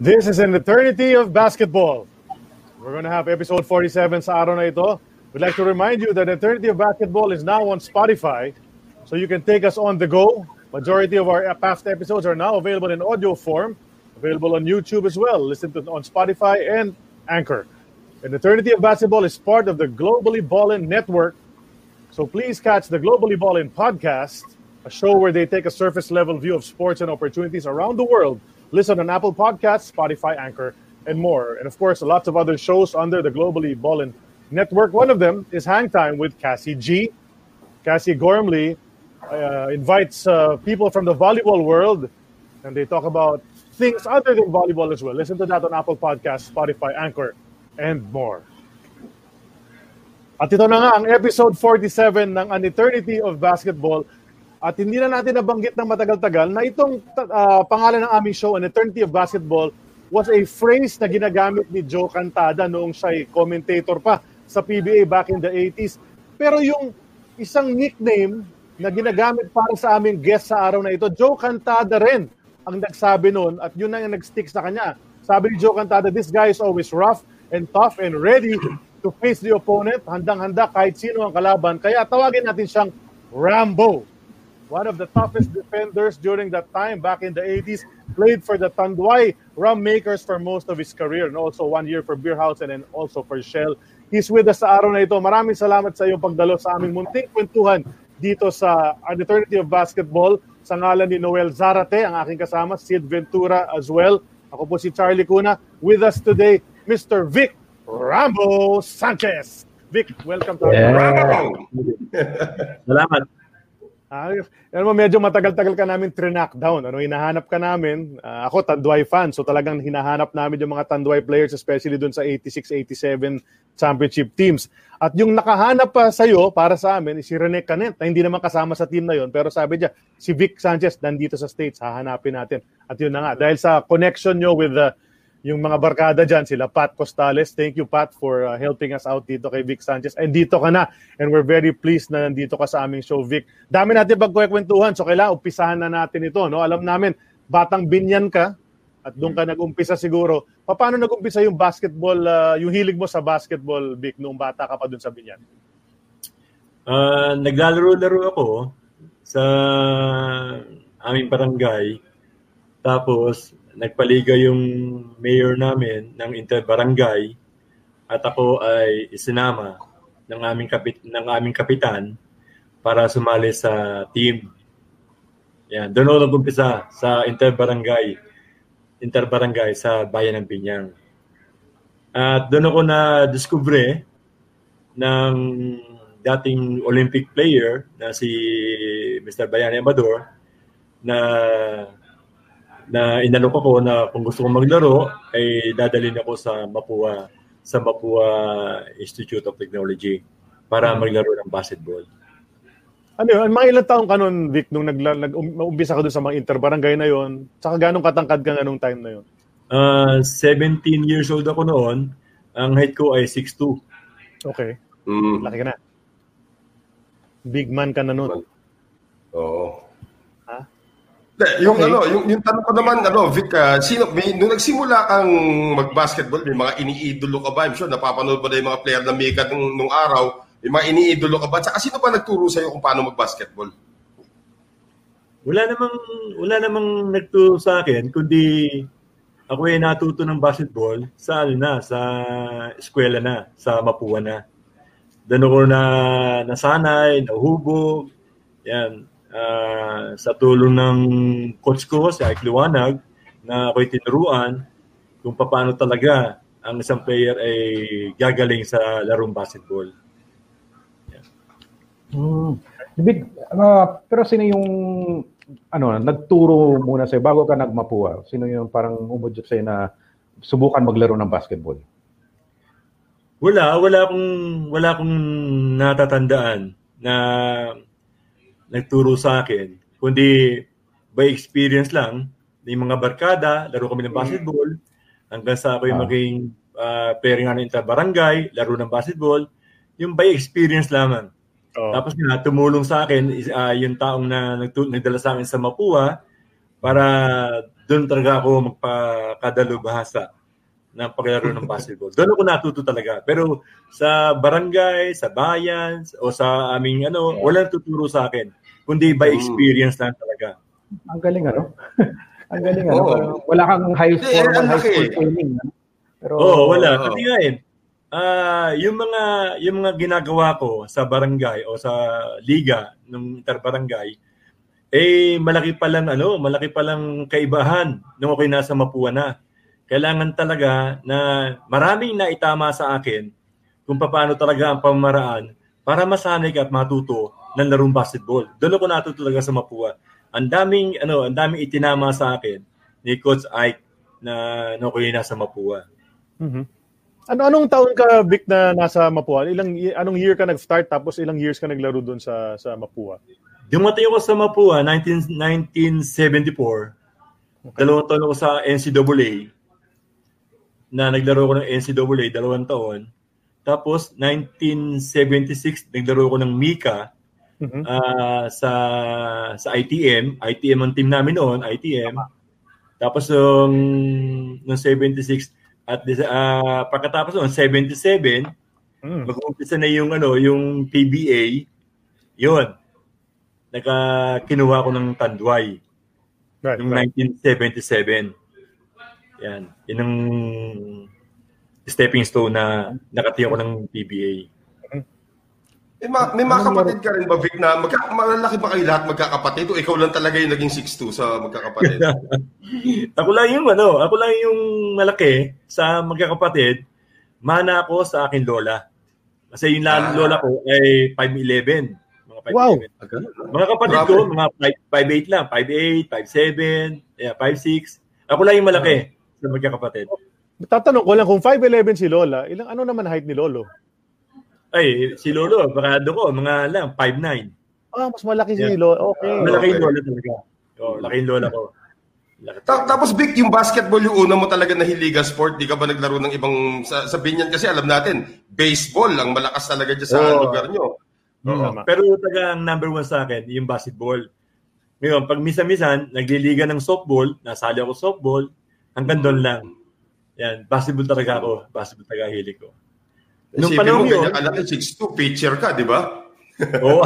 This is an eternity of basketball. We're going to have episode 47 sa araw na ito. We'd like to remind you that Eternity of Basketball is now on Spotify, so you can take us on the go. Majority of our past episodes are now available in audio form, available on YouTube as well. Listen to on Spotify and Anchor. And Eternity of Basketball is part of the Globally Ballin Network, so please catch the Globally Ballin podcast, a show where they take a surface level view of sports and opportunities around the world Listen on Apple Podcasts, Spotify, Anchor, and more. And of course, lots of other shows under the Globally Ballin Network. One of them is Hang Time with Cassie G. Cassie Gormley uh, invites uh, people from the volleyball world, and they talk about things other than volleyball as well. Listen to that on Apple Podcasts, Spotify, Anchor, and more. At ito na nga ang episode 47 ng An Eternity of Basketball At hindi na natin nabanggit ng matagal-tagal na itong uh, pangalan ng aming show, An Eternity of Basketball, was a phrase na ginagamit ni Joe Cantada noong siya commentator pa sa PBA back in the 80s. Pero yung isang nickname na ginagamit para sa aming guest sa araw na ito, Joe Cantada rin ang nagsabi noon at yun ang nag-stick sa kanya. Sabi ni Joe Cantada, this guy is always rough and tough and ready to face the opponent. Handang-handa kahit sino ang kalaban. Kaya tawagin natin siyang Rambo one of the toughest defenders during that time back in the 80s. Played for the Tanduay Rum Makers for most of his career and also one year for Beerhouse and then also for Shell. He's with us sa araw na ito. Maraming salamat sa iyong pagdalo sa aming munting kwentuhan dito sa An Eternity of Basketball sa ngalan ni Noel Zarate, ang aking kasama, Sid Ventura as well. Ako po si Charlie Cuna. With us today, Mr. Vic Rambo Sanchez. Vic, welcome to yeah. Rambo! Salamat. Ah, ano mo, medyo matagal-tagal ka namin trinackdown. Ano, hinahanap ka namin. Uh, ako, Tanduay fan. So talagang hinahanap namin yung mga Tanduay players, especially dun sa 86-87 championship teams. At yung nakahanap pa sa'yo, para sa amin, si Rene Canet, na hindi naman kasama sa team na yon Pero sabi niya, si Vic Sanchez, nandito sa States, hahanapin natin. At yun na nga, dahil sa connection nyo with the yung mga barkada dyan, sila Pat Costales. Thank you, Pat, for uh, helping us out dito kay Vic Sanchez. And dito ka na. And we're very pleased na nandito ka sa aming show, Vic. Dami natin pagkwekwentuhan, so kailangan umpisahan na natin ito. No? Alam namin, batang binyan ka, at doon ka nag-umpisa siguro. Paano nag-umpisa yung basketball, uh, yung hilig mo sa basketball, Vic, noong bata ka pa doon sa binyan? Uh, naglalaro-laro ako sa aming barangay. Tapos, nagpaliga yung mayor namin ng interbarangay at ako ay isinama ng aming kapit ng aming kapitan para sumali sa team. Yan, doon ako nag-umpisa sa interbarangay interbarangay sa bayan ng Binyang. At doon ako na-discover ng dating Olympic player na si Mr. Bayani Amador na na inalok ako na kung gusto kong maglaro ay dadalhin ako sa Mapua sa Mapua Institute of Technology para hmm. maglaro ng basketball. Ano yun? Mga ilang taong ka nun, Vic, nung nag, nag umbisa ka doon sa mga interbarangay na yon Saka ganong katangkad ka nga nung time na yon Uh, 17 years old ako noon. Ang height ko ay 6'2". Okay. Mm. Laki ka na. Big man ka na noon. Oo. Yung okay. ano, yung, yung tanong ko naman, ano, Vic, uh, sino, may, nung nagsimula kang mag-basketball, may mga iniidolo ka ba? I'm sure napapanood mo na yung mga player na Mika nung, nung araw, may mga iniidolo ka ba? Tsaka sino pa nagturo sa'yo kung paano mag-basketball? Wala namang wala namang nagturo sa akin kundi ako ay natuto ng basketball sa ano na, sa eskwela na, sa Mapua na. Doon ako na nasanay, nahubog. Yan. Uh, sa tulong ng coach ko, si Ike Liwanag, na ako'y tinuruan kung paano talaga ang isang player ay gagaling sa larong basketball. Yeah. Mm. Big, uh, pero sino yung ano, nagturo muna sa'yo bago ka nagmapua? Sino yung parang umudyot sa'yo na subukan maglaro ng basketball? Wala, wala akong wala akong natatandaan na nagturo sa akin, kundi by experience lang, yung mga barkada, laro kami ng mm. basketball, hanggang sa ako'y ah. maging uh, player nga ng barangay, laro ng basketball, yung by experience lamang. Oh. Tapos nga, tumulong sa akin uh, yung taong na nagtu- nagdala sa akin sa Mapua para doon talaga ako magpakadalo bahasa ng paglaro ng basketball. Doon ako natuto talaga. Pero sa barangay, sa bayan, o sa aming ano, wala tuturo sa akin. Kundi by hmm. experience lang talaga. Ang galing ano? Ang galing ano? Oh. Wala kang high school, yeah, high school training. No? Pero, Oo, oh, wala. Oh. Kasi nga eh, uh, yung mga yung mga ginagawa ko sa barangay o sa liga ng interbarangay eh malaki pa lang ano, malaki pa lang kaibahan nung ako'y nasa Mapua na kailangan talaga na maraming naitama sa akin kung paano talaga ang pamaraan para masanay ka at matuto ng larong basketball. Doon ako natuto talaga sa Mapua. Ang daming ano, ang daming itinama sa akin ni Coach Ike na no ko nasa Mapua. Mm-hmm. Ano anong taon ka Vic na nasa Mapua? Ilang anong year ka nag-start tapos ilang years ka naglaro doon sa sa Mapua? Dumating ako sa Mapua 19, 1974. Okay. Dalawang taon ako sa NCAA na naglaro ko ng NCAA dalawang taon. Tapos 1976 naglaro ko ng Mika mm-hmm. uh, sa sa ITM. ITM ang team namin noon, ITM. Tapos nung nung 76 at uh, pagkatapos noon 77 mm. mag-umpisa na yung ano, yung PBA. 'Yun. Naka kinuha ko ng Tanduay. Right, noong right. 1977. Yan. Yun ang stepping stone na nakatiya ko ng PBA. Eh, ma- may mga kapatid ka rin ba, Vic, na magka- malalaki ba kayo lahat magkakapatid o ikaw lang talaga yung naging 6'2 sa magkakapatid? ako lang yung ano, ako lang yung malaki sa magkakapatid. Mana ako sa akin lola. Kasi yung ah. lola ko ay 5'11. Mga 5'11. Wow! Mga kapatid Grabe. ko, mga 5'8 lang. 5'8, 5'7, yeah, 5'6. Ako lang yung malaki sa magkakapatid. Tatanong ko lang, kung 5'11 si Lola, ilang ano naman height ni Lolo? Ay, si Lolo, barado ko, mga lang, 5'9". Ah, mas malaki yeah. si Lolo. Okay. Malaki yung Lola talaga. Oh, laki yung Lola ko. Ta- tapos Vic, yung basketball yung una mo talaga nahiligan sport, di ka ba naglaro ng ibang sa, sa Binyan kasi alam natin, baseball ang malakas talaga diyan sa oh. lugar nyo. Hmm. Pero talaga ang number one sa akin, yung basketball. Ngayon, pag misa-misan, nagliliga ng softball, nasali ako softball, Hanggang doon lang. Yan, basketball talaga ako. Basketball talaga hilig ko. Nung Isipin panahon mo, yun, alam mo, 6'2", pitcher ka, di ba? Oo.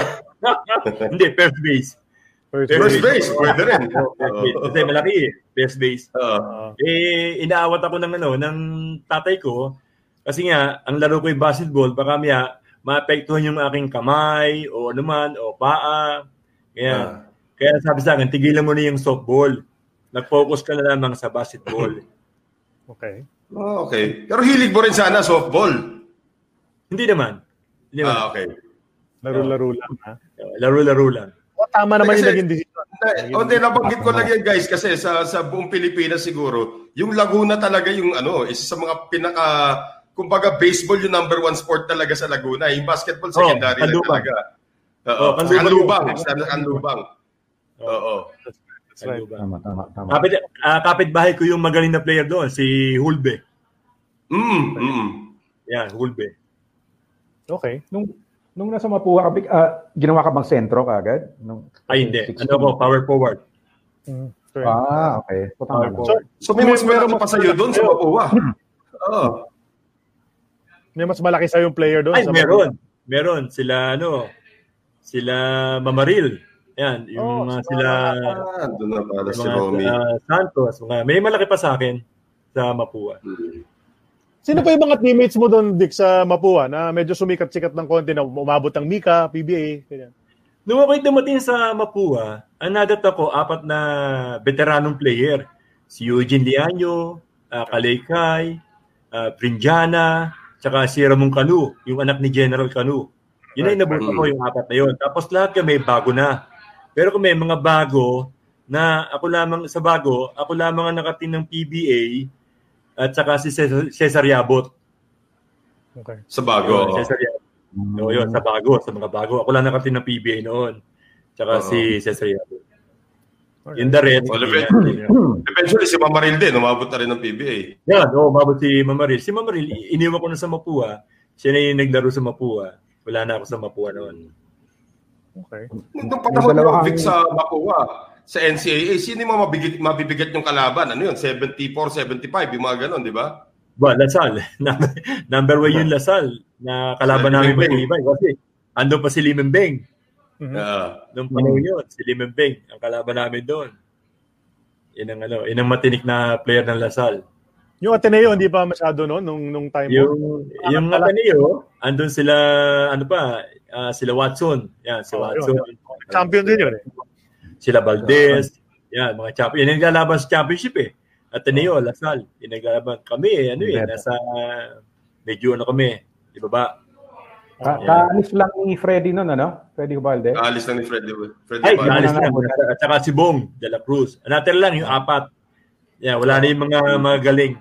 Hindi, first base. First, first base, pwede rin. Kasi malaki eh, first base. Uh, eh, inaawat ako ng, ano, ng tatay ko kasi nga, ang laro ko yung basketball, baka maya, maapektuhan yung aking kamay o anuman o paa. Kaya, uh, kaya sabi sa akin, tigilan mo na yung softball nag-focus ka na lamang sa basketball. okay. Oh, okay. Pero hilig mo rin sana softball. Hindi naman. Hindi naman. Ah, okay. Laro-laro lang, ha? Laro-laro lang. O, tama naman kasi, yung naging decision. O, hindi, nabanggit ko lang yan, guys, kasi sa sa buong Pilipinas siguro, yung Laguna talaga yung ano, isa sa mga pinaka, kumbaga baseball yung number one sport talaga sa Laguna. Yung basketball secondary oh, lang talaga. Oo, oh, kanlubang. Kanlubang. kanlubang. Oo. That's right. Tama, tama, tama. Kapit, uh, kapitbahay ko yung magaling na player doon, si Hulbe. Mm, mm. Yeah, Hulbe. Okay. Nung nung nasa Mapua uh, ginawa ka bang sentro kagad? Nung, Ay, hindi. Ano ko, power forward. Mm, ah, okay. So, power forward. So, may mas malaki pa sa'yo doon sa Mapua? Oo. Oh. May mas malaki sa yung player doon? Ay, sa meron. Mapua. Meron. Sila, ano, sila Mamaril. Yan, yung Oh, mga si sila Ah, doon na pala si mga Romy. uh, Santos, mga may malaki pa sa akin sa Mapua. Sino pa yung mga teammates mo doon, Dick, sa Mapua na medyo sumikat-sikat ng konti na umabot ng Mika, PBA, ganyan? Nung ako'y dumating sa Mapua, ang nadat ako, apat na veteranong player. Si Eugene Lianyo, uh, Kalaykay, uh, Prinjana, tsaka si Ramon Canu, yung anak ni General Canu. Yun ay nabuto ko yung apat na yun. Tapos lahat kami bago na. Pero kung may mga bago na ako lamang sa bago, ako lamang ang nakatin ng PBA at saka si Cesar, Yabot. Okay. Sa bago. Yun, Cesar Yabot. So, yun, sa bago, sa mga bago. Ako lang nakatin ng PBA noon. Tsaka Oo. si Cesar Yabot. In the red. Well, yeah, eventually, yeah. eventually si Mamaril din, umabot na rin ng PBA. Yan, oo, umabot si Mamaril. Si Mamaril, iniwan ko na sa Mapua. Siya na yung naglaro sa Mapua. Wala na ako sa Mapua noon. Okay. Nung panahon kang- Vic, sa Mapua, sa NCAA, sino yung mga mabigit, mabibigat yung kalaban? Ano yun? 74, 75, yung mga ganon, di ba? Ba, Lasal. number, number one yung Lasal na kalaban Si namin matibay. Kasi ando pa si Limembeng. Mhm. Ah, Nung panahon yun, si Limembeng. Ang kalaban namin doon. Yun ang, ano, yun ang matinik na player ng Lasal. Yung Ateneo, hindi pa masyado no, nung, nung time mo. Yung, yung Ateneo, andun sila, ano pa, ah, sila Watson. Yan, si Oh, Watson. yun. Champion din yun eh. Sila Valdez. Yan, mga champion. Yan ang naglalaban sa championship eh. Ateneo, Lasal. Yung naglalaban. Kami eh, ano eh, nasa, medyo ano kami, di ba ba? Ka- Kaalis lang ni Freddy nun, ano? Freddy Ubalde. alis na ni Freddy. Freddy Ay, na. nga. At saka si Bong de la Cruz. Natin lang yung apat. Yan, wala na yung mga, mga galing.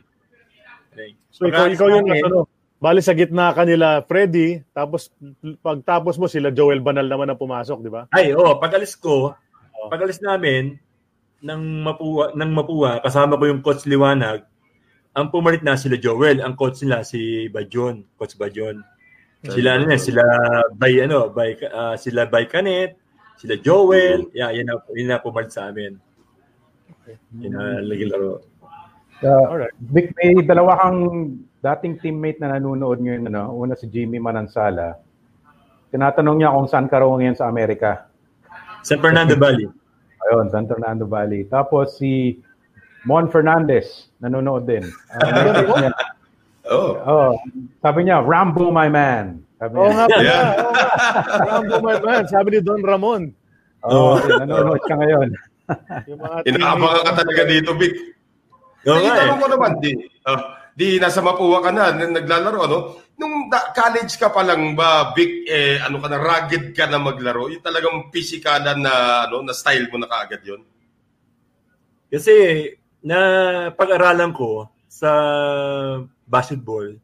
So ikaw, Pag-alis ikaw yung namin, ano, bali sa gitna kanila Freddy, tapos pagtapos mo sila Joel Banal naman ang pumasok, di ba? Ay, oh, pag-alis ko, pag-alis namin ng Mapua, ng Mapua, kasama ko yung coach Liwanag, ang pumalit na sila Joel, ang coach nila si Bajon, coach Bajon. Sila ano yan, sila by ano, by ah, sila by Canet, sila Joel, yeah, yun na, yun na pumalit sa amin. Yun na lagi laro. Uh, Alright. Vic, may dalawa kang dating teammate na nanonood ngayon. Ano? Una si Jimmy Manansala. Tinatanong niya kung saan ka raw ngayon sa Amerika. San Fernando Valley. Ayun, San Fernando Valley. Tapos si Mon Fernandez, nanonood din. Message niya, Oh. oh, sabi niya, Rambo my man. Sabi niya. nga pala. Yeah. nga. Rambo my man, sabi ni Don Ramon. Oh, nanonood siya ngayon. Yung mga Inaabangan ka talaga dito, Vic. Oo Ay, nga eh. ko naman, di, ah, di nasa Mapua ka na, naglalaro, ano? Nung da- college ka pa lang ba, Vic, eh, ano ka na, rugged ka na maglaro? Yung talagang pisikalan na, ano, na style mo na kaagad yun? Kasi na pag-aralan ko sa basketball,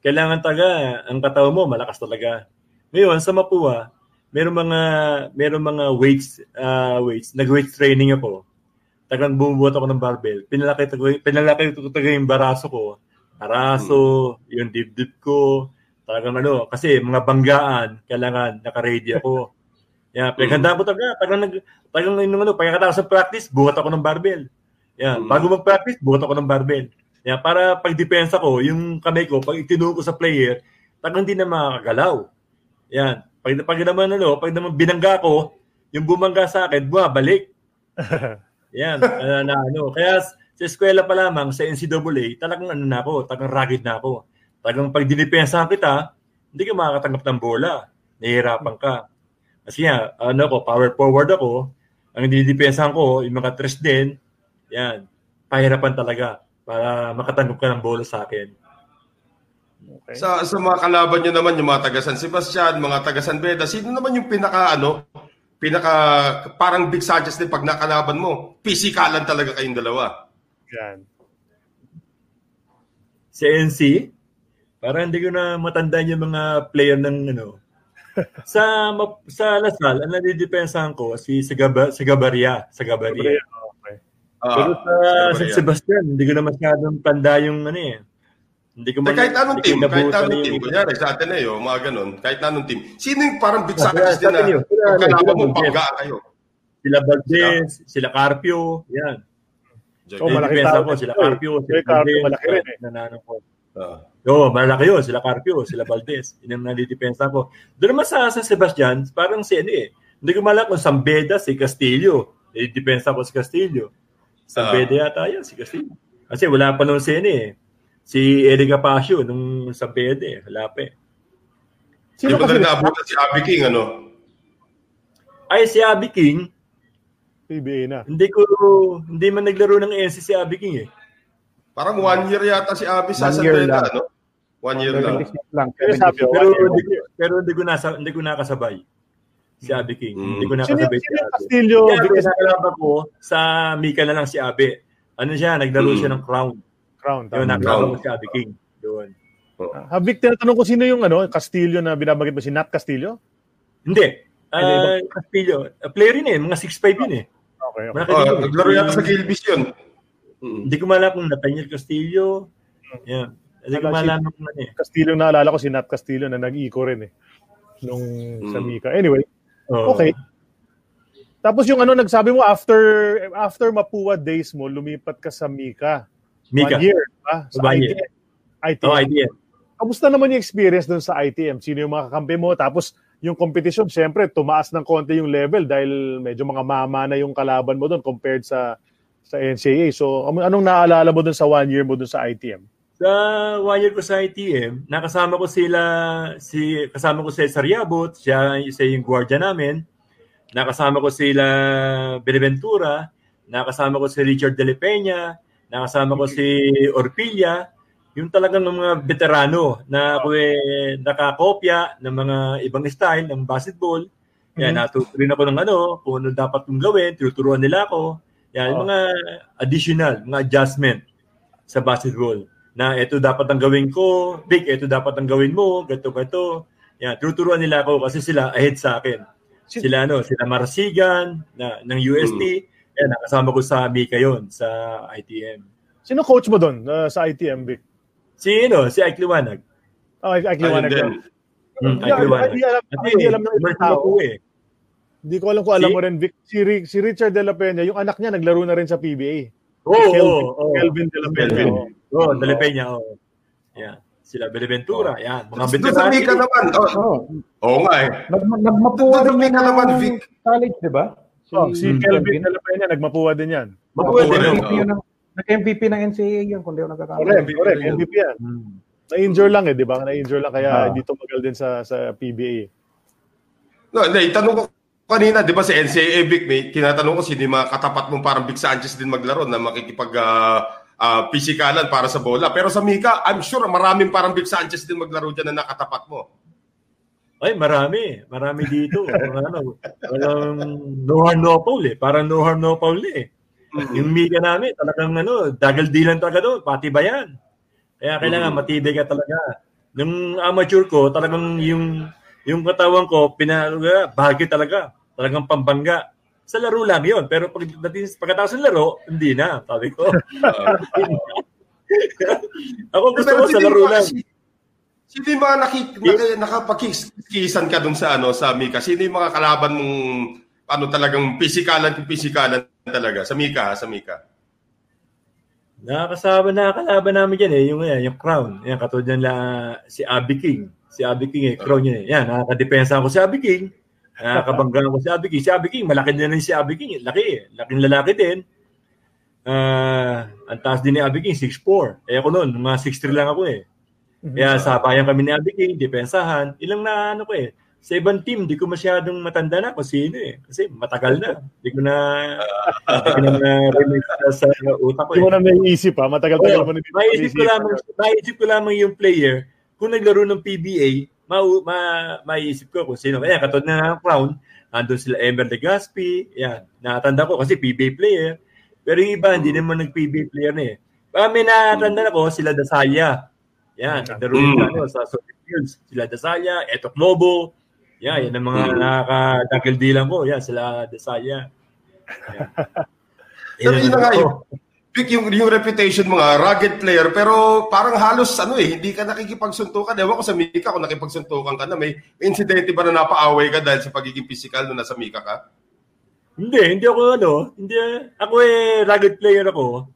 kailangan taga ang katawan mo malakas talaga. Ngayon sa Mapua, meron mga meron mga weights uh, weights, nag-weight training ako. Tagang bumubuhat ako ng barbell. Pinalaki tago pinalaki ko taga yung baraso ko. Baraso, yung dibdib ko, talagang ano, kasi mga banggaan, kailangan naka-ready ako. Yeah, pinaghandaan ko talaga. Tagang, nag, tagang yung ano, pagkatapos ng practice, buhat ako ng barbell. Yan, Mm. bago mag-practice, buhat ako ng barbell. Yan, para pag depensa ko, yung kamay ko, pag itinuo ko sa player, tagang hindi na makakagalaw. Yan. Pag, pag naman ano, pag naman binangga ko, yung bumangga sa akin, bumabalik. Yan, ano, na, ano. Kaya sa eskwela pa lamang, sa NCAA, talagang ano na ako, talagang rugged na ako. Talagang pag dinipensahan kita, hindi ka makakatanggap ng bola. Nahihirapan ka. Kasi nga, ano ko, power forward ako. Ang dinidepensahan ko, yung mga tres din, yan, pahirapan talaga para makatanggap ka ng bola sa akin. Okay. Sa, sa mga kalaban nyo naman, yung mga taga San Sebastian, mga taga San Beda, sino naman yung pinaka, ano, pinaka, parang Big Sanchez din pag nakalaban mo, pisikalan talaga kayong dalawa. Yan. Sa NC, parang hindi ko na matandaan yung mga player ng ano. sa sa Lasal, ang nadidepensahan ko si Sagaba, Sagabaria, Sagabaria. Okay. Ah, Pero sa Sagabaria. San Sebastian, hindi ko na masyadong tanda yung ano eh. Hindi ko Eh, kahit anong team, kahit anong yung- team, kunyari sa Ateneo, mga ganun, kahit anong team. Sino yung parang Big sa din na Ateneo, sila, pag ano, kalaban mo, Valdez. pangga kayo? Sila Valdez, sila Carpio, yan. Oh, malaki tao sila eh. Carpio, Sila Carpio, malaki rin eh. nanalo ko. Ah. Oo, malaki yun. Sila Carpio, sila Valdez. Yun ang nadidepensa ko. Doon naman sa, sa Sebastian, parang si ano eh, Hindi ko malak kung Sambeda, si Castillo. Eh, depensa ko si Castillo. Sambeda uh, yata yan, si Castillo. Kasi wala pa noon si eh. Si Eric Apacio nung Sambeda eh. Wala pa eh. Sino ba na naabutan si Abby King, ano? Ay, si Abby King, PBA na. Hindi ko, hindi man naglaro ng NC si Abby King eh. Parang one year yata si Abby sa Sandela, no? One year lang. lang. Pero, sabi, pero, hindi, pero hindi ko nasa, hindi ko nakasabay si Abby King. Mm. Hindi ko nakasabay si Abby. Castillo. Kaya pinakalaban ko sa Mika na lang si Abby. Ano siya, naglaro mm. siya ng Crown. Crown. Yung nakalaban ko si Abby King. Doon. Oh. Habik, tinatanong ko sino yung ano, Castillo na binabanggit mo, si Nat Castillo? Hindi. Uh, Castillo. Uh, player rin eh, mga 6'5 yun eh. Okay, okay. Oh, naglaro yata sa Gilbis yun. Hindi ko malaman kung Nathaniel Castillo. Yeah. Hindi ko malaman kung ano eh. Castillo na naalala ko si Nat Castillo na nag-eco rin eh. Nung mm. sa Mika. Anyway, oh. okay. Tapos yung ano, nagsabi mo, after after Mapua days mo, lumipat ka sa Mika. Mika. One year, ba? Sa One ITM. year. ITM. Oh, ITM. Kamusta naman yung experience doon sa ITM? Sino yung mga kakampi mo? Tapos yung competition, syempre, tumaas ng konti yung level dahil medyo mga mama na yung kalaban mo doon compared sa sa NCAA. So, anong naalala mo doon sa one year mo doon sa ITM? Sa one year ko sa ITM, nakasama ko sila, si, kasama ko si Sariabot, siya, siya yung gwardiya namin. Nakasama ko sila Beneventura, nakasama ko si Richard De La Peña, nakasama ko si Orpilla, yung talagang mga veterano na eh, nakakopya ng mga ibang style ng basketball. Yan, mm-hmm. natuturin ako ng ano, kung ano dapat kong gawin, tinuturuan nila ako. Yan, oh. mga additional, mga adjustment sa basketball. Na ito dapat ang gawin ko, Vic, ito dapat ang gawin mo, gato gato. Yan, tinuturuan nila ako kasi sila ahead sa akin. Sila ano, sila Marsigan na ng UST. Mm. Yan, nakasama ko sa Mika yon sa ITM. Sino coach mo doon uh, sa ITM, Vic? Si, ano, si Ike Liwanag. Oh, Ike Liwanag. Hmm, Ike Liwanag. Hindi alam, hindi alam ng ibang tao. Eh. Hindi ko alam kung alam si? mo rin, Vic. Si, si Richard De La Peña, yung anak niya, naglaro na rin sa PBA. Oo, oh, Kelvin, oh, oh. Kelvin De La Peña. Oo, oh. oh, De La Peña, oh. Yeah. Sila Beneventura, oh. yan. Mga veterano. Sa Mika naman. Oo oh. oh, nga eh. Nag, nagmapuwa rin Mika naman, Vic. College, di ba? Si, oh, si hmm. Kelvin De La Peña, nagmapuwa din yan. Mapuwa din. Nag-MVP ng NCAA yun, kung di ako nagkakamali. Correct, correct. MVP yan. Hmm. Na-injure lang eh, di ba? Na-injure lang kaya ah. hindi tumagal din sa sa PBA. No, hindi, tanong ko kanina, di ba sa NCAA Vic, may tinatanong ko sino yung mga katapat mong parang Vic Sanchez din maglaro na makikipag uh, uh, pisikalan para sa bola. Pero sa Mika, I'm sure maraming parang Vic Sanchez din maglaro dyan na nakatapat mo. Ay, marami. Marami dito. ano, um, no harm, no foul eh. Parang no harm, no foul eh. Mm-hmm. Yung Mika namin, talagang ano, dagal dilan talaga doon, pati ba yan? Kaya kailangan mm-hmm. matibay ka talaga. Nung amateur ko, talagang yung yung katawan ko, pinaluga, bahagi talaga. Talagang pambangga. Sa laro lang yon Pero pag, pagkatapos ng laro, hindi na, sabi ko. Ako gusto ko sa laro lang. Sino yung mga nakik, yes. nakapakikisan ka dun sa ano sa Mika? Sino yung mga kalaban mong ano talagang pisikalan kung pisikalan talaga sa Mika, sa Mika? Nakakasama na kalaban namin diyan eh, yung yan, yung crown. Yan katulad niyan la si Abby King. Si Abby King eh, crown niya. Eh. Yan, nakakadepensa ko si Abby King. Nakakabangga ko si Abby King. Si Abby King, malaki din rin si Abby King. Laki eh. Laking lalaki din. Uh, ang taas din ni Abby King, 6'4". Eh ako noon, mga 6'3 lang ako eh. Mhm. Kaya sabayan kami ni Abby King, depensahan. Ilang na ano ko eh, sa ibang team, di ko masyadong matanda na kung sino eh. Kasi matagal na. Di ko na, di ko na na-release sa utak ko. Di mo na naiisip ha? Matagal-tagal mo na dito. Maisip ko lamang, maisip ko lamang yung player. Kung naglaro ng PBA, ma, ma, maisip ko kung sino. Kaya katod na ng Crown, andun sila Emer Legaspi, yan. Nakatanda ko kasi PBA player. Pero yung iba, hindi naman nag-PBA player na eh. Baka may nakatanda ko, sila Dasaya. Yan, naglaro mm. sa Soviet Fields. Sila Dasaya, Eto Globo, Yeah, yan ang mga mm. nakakadakildilan ko. Yeah, sila Desaya. Yeah. Pero yun na nga yung, yung, yung reputation mga rugged player, pero parang halos ano eh, hindi ka nakikipagsuntukan. Ewan ko sa Mika kung nakipagsuntukan ka na. May, may insidente ba na napaaway ka dahil sa pagiging physical nung nasa Mika ka? Hindi, hindi ako ano. Hindi, ako eh, rugged player ako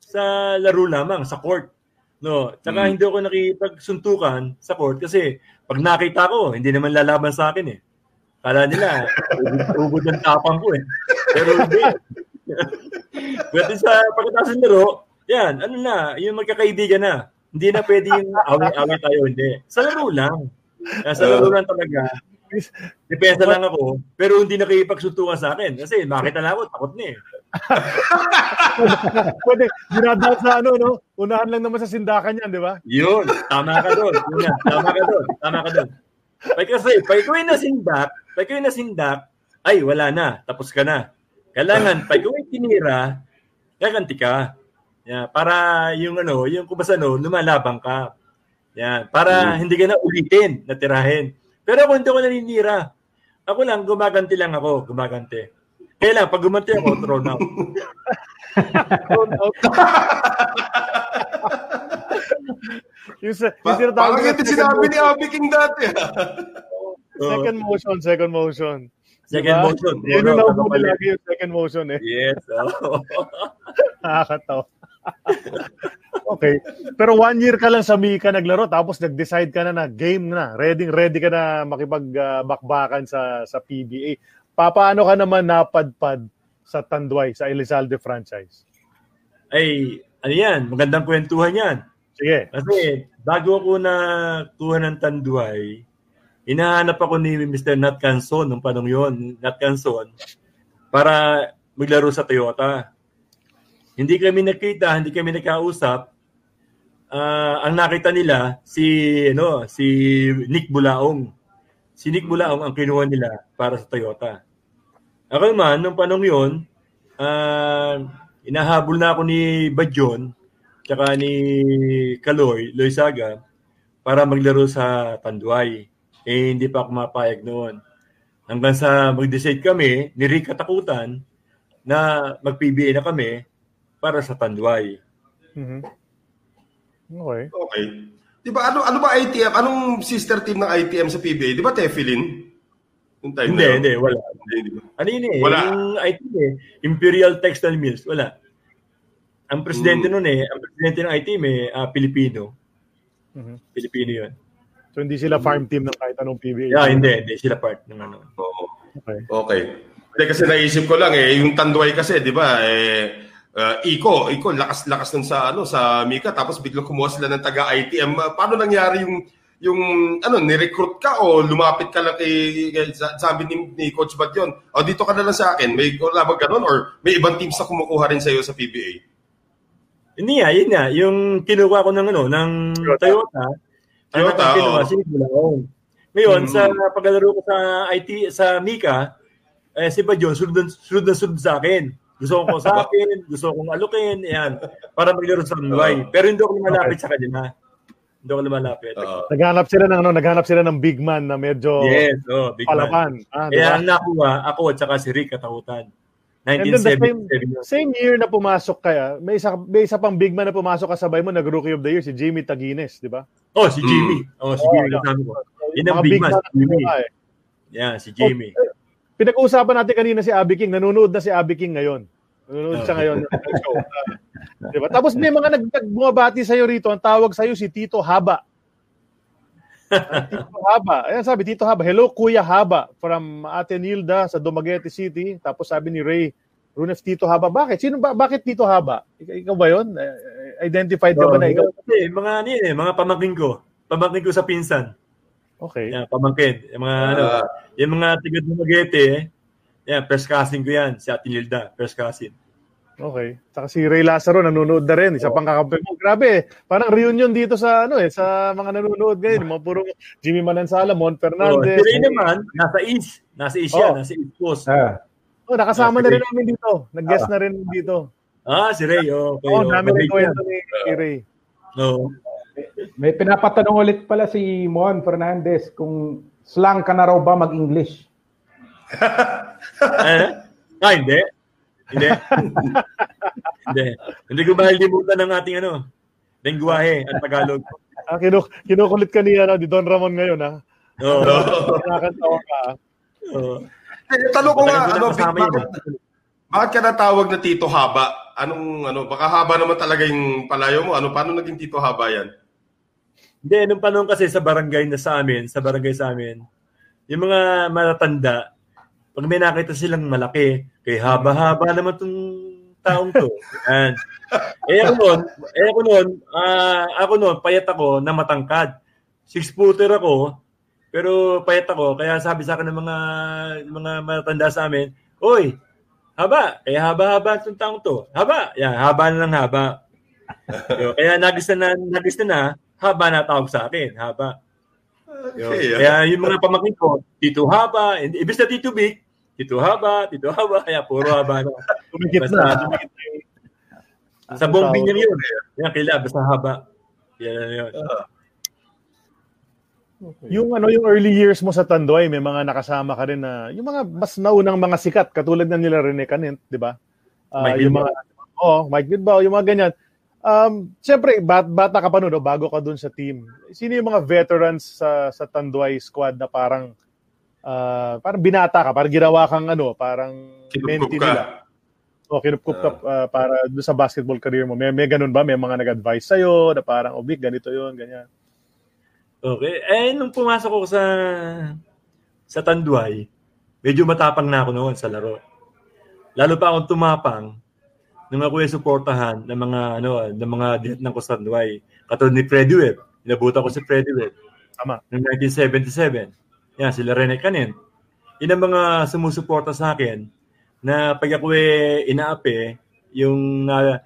sa laro lamang, sa court. No, tsaka hmm. hindi ako nakipagsuntukan sa court kasi pag nakita ko, hindi naman lalaban sa akin eh. Kala nila, ubod ng tapang ko eh. Pero hindi. Pwede sa pagkatapos ng laro, yan, ano na, yung magkakaibigan na. Hindi na pwede yung away-away tayo, hindi. Sa laro lang. Sa laro lang talaga. Depensa lang ako, pero hindi nakikipagsuntukan sa akin. Kasi makita na ako, takot na eh. Pwede, dinadaan sa ano, no? Unahan lang naman sa sindakan yan, di ba? Yun, tama ka doon. Una, tama ka doon. Tama ka doon. Pag kasi, pag ikaw ay nasindak, pag ikaw ay nasindak, ay, wala na, tapos ka na. Kailangan, pag ikaw tinira, gaganti ka. Yeah, para yung ano, yung kung ano, lumalabang ka. Yeah, para mm. hindi ka na ulitin na tirahin. Pero ako hindi ko naninira. Ako lang, gumaganti lang ako, gumaganti. Kaya lang, pag gumanti ako, thrown out. thrown out. yung, sa, yung pa, parang ito sinabi ni Abby King dati. second motion, second motion. Second diba? motion. Yun yung nabubuhay lagi yung second motion eh. Yes. Oh. Nakakatawa. Okay. Pero one year ka lang sa Mika naglaro tapos nag-decide ka na na game na. Ready ready ka na makipag-bakbakan uh, sa sa PBA. Paano ka naman napadpad sa Tanduay, sa Elizalde franchise? Ay, ano yan? Magandang kwentuhan yan. Sige. Kasi bago ako na kuha ng Tanduay, inahanap ako ni Mr. Nat Canson nung panong yon, Nat Canson, para maglaro sa Toyota. Hindi kami nakita, hindi kami nakausap. Uh, ang nakita nila si ano, si Nick Bulaong. Si Nick Bulaong ang kinuha nila para sa Toyota. Ako naman, nung panong yon, uh, inahabol na ako ni Badjon tsaka ni Kaloy, Loisaga, para maglaro sa Tanduay. Eh, hindi pa ako mapayag noon. Hanggang sa mag-decide kami, ni Rick Katakutan, na mag-PBA na kami, para sa Tanduay. Mm-hmm. Okay. Okay. Di ba ano ano ba ITM? Anong sister team ng ITM sa PBA? Di ba Tefilin? Hindi, na hindi, wala. Hindi, ba? Ano yun eh? Wala. Yung ITM eh, Imperial Textile Mills, wala. Ang presidente mm. noon eh, ang presidente ng ITM eh, uh, Pilipino. Mm-hmm. Pilipino yun. So hindi sila farm team ng kahit anong PBA? Yeah, hindi, hindi sila part ng ano. Oo. Okay. Okay. Hindi kasi naisip ko lang eh, yung Tanduay kasi, di ba, eh, uh, Iko, Iko, lakas-lakas nun sa ano sa Mika tapos biglang kumuha sila ng taga ITM. Uh, paano nangyari yung yung ano ni-recruit ka o lumapit ka lang kay, kay sabi ni, ni Coach Bad yun, o dito ka na lang sa akin, may wala bang ganun or may ibang teams na kumukuha rin sa iyo sa PBA? Hindi nga, yun nga, yung kinuha ko ng ano, ng Toyota, Toyota, Toyota kinuha, oh. si Ngayon, hmm. sa paglalaro ko sa IT, sa Mika, eh, si Badyon, sunod, sunod na sunod sa akin. Gusto kong kausapin, gusto kong alukin, yan. Para maglaro sa. Uh, Pero hindi ako lumalapit okay. sa kanila. Hindi ako lumalapit. Uh, naghanap sila ng ano, naghanap sila ng big man na medyo Yes, oh, big palaban. man. Ah, Kaya diba? ang nakuha, ako at saka si Rick Katakutan. 1977. Same, same year na pumasok kaya, may isa, may isa pang big man na pumasok kasabay mo, nag-rookie of the year, si Jimmy Tagines, di ba? Oh, si Jimmy. Mm. Oh, si oh, Jimmy kasama ko. Yun ang big man, si Jimmy. Eh. Yeah, si Jimmy. Oh, Pinag-uusapan natin kanina si Abby King. Nanonood na si Abby King ngayon. Nanonood siya ngayon ng show. Uh, diba? Tapos may mga nag bumabati sa'yo rito. Ang tawag sa'yo si Tito Haba. Tito Haba. Ayan sabi, Tito Haba. Hello, Kuya Haba from Ate Nilda sa Dumaguete City. Tapos sabi ni Ray, Runef Tito Haba. Bakit? Sino ba? Bakit Tito Haba? Ikaw ba yon? Identified ka ba na ikaw? Kasi mga ano eh, mga pamangkin ko. Pamangkin ko sa pinsan. Okay. Yan, pamangkin. Yung mga, uh, ano, yung mga tiga Dumaguete, eh. Yan, press casting ko yan. Si Ate Nilda, press casting. Okay. Saka si Ray Lazaro nanonood na rin. Isa oh. pang kakampi mo. Grabe. Parang reunion dito sa ano eh, sa mga nanonood ngayon. Mga puro Jimmy Manansala, Mon Fernandez. Oh, si Ray naman, nasa East. Nasa East oh. yan, nasa East Coast. Ah. Oh, nakasama ah, na rin namin dito. Nag-guest ah. na rin dito. Ah, si Ray. Oh, okay, oh, oh namin rin kwento ni, ni Ray. No. May pinapatanong ulit pala si Mon Fernandez kung slang ka na raw ba mag-English? eh? Ah, hindi. Hindi. hindi. Hindi ko ba limutan ng ating ano, lengguwahe at Tagalog. Ah, kinu kinukulit ka ni, ano, ni Don Ramon ngayon, ha? Oo. Oh. Nakakatawa ka, Oo. Eh, tanong ko nga, ano, bakit, bakit ka natawag na Tito Haba? Anong, ano, baka haba naman talaga yung palayo mo. Ano, paano naging Tito Haba yan? Hindi, nung panahon kasi sa barangay na sa amin, sa barangay sa amin, yung mga matatanda, pag may nakita silang malaki, kay haba-haba naman tong taong to. And, eh ako noon, eh ako noon, uh, ako noon, payat ako na matangkad. Six footer ako, pero payat ako, kaya sabi sa akin ng mga mga matatanda sa amin, Oy, haba, kaya haba-haba itong taong to. Haba, yan, haba na lang haba. kaya nagis na, nagis na na, haba na tawag sa akin, haba. Okay, kaya yung mga pamangkin ko, Tito Haba, ibig na Tito Big, Tito Haba, Tito Haba, kaya puro haba na. Tumikit na. Tumikit na. Sa buong binyan yun. Yan, kila, basta haba. Yan, yun. Uh, okay. Yung ano yung early years mo sa Tanduay, may mga nakasama ka rin na yung mga mas naunang mga sikat katulad na nila Rene Canent, 'di ba? Uh, yung mga oh, Mike Bilbao, yung mga ganyan. Um, siyempre, bat, bata ka pa noon, no, bago ka dun sa team. Sino yung mga veterans sa sa Tanduay squad na parang uh, parang binata ka, parang ginawa kang ano, parang mentee nila. O, kinupkup ka uh, para doon sa basketball career mo. May, may ganun ba? May mga nag-advise sa'yo na parang, oh, Vic, ganito yun, ganyan. Okay. Eh, nung pumasok ako sa sa Tanduay, medyo matapang na ako noon sa laro. Lalo pa akong tumapang nung ako yung suportahan ng mga ano ng mga dihat ng Tanduay. Katulad ni Freddy Webb. Inabutan ko si Freddy Webb. Tama. Noong 1977. Yan, sila Rene Canin. Yun ang mga sumusuporta sa akin na pag ako eh inaapi, yung uh,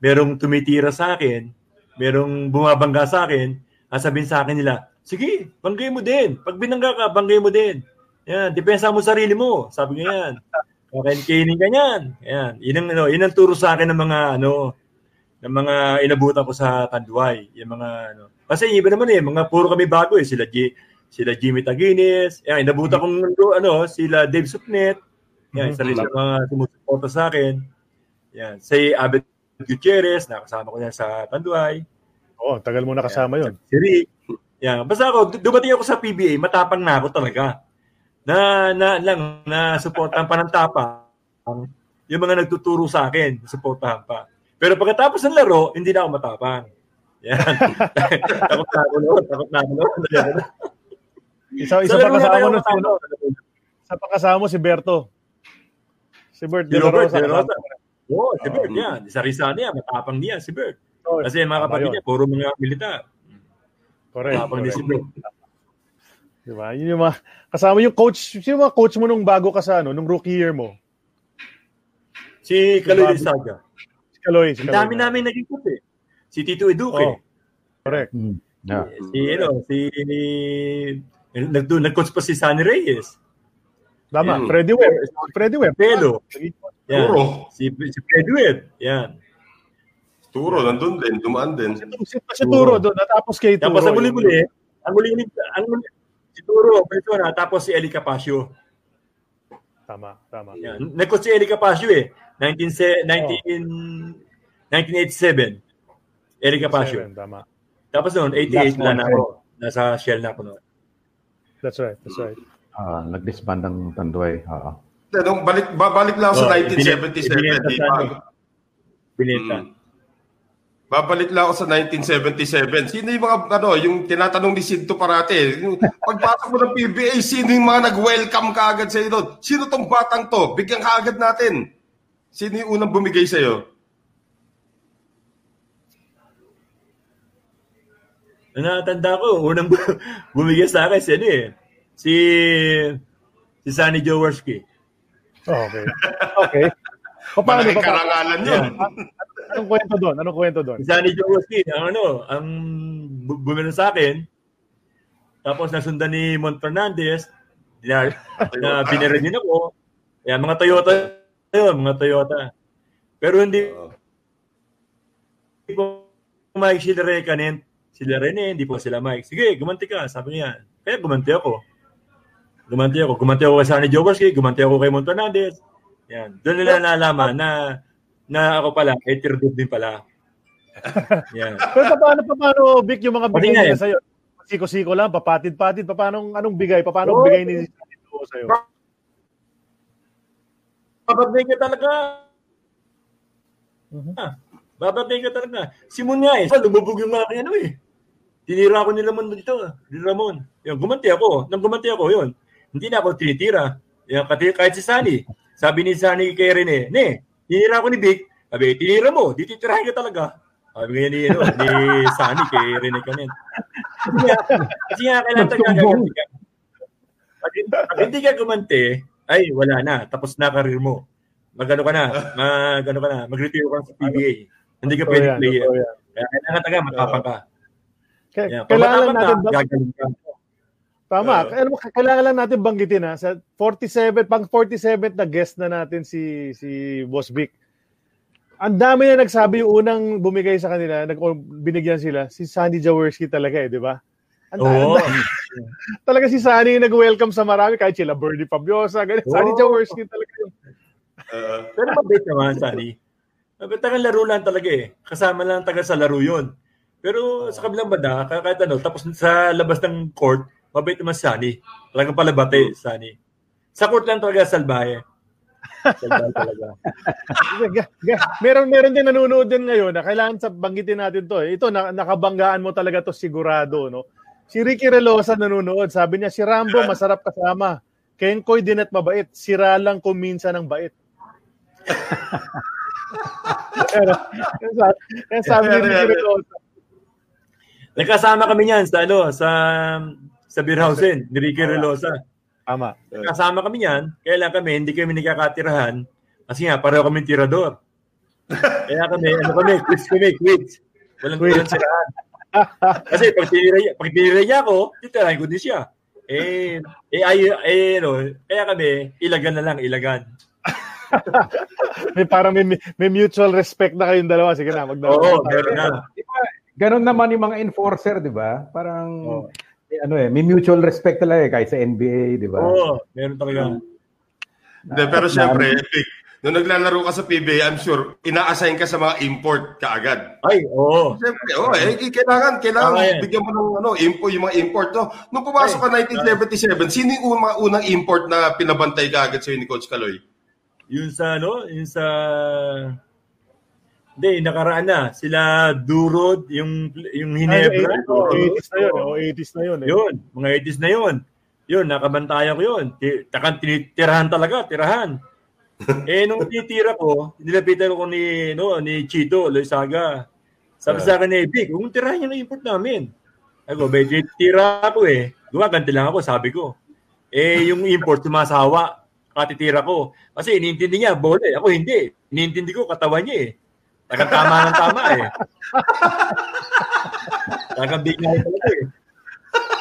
merong tumitira sa akin, merong bumabangga sa akin, sabihin sa akin nila, sige, banggay mo din. Pag binangga ka, banggay mo din. Yan, depensa mo sarili mo. Sabi niya yan. Kakainin ka niyan. Yan. Yun ang, ano, yun ang turo sa akin ng mga, ano, ng mga inabutan ko sa Tanduay. Yung mga, ano. Kasi iba naman eh, mga puro kami bago eh. Sila G, sila Jimmy Taguines, yan, inabutan kong ano, sila Dave Supnet, yan, isa rin sa mga sumusuporta sa akin. Yan, si Abed Gutierrez, nakasama ko yan sa Tanduay. Oo, oh, tagal mo nakasama yon. Si Rick. Yan, basta ako, dumating ako sa PBA, matapang na ako talaga. Na, na lang, na supportan pa ng tapang yung mga nagtuturo sa akin, suportahan pa. Pero pagkatapos ng laro, hindi na ako matapang. Yan. takot na ako noon, takot na ako noon. Isa, isa pa kasama mo si, isa pa kasama mo si Berto. Si Bert si Robert, si Robert. Oo, oh, si Bert, um, yan. Sa Rizal niya, matapang niya si Bert. Kasi mga kapatid niya, puro mga militar. Correct. Matapang correct. ni si Bert. Diba? Yun yung mga, kasama yung coach, sino mga coach mo nung bago ka sa, ano, nung rookie year mo? Si Kaloy Saga. Si Kaloy. Si Kaloy. dami namin naging coach eh. Si Tito Eduque. Oh, correct. Mm. Yeah. Si, ano, si nag nag-coach pa si Sunny Reyes. Tama, yeah. Freddy Webb. Freddy Webb. Pelo. Yan. Turo. Si, si Freddy Webb. Yan. Turo, nandun din, dumaan din. Si, si Turo doon, natapos kay Turo. Tapos ang muli-muli, ang muli ang muli, si Turo, ito na, tapos si Eli Capasio. Tama, tama. Yan. Nag-coach si Eli Capasio eh. 19, 19, oh. 1987. Eli Capasio. Tama. Tapos noon, 88 na na ako. Nasa Shell na ako noon. That's right, that's right. Uh, nag-disband ng Tanduay. Oo. Uh, balik, babalik lang oh, sa 1977. Binenta, di ba? Binenta. Babalik lang ako sa 1977. Sino yung mga, ano, yung tinatanong ni Sinto parate, pagpasok mo ng PBA, sino yung mga nag-welcome ka agad sa'yo doon? Sino tong batang to? Bigyan ka agad natin. Sino yung unang bumigay sa'yo? Natanda ko, unang bumigay sa akin si ano eh. Si si Sunny Jaworski. Oh, okay. Okay. Paano ba? karangalan yun. Anong kwento doon? Anong kwento doon? Si Sunny Jaworski, ang ano, ang bumili sa akin. Tapos nasundan ni Mont Fernandez, na, na binira din ako. Yan, mga Toyota yun, mga Toyota. Pero hindi ko Mike Shilere kanin sila Rene, hindi po sila Mike. Sige, gumanti ka. Sabi niya. Kaya gumanti ako. Gumanti ako. Gumanti ako kay Sunny Jowarski. Gumanti ako kay Montanades. Yan. Doon nila nalaman na na ako pala, eh, tirdod din pala. Yan. Pero paano, paano, Vic, yung mga bigay nila sa'yo? Siko-siko lang, papatid-patid, paano, anong bigay? Paano oh, bigay ni Sunny sa'yo? Papatid ka talaga. Uh-huh. Ah, bababay ka talaga. Simon nga eh. Lumubog yung mga ano eh. Tinira ko ni Ramon dito. Ni Ramon. Yung gumanti ako. Nang gumanti ako, yun. hindi na ako tinitira. Yan, kahit si Sunny, sabi ni Sunny kay Rene, Ne, tinira ako ni Vic. Sabi, tinira mo, di titirahin ka talaga. Sabi nga ni, ano, ni Sunny kay Rene Canen. Kasi nga, kailangan taga ka. Pag, pag hindi ka gumante, ay wala na, tapos na career mo. Magano ka na, magano ka na, mag-retire ka sa PBA. Hindi ka pwede player. Kaya kailangan taga matapang ka. Kaya, kailangan lang natin ba- gagaling ka. Tama. Uh, kailangan lang natin banggitin ha. Sa 47, pang 47 na guest na natin si si Boss Vic. Ang dami na nagsabi yung unang bumigay sa kanila, nag binigyan sila, si Sandy Jaworski talaga eh, di ba? Oo. Oh. talaga si Sunny nag-welcome sa marami, kahit sila Bernie Fabiosa, ganyan. Oh. Sunny Jaworski talaga yung... Uh, pero mabait naman, Sunny. Mabait taga laro lang talaga eh. Kasama lang taga sa laro yun. Pero sa kabilang banda, kahit ano, tapos sa labas ng court, mabait naman Sunny. Talagang palabate, Sunny. Sa court lang talaga salbahe. Salbahe talaga. meron meron din nanonood din ngayon na kailangan sa banggitin natin to. Eh. Ito na, nakabanggaan mo talaga to sigurado, no? Si Ricky Relosa nanonood. Sabi niya si Rambo masarap kasama. Kenkoy din at mabait. Sira lang kung minsan ng bait. Pero, sabi, sabi ni Ricky Relosa, Nagkasama kami niyan sa ano, sa sa Beerhausen, ni Ricky Relosa. Tama. Nagkasama kami niyan, kaya lang kami hindi kami nagkakatirahan kasi nga pareho kami tirador. kaya kami, ano kami, quits kami, quits. Walang walang sirahan. kasi pag tinira, pag tinira niya ako, titirahin ko din siya. Eh, eh, ay, eh, no, kaya kami, ilagan na lang, ilagan. may parang may, may mutual respect na kayong dalawa. Sige na, magdalawa. Oo, meron na. Ganon naman yung mga enforcer, di ba? Parang, oh. Ano eh, may mutual respect talaga eh, kahit sa NBA, di ba? Oo, oh, meron talaga. Hindi, pero siyempre, Epic, nung naglalaro ka sa PBA, I'm sure, ina-assign ka sa mga import kaagad. Ay, oo. Siyempre, oo, oh, eh, kailangan, kailangan okay. bigyan mo ng ano, import, yung mga import. No? Nung pumasok ka 1977, sino yung mga unang import na pinabantay kaagad sa'yo ni Coach Kaloy? Yun sa, ano, yun sa hindi, nakaraan na. Sila Durod, yung, yung Hinebra. Ay, 80s na yun. Oh, 80s na yun. Eh. Yun, mga 80s na yun. Yun, nakabantayan ko yun. Takan, tirahan talaga, tirahan. eh, nung titira ko, nilapitan ko ni, no, ni Chito Loisaga. Sabi sa akin ni Vic, kung tirahan niya na import namin. Ako, ba, tira ko eh. Gumaganti lang ako, sabi ko. Eh, yung import, sumasawa. Katitira ko. Kasi iniintindi niya, bola eh. Ako hindi. Iniintindi ko, katawan niya eh. Tagang tama ng tama eh. Tagang big na talaga eh.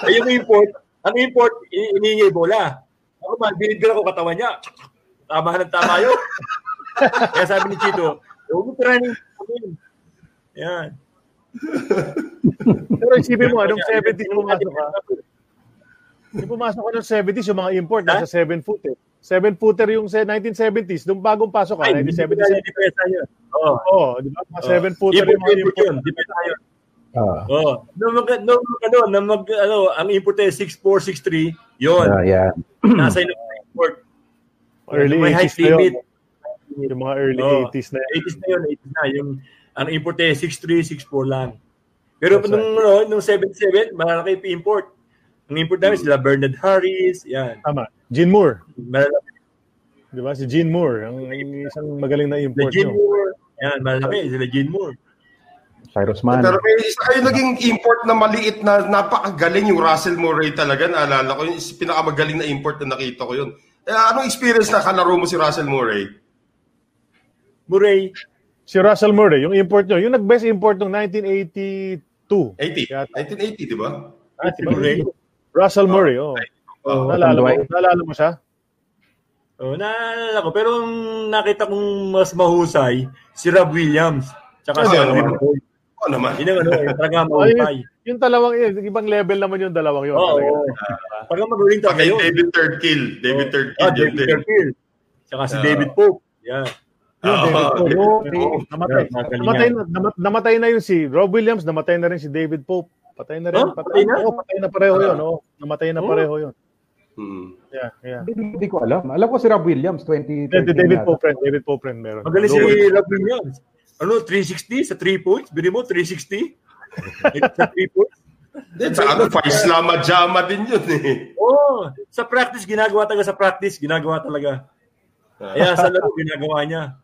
Ay, yung import, ang import, iniingay bola. Ako man, binibira ko katawan niya. Tama ng tama yun. Kaya sabi ni Chito, huwag mo tirahin Yan. Pero isipin mo, anong 70s pumasok ka? Yung pumasok ka ng 70s, yung mga import, nasa 7 foot eh. 7-footer yung 1970s, nung bagong pasok ka, 1977. Hindi pesa yun. Oo, oh. oh, di ba? Mga 7-footer yung mga import. Yun, di pesa yun. Ah. Oh. No, mag, no, ano, na mag, ano, ang import ay 6463, yun. Uh, yeah. Nasa yung import. Early may 80s na yun. Yung mga early oh, 80s na yun. 80s na yun, 80s na. Yung, ang import ay 6364 lang. Pero That's nung, right. no, nung 77, malaki pa import. Ang import namin sila Bernard Harris, yan. Tama. Gene Moore. Malaki. Di ba? Si Gene Moore, ang isang magaling na import si Gene Moore. Yan, malaki. Sila Gene Moore. Cyrus Mann. Pero may isa kayo naging import na maliit na napakagaling yung Russell Murray talaga. Naalala ko, yung pinakamagaling na import na nakita ko yun. Eh, anong experience na kalaro mo si Russell Murray? Murray. Si Russell Murray, yung import nyo. Yung nag-best import ng 1982. 80? 1980, di ba? Ah, si Murray. Russell Murray, oh. Oh, naalala, mo, naalala mo siya? Oh, naalala ko. Pero nakita kong mas mahusay, si Rob Williams. Tsaka oh, si Andrew Boy. Oo naman. Yun ang ano, yung talaga mahusay. Oh, yung dalawang, yun, ibang level naman yung dalawang yun. Oo. Oh, oh. Pag magaling talaga yun. David Third Kill. David Third Kill. Ah, David Third Kill. Tsaka si David Pope. Yan. Yung David Pope. Oh, namatay, namatay, na, namatay na yung si Rob Williams, namatay na rin si David Pope. Patay na rin. Oh, patay, patay na? Oh, patay na pareho yun. Oh. Namatay na pareho yun. Hmm. Yeah, yeah. Hindi, hindi ko alam. Alam ko si Rob Williams, 20... David, David Popren, David Popren meron. Magaling si Rob Williams. Ano, 360 sa 3 points? Bili mo, 360? sa 3 points? Then sa ano, Faiz Lama Jama din yun eh. Oo. Oh, sa practice, ginagawa talaga sa practice. Ginagawa talaga. Kaya sa laro, ginagawa niya.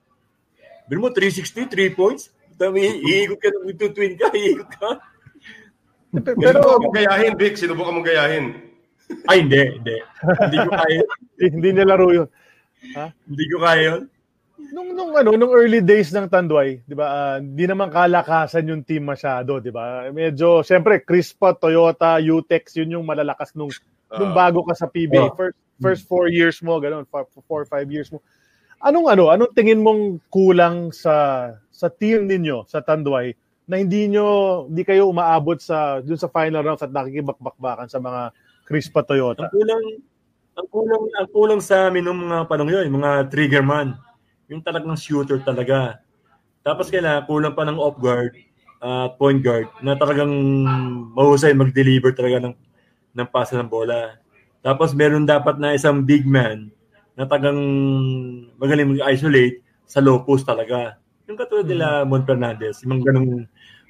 Bill mo, 360, 3 points. Iikot ka, twin ka, iikot ka. Pero, sinubukan mo gayahin, Vic. Sinubukan mo gayahin. Ay, hindi, hindi. Hindi ko kaya. hindi niya laro yun. Ha? Hindi ko kaya yun. Nung nung ano, nung early days ng Tanduay, 'di ba? Hindi uh, naman kalakasan yung team masyado, 'di ba? Medyo syempre Crispa, Toyota, Utex, yun yung malalakas nung uh, nung bago ka sa PBA. Uh, first first four years mo, ganun, four, four five years mo. Anong ano, anong tingin mong kulang sa sa team ninyo sa Tanduay na hindi nyo hindi kayo umaabot sa dun sa final rounds at nakikibakbakbakan sa mga Crispa Toyota? Ang kulang ang kulang ang kulang sa amin ng mga panong yun, mga trigger man yung talagang shooter talaga. Tapos kailangan kulang pa ng off guard at uh, point guard na talagang mahusay mag-deliver talaga ng ng pasa ng bola. Tapos meron dapat na isang big man na tagang magaling mag-isolate sa low post talaga. Yung katulad nila mm-hmm. Mon Fernandez, yung ganung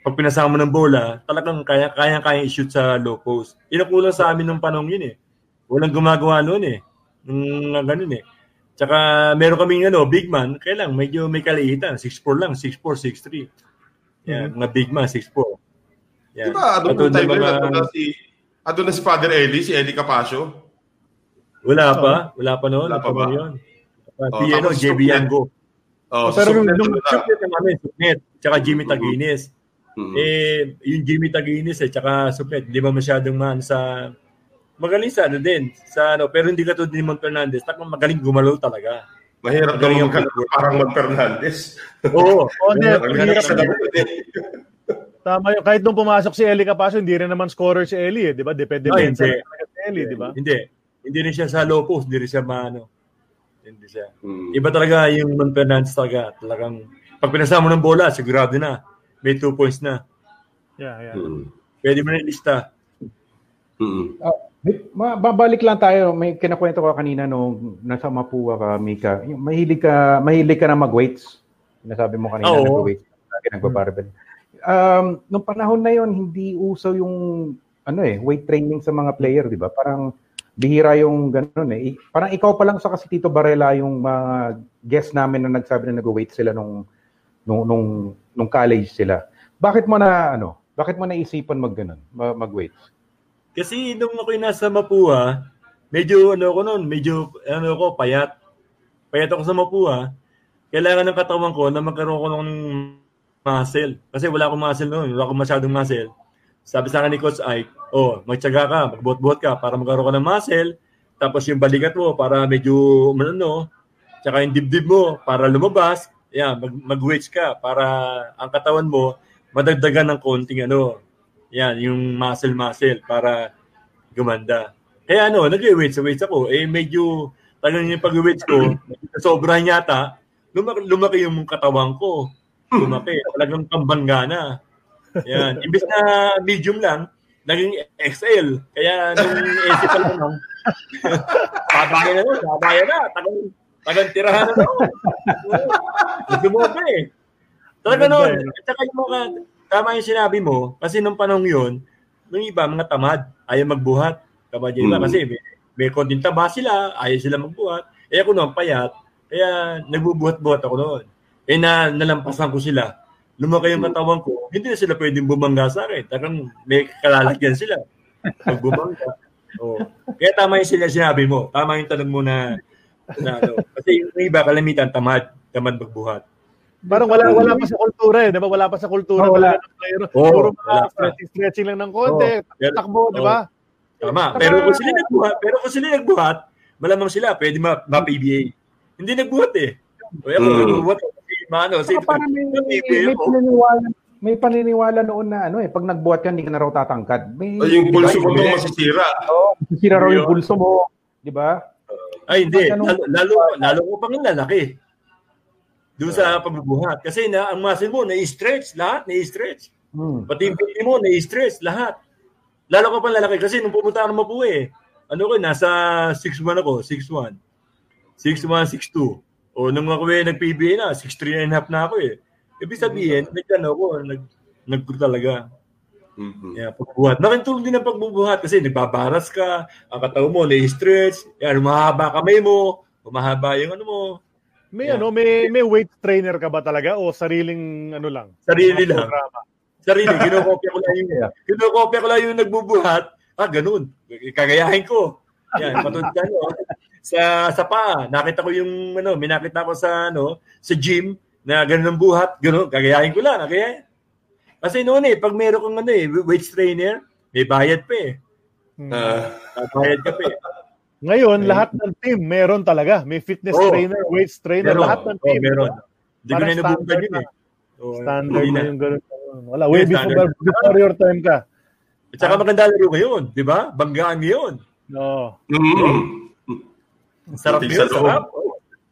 pag pinasama ng bola, talagang kaya kaya kaya i-shoot sa low post. Inakulang sa amin nung panong yun eh. Walang gumagawa noon eh. Nung ganun eh. Tsaka meron kaming ano, big man, kailang medyo may kaliitan. 6'4 lang, 6'4, 6'3. Yan, mm-hmm. mga big man, 6'4. Yan. Diba, ano po tayo mga... na si, ano na si Father Eli, si Eli Capasio? Wala pa, wala pa noon. Wala pa ba? Yun. Oh, si ano, JB Yango. Oh, pero nung nung supnet na namin, supnet, tsaka Jimmy Taginis. Mm-hmm. Eh, yung Jimmy Taginis eh, tsaka supnet, di ba masyadong man sa magaling sa ano din. Sa ano, pero hindi katulad ni Mon Fernandez. Takang magaling gumalaw talaga. Mahirap daw yung parang Mon Fernandez. Oo. oh, mahirap sa Tama yun. Kahit nung pumasok si Eli Capacio, hindi rin naman scorer si Eli eh. Di ba? Depende no, hindi. si Eli, di ba? Hindi. Hindi rin siya sa low post. Hindi rin siya maano. Hindi siya. Hmm. Iba talaga yung Mon Fernandez talaga. Talagang pag pinasama ng bola, sigurado na. May two points na. Yeah, yeah. Hmm. Pwede mo na lista. Hmm. Uh, Babalik lang tayo. May kinakwento ko kanina nung nasa Mapua ka, Mika. Mahilig ka, mahilig ka na mag-weights. Nasabi mo kanina Oo. nag-weights. Nag-barbell. Um, nung panahon na yon hindi uso yung ano eh, weight training sa mga player, di ba? Parang bihira yung ganun eh. Parang ikaw pa lang sa kasi Tito Barela yung mga guest namin na nagsabi na nag-weight sila nung, nung, nung, nung college sila. Bakit mo na ano? Bakit mo naisipan mag ganun, mag-weights? Kasi nung ako'y nasa Mapua, medyo ano ko noon, medyo ano ko, payat. Payat ako sa Mapua. Kailangan ng katawan ko na magkaroon ko ng muscle. Kasi wala akong muscle noon, wala akong masyadong muscle. Sabi sa akin ni Coach Ike, oh, magtyaga ka, magbuot-buot ka para magkaroon ka ng muscle. Tapos yung balikat mo para medyo ano, tsaka yung dibdib mo para lumabas. Yeah, mag, mag-weights ka para ang katawan mo madagdagan ng konting ano, yan, yung muscle-muscle para gumanda. Kaya ano, nag-weights sa weights ako. Eh, medyo talagang yung pag-weights ko, sobrang yata, lumaki, lumaki yung katawan ko. Lumaki. Talagang kambanggana. Yan. Imbis na medium lang, naging XL. Kaya nung AC pa lang sabayan na nun, sabayan na. Tagang, tagang tirahan na nun. Gumobe eh. Talaga nun. At saka yung mga, tama yung sinabi mo, kasi nung panong yun, nung iba, mga tamad, ayaw magbuhat. Tamad yung iba, mm. kasi may, may konting taba sila, ayaw sila magbuhat. Eh ako noon, payat, kaya nagbubuhat-buhat ako noon. Eh na, nalampasan ko sila. Lumaki yung katawan ko, hindi na sila pwedeng bumangga sa akin. Talagang may kalalagyan sila. Pag bumangga. Oh. Kaya tama yung sila sinabi mo. Tama yung tanong mo na, na ano. Kasi yung iba, kalamitan, tamad. Tamad magbuhat. Parang wala wala pa sa kultura eh, 'di ba? Wala pa sa kultura oh, wala. ng player. Oh, Puro mga stretching, stretching lang ng konti, oh, takbo, oh, 'di ba? Tama. Pero kung sila nagbuhat, pero kung sila nagbuhat, malamang sila pwede ma, ma PBA. Hindi nagbuhat eh. O ako, mm. nagbuhat si Mano, si parang may, may, may, paniniwala, may paniniwala noon na ano eh, pag nagbuhat ka, hindi ka na raw tatangkad. May, Ay, yung pulso mo masisira. Oo, oh, masisira raw yung pulso mo. Di ba? Ay, hindi. Lalo, lalo, lalo ko pang lalaki. Doon sa pagbubuhat. Kasi na, ang muscle mo, na-stretch, lahat na-stretch. Hmm. Pati yung pinti mo, na-stretch, lahat. Lalo ka pa lalaki. Kasi nung pumunta ako ng Mapu eh, ano ko, nasa 6'1 ako, 6'1. 6'1, 6'2. O nung ako eh, nag-PBA na, 6'3 and a half na ako eh. Ibig sabihin, hmm. nag-ano ako, nag, nag talaga. Mm-hmm. Yeah, pagbubuhat. Malaking tulong din ang pagbubuhat kasi nagbabaras ka, ang katawan mo na-stretch, yan, mahaba kamay mo, mahaba yung ano mo. May yeah. ano, may may weight trainer ka ba talaga o sariling ano lang? Sarili lang. Programa? Sarili, kinokopya ko lang yung kinokopya ko lang yung nagbubuhat. Ah, ganun. Kagayahin ko. Yan, patulad ka no. Sa sa pa, nakita ko yung ano, may nakita ko sa ano, sa gym na ganun ang buhat, ganun, kagayahin ko lang, kagayahin. Kasi noon eh, pag meron kang ano eh, weight trainer, may bayad pa eh. Uh, bayad ka pa eh. Ngayon, Ay. lahat ng team meron talaga. May fitness oh, trainer, weight trainer, meron. lahat ng oh, team. Oh, meron. Hindi ko na nabubukan yun eh. Oh, standard na yung ganun. Wala, way before, before your time ka. At saka ah. maganda laro ngayon, di ba? Banggaan ngayon. No. Mm-hmm. Sarap yun, sarap.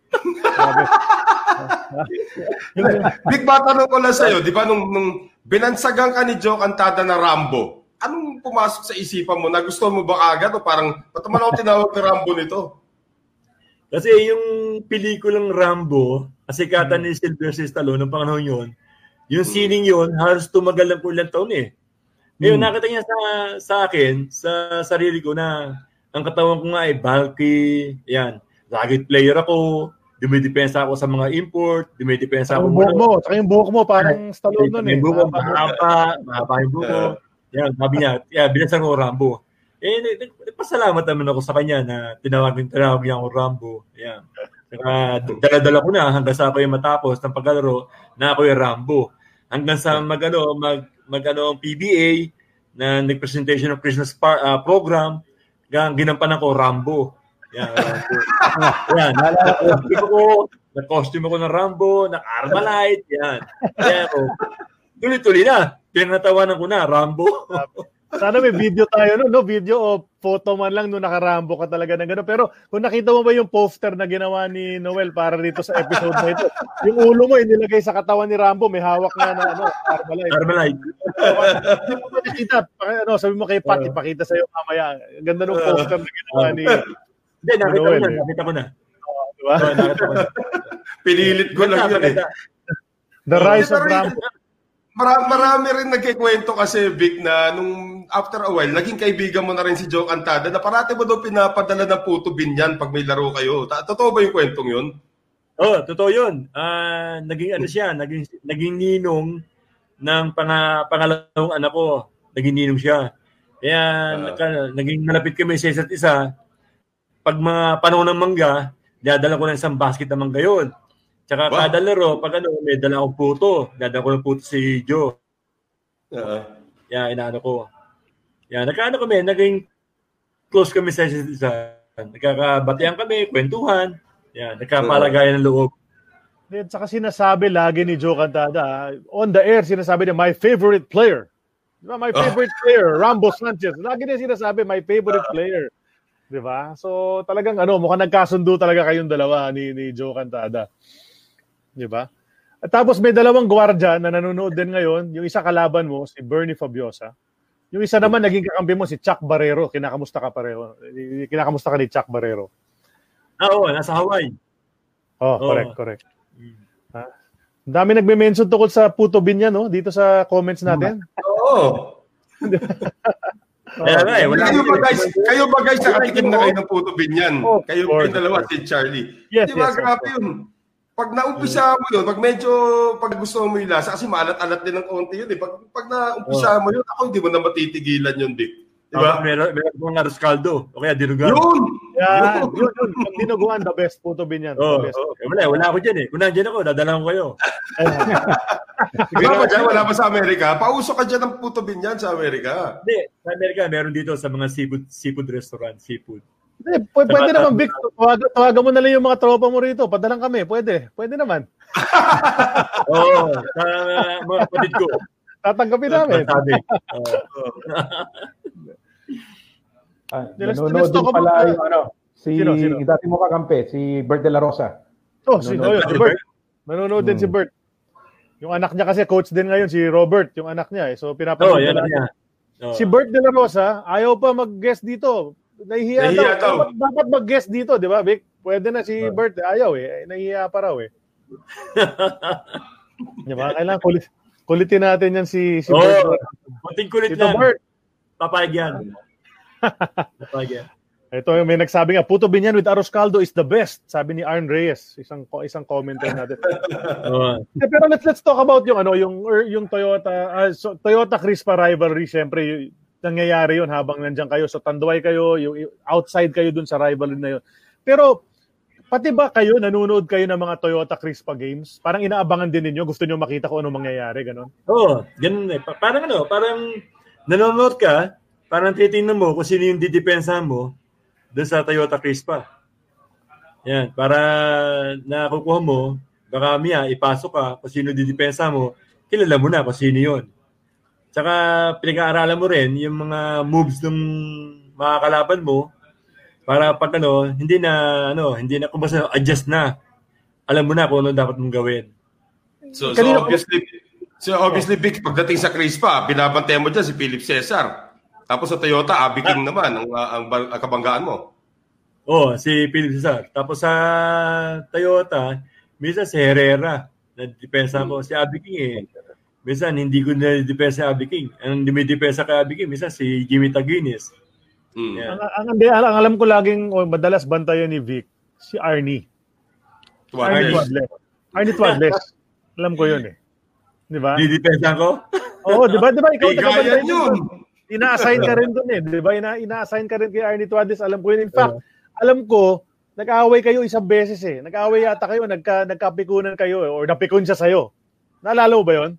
Big ba tanong ko lang sa'yo, di ba nung, nung binansagan ka ni Joe Cantada na Rambo, anong pumasok sa isipan mo? Nagustuhan mo ba agad o parang, ba't naman ako tinawag ni Rambo nito? Kasi yung pelikulang Rambo, kasi kata ni Sylvester Stallone noong panahon yun, yung sining yun, halos tumagal lang po ilang taon eh. Ngayon, hmm. nakita niya sa, sa akin, sa sarili ko na ang katawan ko nga ay bulky, yan, rugged player ako, dumidepensa ako sa mga import, dumidepensa ako. Buhok mo, saka yung buhok mo parang Stallone nun eh. Yung buhok mo, mahaba, mahaba yung buhok mo. Yan, sabi niya, yeah, binasan ko Rambo. Eh, nagpasalamat naman ako sa kanya na tinawag, tinawag niya ako Rambo. Yan. Saka dala-dala ko na hanggang sa ako yung matapos ng paglalaro na ako yung Rambo. Hanggang sa mag, ano, mag, ano, PBA na nag-presentation ng Christmas par, uh, program, ginampanan ko Rambo. Yan, yan. Nalala ko, nag-costume ako ng Rambo, naka-Armalite, yan. Yan ako. Tuloy-tuloy na. Pinatawanan ko na, Rambo. Sana may video tayo no, no? Video o photo man lang no nakarambo ka talaga ng gano'n. Pero kung nakita mo ba yung poster na ginawa ni Noel para dito sa episode na ito, yung ulo mo inilagay sa katawan ni Rambo, may hawak na na ano, Armalite. Armalite. Hindi mo nakita, ano, sabi mo kay Pat, ipakita sa'yo mamaya. Ganda ng poster na ginawa ni hindi, nakita ko na. Nakita ko na. Diba? Oh, nakita ko na. Pinilit ko lang yun eh. The Rise of Rambo. Marami, marami rin nagkikwento kasi, Vic, na nung after a while, naging kaibigan mo na rin si Joe Cantada na parati mo daw pinapadala ng puto binyan pag may laro kayo. Totoo ba yung kwentong yun? Oo, oh, totoo yun. Uh, naging ano siya, naging, naging ninong ng pang, pangalawang anak ko. Naging ninong siya. Kaya uh, naging malapit kami sa isa't isa pag mga panahon ng mangga, dadala ko ng isang basket ng mangga yun. Tsaka wow. kada laro, pag ano, may dala akong puto. Dadala ko ng puto si Joe. Uh-huh. Yan, inaano ko. Yan, nagkaano kami, naging close kami sa isa. Nagkakabatian kami, kwentuhan. Yan, nagkapalagayan ng loob. At saka sinasabi lagi ni Joe Cantada, on the air, sinasabi niya, my favorite player. Diba, my favorite oh. player, Rambo Sanchez. Lagi niya sinasabi, my favorite player. 'Di ba? So talagang ano, mukhang nagkasundo talaga kayong dalawa ni ni Joe Cantada. 'Di ba? At tapos may dalawang gwardiya na nanonood din ngayon, yung isa kalaban mo si Bernie Fabiosa. Yung isa naman naging kakampi mo si Chuck Barrero. Kinakamusta ka pareho? Kinakamusta ka ni Chuck Barrero? Ah, oo, nasa Hawaii. Oh, oh. correct, correct. Mm. Ha? Dami nagme-mention tungkol sa Puto Binya, no? Dito sa comments natin. Oo. Kaya nga eh, wala kayo ba guys, kayo ba guys nakatikim na kayo ng puto binyan? Oh, kayo yung dalawa si Charlie. Yes, Di ba yes, grabe yun? Pag naumpisa mo yun, pag medyo pag gusto mo yung lasa, kasi maalat-alat din ng konti yun eh. Pag, pag naumpisa mo yun, ako hindi mo na matitigilan yun, Dick. Diba? Uh, meron, meron kong nga Rascaldo. O kaya dinugan. Yun! Yeah, yun, yun. yun. Pag dinuguan, the best puto binyan. Oh, best. Oh. Eh, wala, wala ako dyan eh. Kung nandiyan ako, dadalahan ko kayo. wala pa dyan, wala pa sa Amerika. Pauso ka dyan ng puto binyan sa Amerika. Hindi, sa Amerika, meron dito sa mga seafood, seafood restaurant, seafood. Hindi, pwede, pwede naman, Vic. Tawagan, tawagan mo na lang yung mga tropa mo rito. Padalang kami. Pwede. Pwede naman. Oo. oh, sa uh, mga kapatid ko. Tatanggapin namin. Sabi. Ah, nanonood din pala ba? yung ano, si sino, sino? dati mo kakampi, si Bert De La Rosa. Oh, si, oh, si Bert. Nanonood hmm. din si Bert. Yung anak niya kasi coach din ngayon si Robert, yung anak niya eh. So pinapanood oh, niya. Oh. Si Bert De La Rosa, ayaw pa mag-guest dito. Nahihiya, Nahihiya daw. Dapat, dapat mag-guest dito, di ba, Vic? Pwede na si oh. Bert. Ayaw eh. Nahihiya pa raw eh. di ba? Kailangan kulit, kulitin natin yan si, si oh, Bert. Ating kulit Tito lang. Bert. Papayag yan. Yan. Ito yung may nagsabi nga, Puto Binyan with Arroz Caldo is the best, sabi ni Arn Reyes, isang isang commenter natin. Eh, pero let's let's talk about yung ano, yung yung Toyota ah, so, Toyota Crispa rivalry, syempre nangyayari yun habang nandiyan kayo. So tanduay kayo, yung outside kayo dun sa rivalry na yun. Pero pati ba kayo nanonood kayo ng mga Toyota Crispa games? Parang inaabangan din ninyo, gusto niyo makita kung ano mangyayari, ganun. Oo, ganun eh. Pa- parang ano, parang nanonood ka, parang titingnan mo kung sino yung didepensahan mo doon sa Toyota Crispa. Yan, para nakukuha mo, baka miya, ipasok ka kung sino didepensa mo, kilala mo na kung sino yun. Tsaka pinag-aaralan mo rin yung mga moves ng mga kalaban mo para pag ano, hindi na ano, hindi na kung basta adjust na. Alam mo na kung ano dapat mong gawin. So, so Kanina- obviously, so obviously, Vic, pagdating sa Crispa, binabantayan mo dyan si Philip Cesar. Tapos sa Toyota, Abby King naman ang, ang, ang, ang kabanggaan mo. Oh, si Philip Cesar. Tapos sa Toyota, minsan si Herrera na depensa ko. Si Abby King eh. Minsan hindi ko na depensa si Abby King. Ang dumidepensa kay Abby King, minsan si Jimmy Taguines. Mm. Yeah. Ang, ang, ang, ang alam ko laging o madalas bantayan ni Vic, si Arnie. Arnie Tuwanes. Tuadles. Arnie Tuadles. alam ko yun eh. Di ba? Didepensa ko? Oo, di ba? Di ba? Ikaw Bigayan tagabantay yun. Ina-assign ka rin doon eh. Di ba? Ina- ina-assign ka rin kay Arnie Tuadis. Alam ko yun. In fact, alam ko, nag-aaway kayo isang beses eh. Nag-aaway yata kayo, nagka, nagkapikunan kayo eh, or napikon siya sa'yo. Naalala mo ba yun?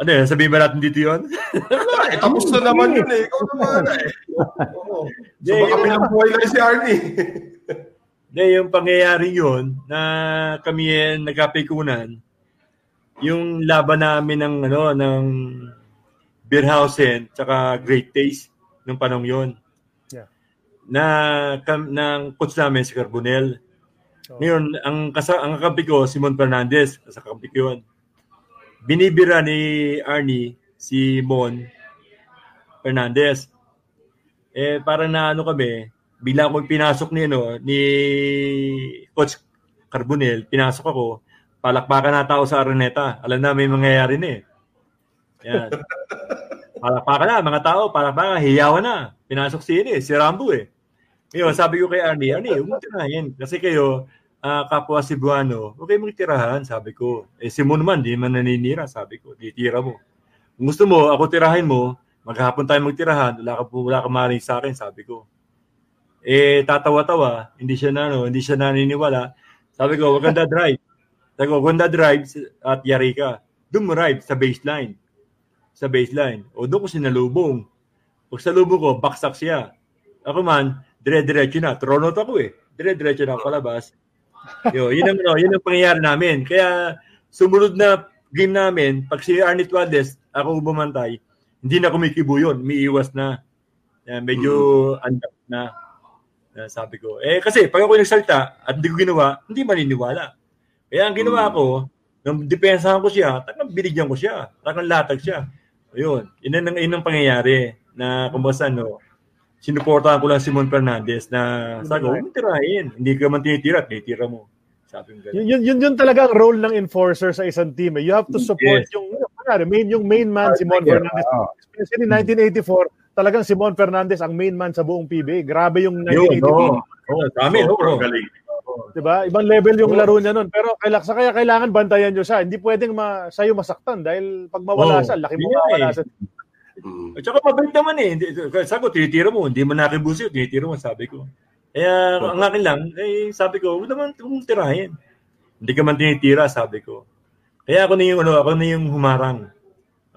Ano yun? Sabihin ba natin dito yun? Wala eh, tapos na naman yun eh. Ikaw naman eh. Oo. So baka yun. pinabuhay lang si Arnie. Hindi, yung pangyayari yun na kami eh, nagkapikunan, yung laban namin ng ano ng Beerhausen tsaka Great Taste nung panong yun. Yeah. Na kam, ng coach namin si Carbonell. So, Ngayon, ang kasa ang kakampi ko Simon Fernandez, sa kakampi ko yun. Binibira ni Arnie si Mon Fernandez. Eh parang naano kami, bigla ko pinasok ni ano ni Coach Carbonell, pinasok ako, palakpakan na tao sa Araneta. Alam na may mangyayari na eh. Yan. palakpakan na, mga tao, palakpakan, hiyawan na. Pinasok si ini, si Rambo eh. Ngayon, sabi ko kay Arnie, Arnie, huwag tirahin. Kasi kayo, ah, kapwa Cebuano, huwag kayo magtirahan, sabi ko. Eh, si Mo naman, di man naninira, sabi ko. Di tira mo. Kung gusto mo, ako tirahin mo, maghapon tayo magtirahan, wala ka, wala ka maring sa akin, sabi ko. Eh, tatawa-tawa, hindi siya na, ano, hindi siya naniniwala. Sabi ko, wag ganda drive. Sabi ko, wag ganda drive at yari ka. Doon mo sa baseline. Sa baseline. O doon ko sinalubong. Pag sa lubong ko, baksak siya. Ako man, dire-diretso na. Tronot ako eh. Dire-diretso na ako palabas. Yo, yun ang, ano, yun ang pangyayari namin. Kaya, sumunod na game namin, pag si Arnie Tuades, ako bumantay, hindi na kumikibo yun. Umiiwas na. Yan, medyo unlock na. na sabi ko. Eh, kasi pag ako nagsalita at hindi ko ginawa, hindi maniniwala. Kaya ang ginawa ko, nung depensahan ko siya, talagang binigyan ko siya. Talagang latag siya. Ayun. Yun ang, yun ang pangyayari na kung basta, no, sinuportahan ko lang si Mon Fernandez na sabi ko, huwag mo tirahin. Hindi ka man tinitira, tinitira mo. Sabi ko yun, yun, yun, yun talaga ang role ng enforcer sa isang team. Eh. You have to support Yes. yung, yung, main, yung main man, si Mon Fernandez. Oo. Especially 1984, talagang si Mon Fernandez ang main man sa buong PBA. Grabe yung Yun, 1984. no. Oh, dami, no, bro. galing. Diba? Ibang level yung laro niya nun. Pero kailangan, sa kaya kailangan bantayan nyo siya. Hindi pwedeng ma, sa'yo masaktan dahil pag mawala Oo. siya, laki mo Yun mawala eh. siya. Mm. At saka mabait naman eh. Hindi- Sabi ko, tinitira mo. Hindi mo nakibusi. Tinitira mo, sabi ko. Kaya ang akin lang, eh, sabi ko, huwag naman huwag tirahin. Hindi ka man tinitira, sabi ko. Kaya ako na yung, ano, ako na yung humarang.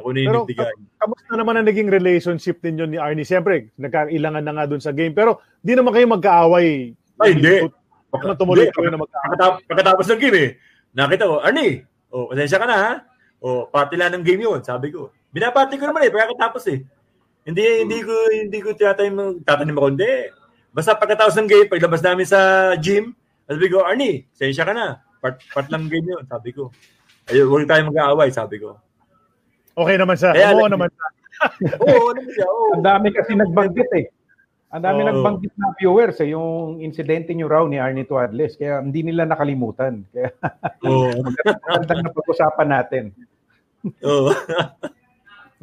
Ako na yung Pero nagbigay. kamusta naman ang naging relationship ninyo ni Arnie? Siyempre, nagkailangan na nga dun sa game. Pero di naman kayo magkaaway. Ay, hindi. Baka na tumuloy kayo na magkaaway. Pagkatapos, ng game eh, nakita ko, Arnie, oh, pasensya ka na ha. Oh, party lang ng game yun, sabi ko. Binabati ko naman eh, pagkatapos eh. Hindi hindi ko hindi ko tatanim tatanim ako hindi. Basta pagkatapos ng game, paglabas namin sa gym, sabi ko, Arnie, pasensya ka na. Part, part lang ng game yun, sabi ko. Ayun, huwag tayo mag-aaway, sabi ko. Okay naman siya. Kaya- Oo naman siya. Oo, ano mo siya, oo. Ang dami kasi nagbanggit eh. Ang dami Oo. nagbanggit na viewers eh, yung insidente nyo raw ni Arnie Tuadles. Kaya hindi nila nakalimutan. Kaya Oo. magandang na pag-usapan natin. Oo.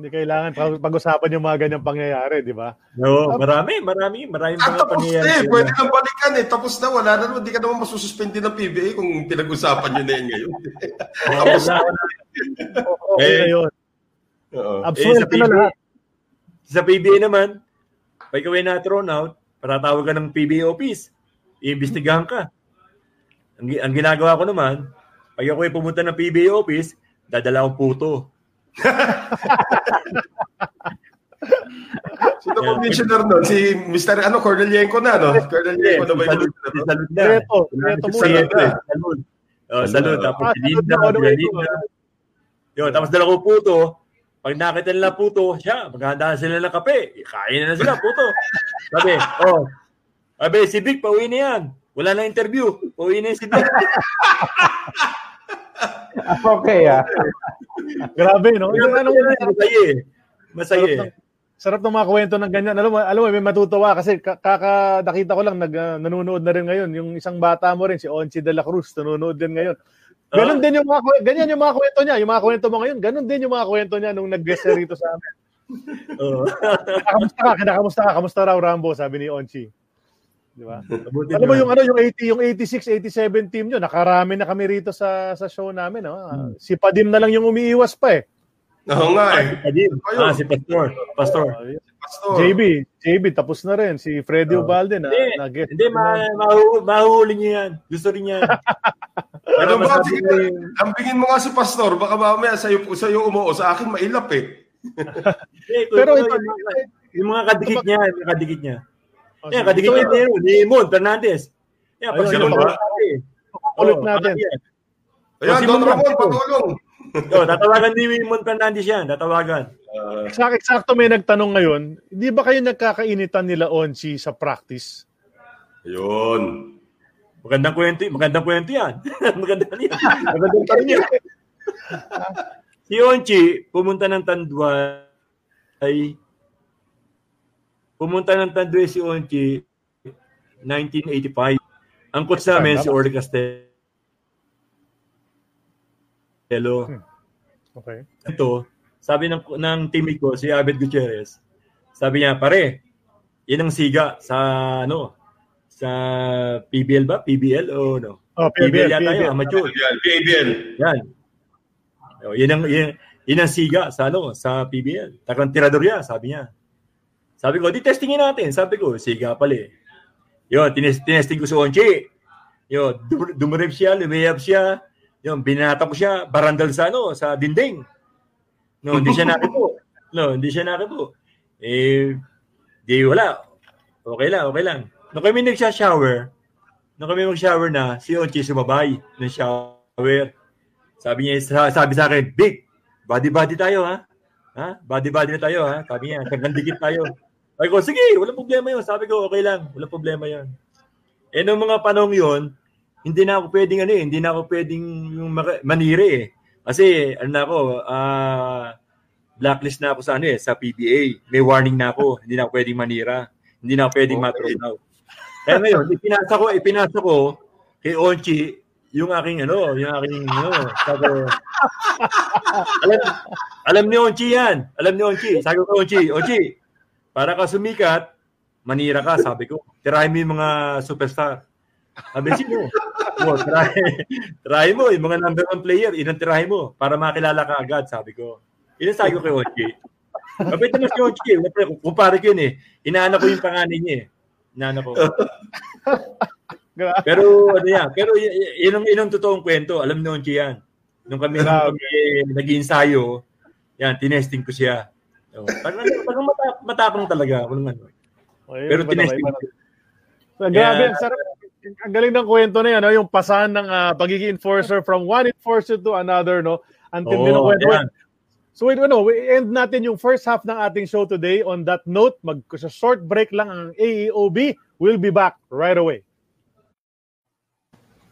Hindi kailangan pag-usapan yung mga ganyang pangyayari, di ba? No, marami, marami, marami mga pangyayari. Eh, pwede nang balikan eh. Tapos na, wala na naman. Hindi ka naman masususpindi ng PBA kung pinag-usapan nyo na yun ngayon. Tapos na. Okay na yun. Absuelto eh, na lahat. Sa PBA naman, pag ikaw na thrown out, patatawag ka ng office. Iimbestigahan ka. Ang, ang ginagawa ko naman, pag ako ay pumunta ng PBA office, dadala akong puto. Sino yeah. commissioner nun? Si Mr. ano, Cornelienko na, no? Cornelienko na ba yung commissioner? Salud na. Reto. Reto mo. Salud. Oh, salud. Tapos si Linda, Linda. Yun, tapos dala ko puto. Pag nakita nila puto, siya, maghahanda sila ng kape. Kain na sila, puto. Sabi, oh, sabi, si Vic, pauwi na yan. Wala na interview. Pauwi na si Vic. okay, ah. Grabe, no? Yung, ano, masaya. Masaya sarap ng, sarap ng mga kwento ng ganyan. Alam mo, alam mo may matutuwa kasi kakadakita ko lang nag, uh, nanonood na rin ngayon. Yung isang bata mo rin, si Onchi de la Cruz, nanonood din ngayon. Ganon uh, din yung mga ganyan yung mga kwento niya, yung mga kwento mo ngayon, ganon din yung mga kwento niya nung nag-guest rito sa amin. Oo. kamusta ka? Kinakamusta ka? Kamusta raw Rambo? Sabi ni Onchi. Di ba? Alam mo yung ano yung 80 yung 86 87 team niyo, nakarami na kami rito sa sa show namin, no? Hmm. Si Padim na lang yung umiiwas pa eh. Oo nga eh. Ah, si Pastor. Pastor. Pastor. JB, JB tapos na rin si Freddy oh. Ubalde na hindi, na guest. Hindi ma mahu, mahuli niya yan. Gusto rin niya. ano ba? Sige, lambingin mo nga si Pastor. Baka mamaya sa'yo, sa'yo umuo. Sa akin mailap eh. Pero ito, yung, mga, yung mga kadikit niya, yung mga kadikit niya. Oh, yeah, kadikit niya yun, ni Mon Fernandez. Yeah, pag sino ba? Ulit natin. Ayan, Don Ramon, patulong. Yo, tatawagan ni Mon Fernandez yan, tatawagan. Uh, Exact, exacto may nagtanong ngayon, di ba kayo nagkakainitan nila Onchi sa practice? Ayun. Magandang kwento, magandang kwento yan. magandang yan. magandang tanong yan. si Onchi, pumunta ng Tanduay ay Pumunta ng Tanduay si Onchi 1985. Ang coach namin si Orly Castello. Hmm. Okay. Ito, sabi ng, ng teammate ko, si Abed Gutierrez, sabi niya, pare, yan ang siga sa ano, sa PBL ba? PBL o no? Oh, PBL, PBL yata PBL. yun, amateur. PBL, PBL. Yan. O, yan ang, yan, yan ang siga sa ano, sa PBL. Takang tirador yan, sabi niya. Sabi ko, di testingin natin. Sabi ko, siga pala eh. Yun, tinest, tinesting ko si Onchi. Yun, dumarip siya, lumiyap siya. Yun, binata ko siya, barandal sa ano, sa dinding. No, hindi siya nakipo. No, hindi siya nakipo. Eh, di wala. Okay lang, okay lang. Nung kami nagsha-shower, nung kami mag-shower na, si Onchi sumabay ng shower. Sabi niya, sabi sa akin, Big, body-body tayo ha. Ha? Body-body na tayo ha. Sabi niya, hanggang dikit tayo. Sabi ko, sige, wala problema yun. Sabi ko, okay lang, wala problema yun. Eh, noong mga panong yun, hindi na ako pwedeng ano eh, hindi na ako pwedeng yung manire eh. Kasi, ano na ako, uh, blacklist na ako sa ano eh, sa PBA. May warning na ako, hindi na ako pwedeng manira. Hindi na ako pwedeng okay. matroll out. Kaya ngayon, ipinasa ko, ipinasa ko kay Onchi yung aking ano, yung aking ano, sabi alam, alam ni Onchi yan. Alam ni Onchi. Sabi ko Onchi, Onchi, para ka sumikat, manira ka, sabi ko. Tirahin mo yung mga superstar. Sabi sino? Oh, try, try mo, yung mga number one player, inang tirahin mo para makilala ka agad, sabi ko. Yun sabi ko kay Ochi. Mabait naman si Ochi. Kumpare ko yun eh. Inaana ko yung panganay niya eh. Inaana ko. pero ano yan, pero yun ang, yun ang totoong kwento. Alam ni Ochi yan. Nung kami, nung kami nag-iinsayo, yan, tinesting ko siya. Oh, parang, parang mata, matapang talaga. Walang ano. Pero tinesting. So, grabe, yeah. sarap. Ang galing ng kwento na yan, no? yung pasahan ng uh, pagiging enforcer from one enforcer to another, no? Ang tindi oh, ng kwento. So wait, ano, we end natin yung first half ng ating show today. On that note, mag sa short break lang ang AEOB. We'll be back right away.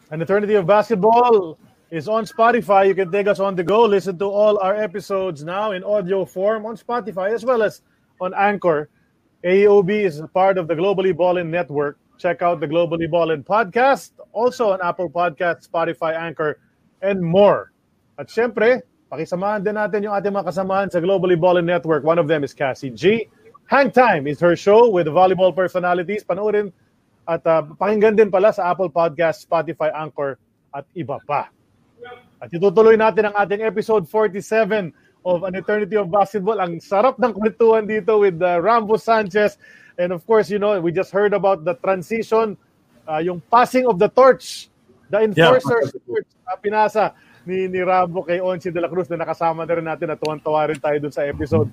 An Eternity of Basketball is on Spotify. You can take us on the go. Listen to all our episodes now in audio form on Spotify as well as on Anchor. AOB is part of the Globally Ballin Network. Check out the Globally Ballin podcast, also on Apple Podcast, Spotify, Anchor, and more. At syempre, Pakisamahan din natin yung ating mga kasamahan sa Globally Ballin Network. One of them is Cassie G. Hang Time is her show with volleyball personalities. Panoorin at uh, pakinggan din pala sa Apple Podcast, Spotify, Anchor at iba pa. At itutuloy natin ang ating episode 47 of An Eternity of Basketball. Ang sarap ng kwentuhan dito with uh, Rambo Sanchez. And of course, you know, we just heard about the transition, uh, yung passing of the torch, the enforcer's yeah. torch na pinasa ni, ni Rambo kay Onsi de la Cruz na nakasama na rin natin at tuwan-tawa rin tayo dun sa episode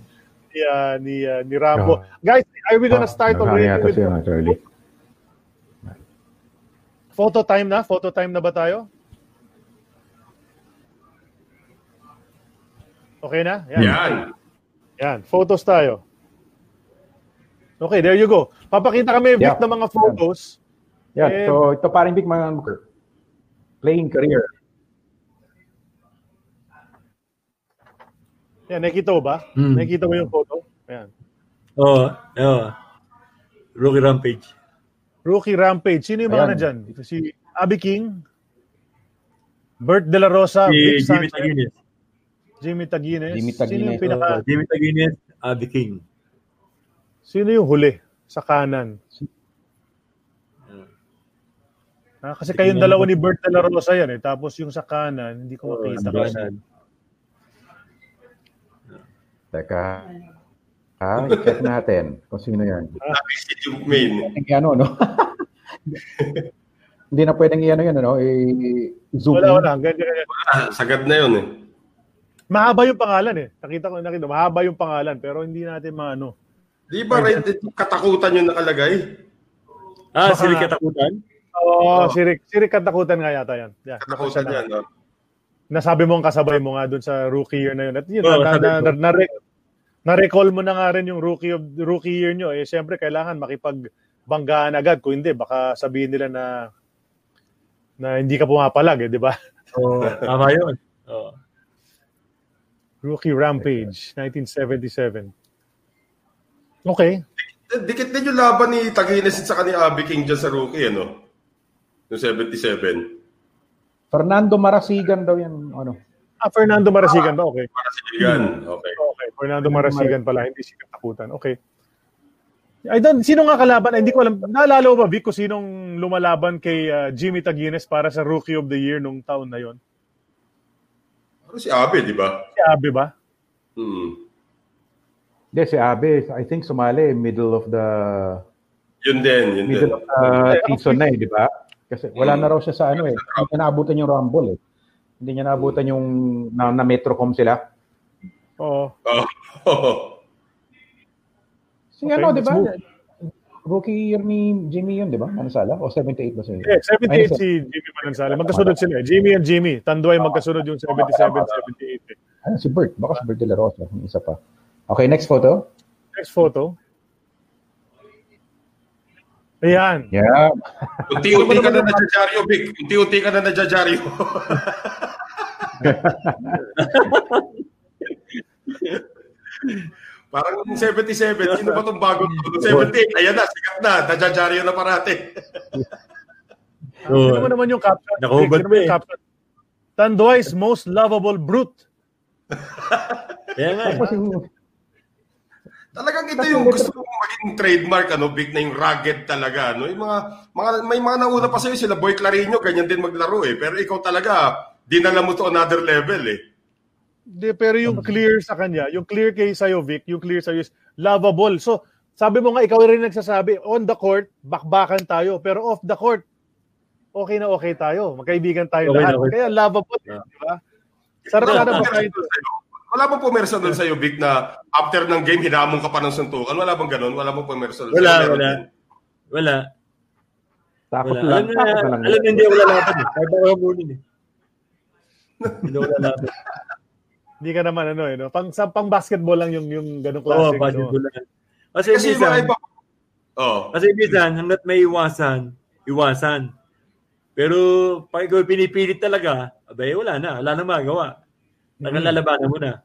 ni, uh, ni, uh, ni Rambo. Oh. Guys, are we gonna start oh, already with siya, photo time na? Photo time na ba tayo? Okay na? Yan. Yan. Yan. Photos tayo. Okay, there you go. Papakita kami, Vic, yeah. ng mga photos. Yeah, yeah. so ito paring Vic, mga playing career. Yan, nakikita mo ba? Mm. Nakikita mo yung photo? Yan. Oo. Oh, oh. Rookie Rampage. Rookie Rampage. Sino yung mga na dyan? Si Abby King, Bert De La Rosa, si Vic Jimmy Taguines. Jimmy Taguines. Jimmy Taguines. Sino yung pinaka... Uh, Jimmy Taguines, Abby King. Sino yung huli sa kanan? Ah, kasi kayong dalawa ni Bert De La Rosa yan eh. Tapos yung sa kanan, hindi ko makita. Oh, Teka. Ah, i-check natin kung sino yan. Nabisit yung main. Ano, no? Hindi na pwedeng i-ano yan, ano? I-zoom wala, wala. Ganyan, ganyan. Wala, sagad na yun eh. Mahaba yung pangalan eh. Nakita ko, nakita, mahaba yung pangalan pero hindi natin maano. Di ba rin katakutan yung nakalagay? Ah, Baka, Sirik Katakutan? Oo, oh, Sirik, Sirik Katakutan nga yata yan. Yeah, katakutan yan, no? Nasabi mo ang kasabay mo nga doon sa rookie year na yun. At yun, oh, na, na, na, na, na, na-recall mo na nga rin yung rookie of rookie year nyo, eh siyempre kailangan makipagbanggaan agad. Kung hindi, baka sabihin nila na na hindi ka pumapalag, eh, di ba? Oo, oh, tama yun. Oh. Rookie Rampage, 1977. Okay. Dikit din yung laban ni Tagines at saka ni Abby King dyan sa rookie, ano? Yung 77. Fernando Marasigan daw yan, ano? Ah, Fernando Marasigan ba? Okay. Marasigan, okay. Okay, Fernando Marasigan pala, hindi si katakutan. Okay. I don't, sino nga kalaban? Hindi ko alam. Naalala ba, Vic, kung sinong lumalaban kay uh, Jimmy Taguines para sa Rookie of the Year nung taon na yon? Ano si Abe, di ba? Si Abe ba? Hmm. Hindi, si Abe, I think sumali middle of the... Yun din, yun middle din. of the season na eh, di ba? Kasi wala hmm. na raw siya sa ano eh. Hindi na naabutan yung Rumble eh. Hindi niya naabutan yung na, na Metrocom sila. Oo. Oh. Si okay, ano, di ba? Rookie year ni Jimmy yun, di ba? Manansala? O 78 ba siya? Yeah, 78 si Jimmy Manansala. Magkasunod sila. Jimmy and Jimmy. Tanduay magkasunod yung 77, 78. Ano si Bert? Baka si Bert De La Rosa. Yung isa pa. Okay, next photo. Next photo. Ayan. Yeah. Unti-unti ka na nadyajaryo, Vic. Unti-unti ka na nadyajaryo. Parang 77, sino ba itong bagong 78, ayan na, sikat na, nadyajaryo na parate. Sino mo naman yung caption? Nakahubad mo yung caption? Tanduay's most lovable brute. Kaya nga. Talagang ito yung gusto kong maging trademark, ano, big na yung rugged talaga. No? Yung mga, mga, may mga nauna pa sa'yo, sila Boy Clarino, ganyan din maglaro eh. Pero ikaw talaga, dinala mo to another level eh. Di, pero yung clear sa kanya, yung clear kay sa'yo, Vic, yung clear sa'yo is lovable. So, sabi mo nga, ikaw rin nagsasabi, on the court, bakbakan tayo. Pero off the court, okay na okay tayo. Magkaibigan tayo okay lahat. Okay. Kaya lovable, yeah. di ba? Sarap na ba tayo? Wala bang pumersa doon sa iyo, Vic, na after ng game, hinamon ka pa ng suntukan? Wala bang ganun? Wala bang pumersa doon? Wala, wala. Wala. Takot lang. Alam na, alam na hindi ako lalaban eh. Kahit ako hamunin eh. Hindi ako lalaban. Hindi ka naman ano eh, no? Pang, sa, pang basketball lang yung, yung ganong klase. Oo, oh, basketball no? lang. Kasi, kasi minsan, iba, oh. kasi minsan, hanggat may iwasan, iwasan. Pero pag ikaw pinipilit talaga, abay, wala na. Wala na magawa. Nakalalabanan mo na.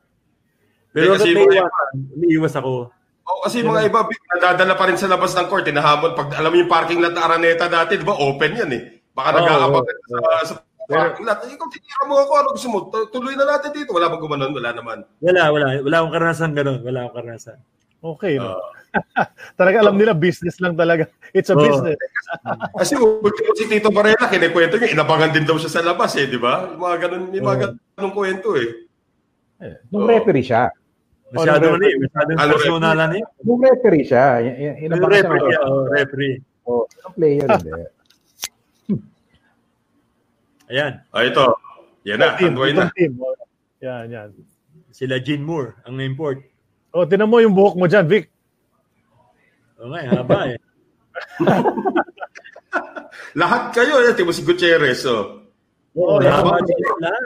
Pero kasi may iwasan, umiiwas ako. Oh, kasi mga iba, nadadala pa rin sa labas ng court, hinahamon. Pag alam mo yung parking lot na Araneta dati, di ba, open yan eh. Baka oh, nag-aabang oh, sa, sa parking lot. Ikaw, titira mo ako, ano gusto mo? Tuloy na natin dito. Wala bang gumanon? Wala naman. Wala, wala. Wala akong karanasan ganun. Wala akong karanasan. Okay, no? talaga alam nila, business lang talaga. It's a Oo. business. Kasi ultimo si Tito Varela, kinikwento niya, inabangan din daw siya sa labas eh, di ba? Yung Mga ganun, mga ganun kwento eh. Nung Oo. referee siya. Masyado Ano, ano eh. Masyadong Ano, personalan eh. Nung referee siya. siya referee. ng- Oh, referee. Oh, yung player, hindi. Ayan. Ah, ito. Yan na, Team, na. team. Oh, Yan, yan. Sila Gene Moore, ang na-import. O, tinan mo yung buhok mo dyan, Vic. Oo nga, eh, haba eh. Lahat kayo, eh, Timo si Gutierrez, oh. Oo, haba lahat.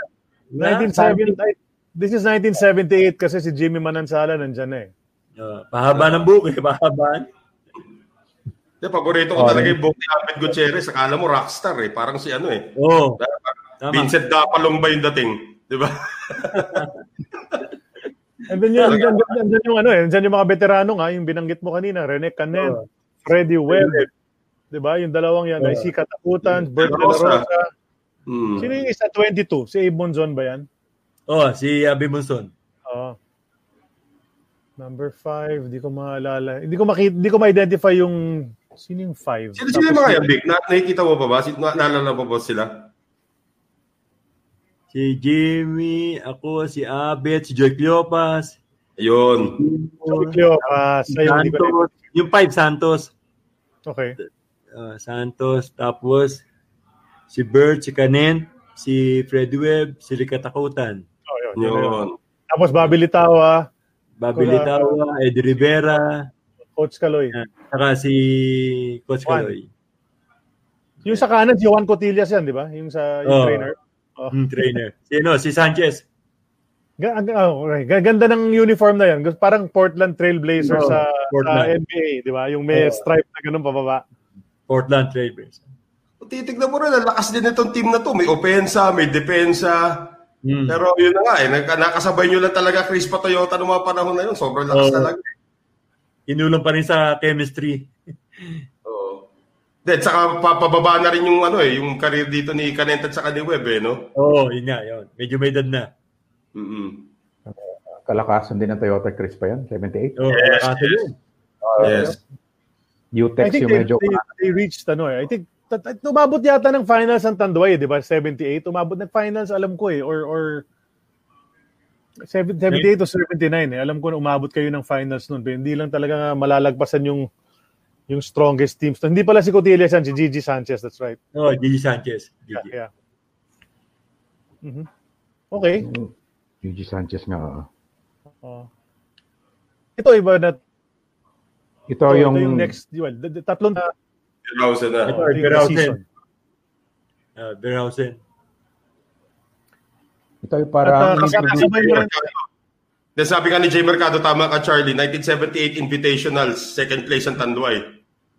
Sila lahat. Lahat. 1970, this is 1978 kasi si Jimmy Manansala nandyan na eh. Oh, pahaba ng buhok eh, pahaba. Di, paborito ko Oh, talaga yung buhok ni Ahmed Gutierrez. Akala mo rockstar eh. Parang si ano eh. Oo. Tama. Vincent Dapalong ba yung dating? Di ba? And then yun, andyan, andyan yung ano eh, andyan yung mga veterano nga, yung binanggit mo kanina, Rene Canet, Oo. Freddie Webb, 'di ba? Yung dalawang yan, ay si Katakutan, Bert De La Rosa. Hmm. Sino yung isa 22? Si Abe Monzon ba yan? Oh, si Abby Monson. Oo. Number 5, di ko maalala. Hindi ko makita, hindi ko ma-identify yung sino yung 5. Sino sino yung mga yan, Vic? Na, nakikita mo pa ba? Si, na, naalala mo ba sila? Si Jimmy, ako, si Abet, si Joy Cleopas. Ayun. Cleopas. Si hindi Santos. Yung five Santos. Okay. Uh, Santos. Tapos, si Bert, si Canen, si Fred Webb, si Rica Takutan. Oh, yun, yun, yun. Yun. Tapos Bobby Litawa, Bobby. Litawa, Eddie Rivera, Coach Kaloy. Yan. saka si Coach Juan. Caloy. Yung sa kanan, si Juan Cotillas yan, di ba? Yung sa yung Oo. trainer. Oh. Hmm, trainer. Si, ano, si Sanchez. Ang- oh, okay. Gaganda ng uniform na yan. Parang Portland Trailblazers Oo, sa, Portland. sa NBA, di ba? Yung may Oo. stripe na ganun pababa. Portland Trailblazers. Kung titignan mo rin, ang lakas din itong team na to. May opensa, may depensa. Hmm. Pero yun na nga eh, nag- nakasabay nyo lang talaga Chris pa Toyota noong mga panahon na yun. Sobrang lakas Oo. talaga. Inulang pa rin sa chemistry. Oo. Then, saka papababa na rin yung ano eh, yung career dito ni Canent at saka ni Webb eh, no? Oo, oh, yun nga, yun. Medyo may edad na. mm Kalakasan din ng Toyota Chris pa yan, 78. Oo, Yes, yes. yun. Yes. I Utex think yung they, medyo... they, they reached, ano eh, I think, tat- tat- umabot yata ng finals ang Tanduay, di ba? 78. Umabot ng finals, alam ko eh, or, or 7- 78 o 79 eh. Alam ko na umabot kayo ng finals noon. Pero hindi lang talaga malalagpasan yung yung strongest teams. Hindi pala si Cotillas yan, si Gigi Sanchez, that's right. Oh, Gigi Sanchez. Yeah, Gigi. yeah. Mhm. Okay. Gigi Sanchez nga. Oh. Ito iba na Ito ito yung... yung next, well, d- d- Rouse na. Ito, uh, yung Berhausen. Uh, Berhausen. Ito yung At uh, parang... kasama kasabay mo rin Then sabi nga ni Jay Mercado, tama ka Charlie, 1978 Invitationals, second place ang Tanduay.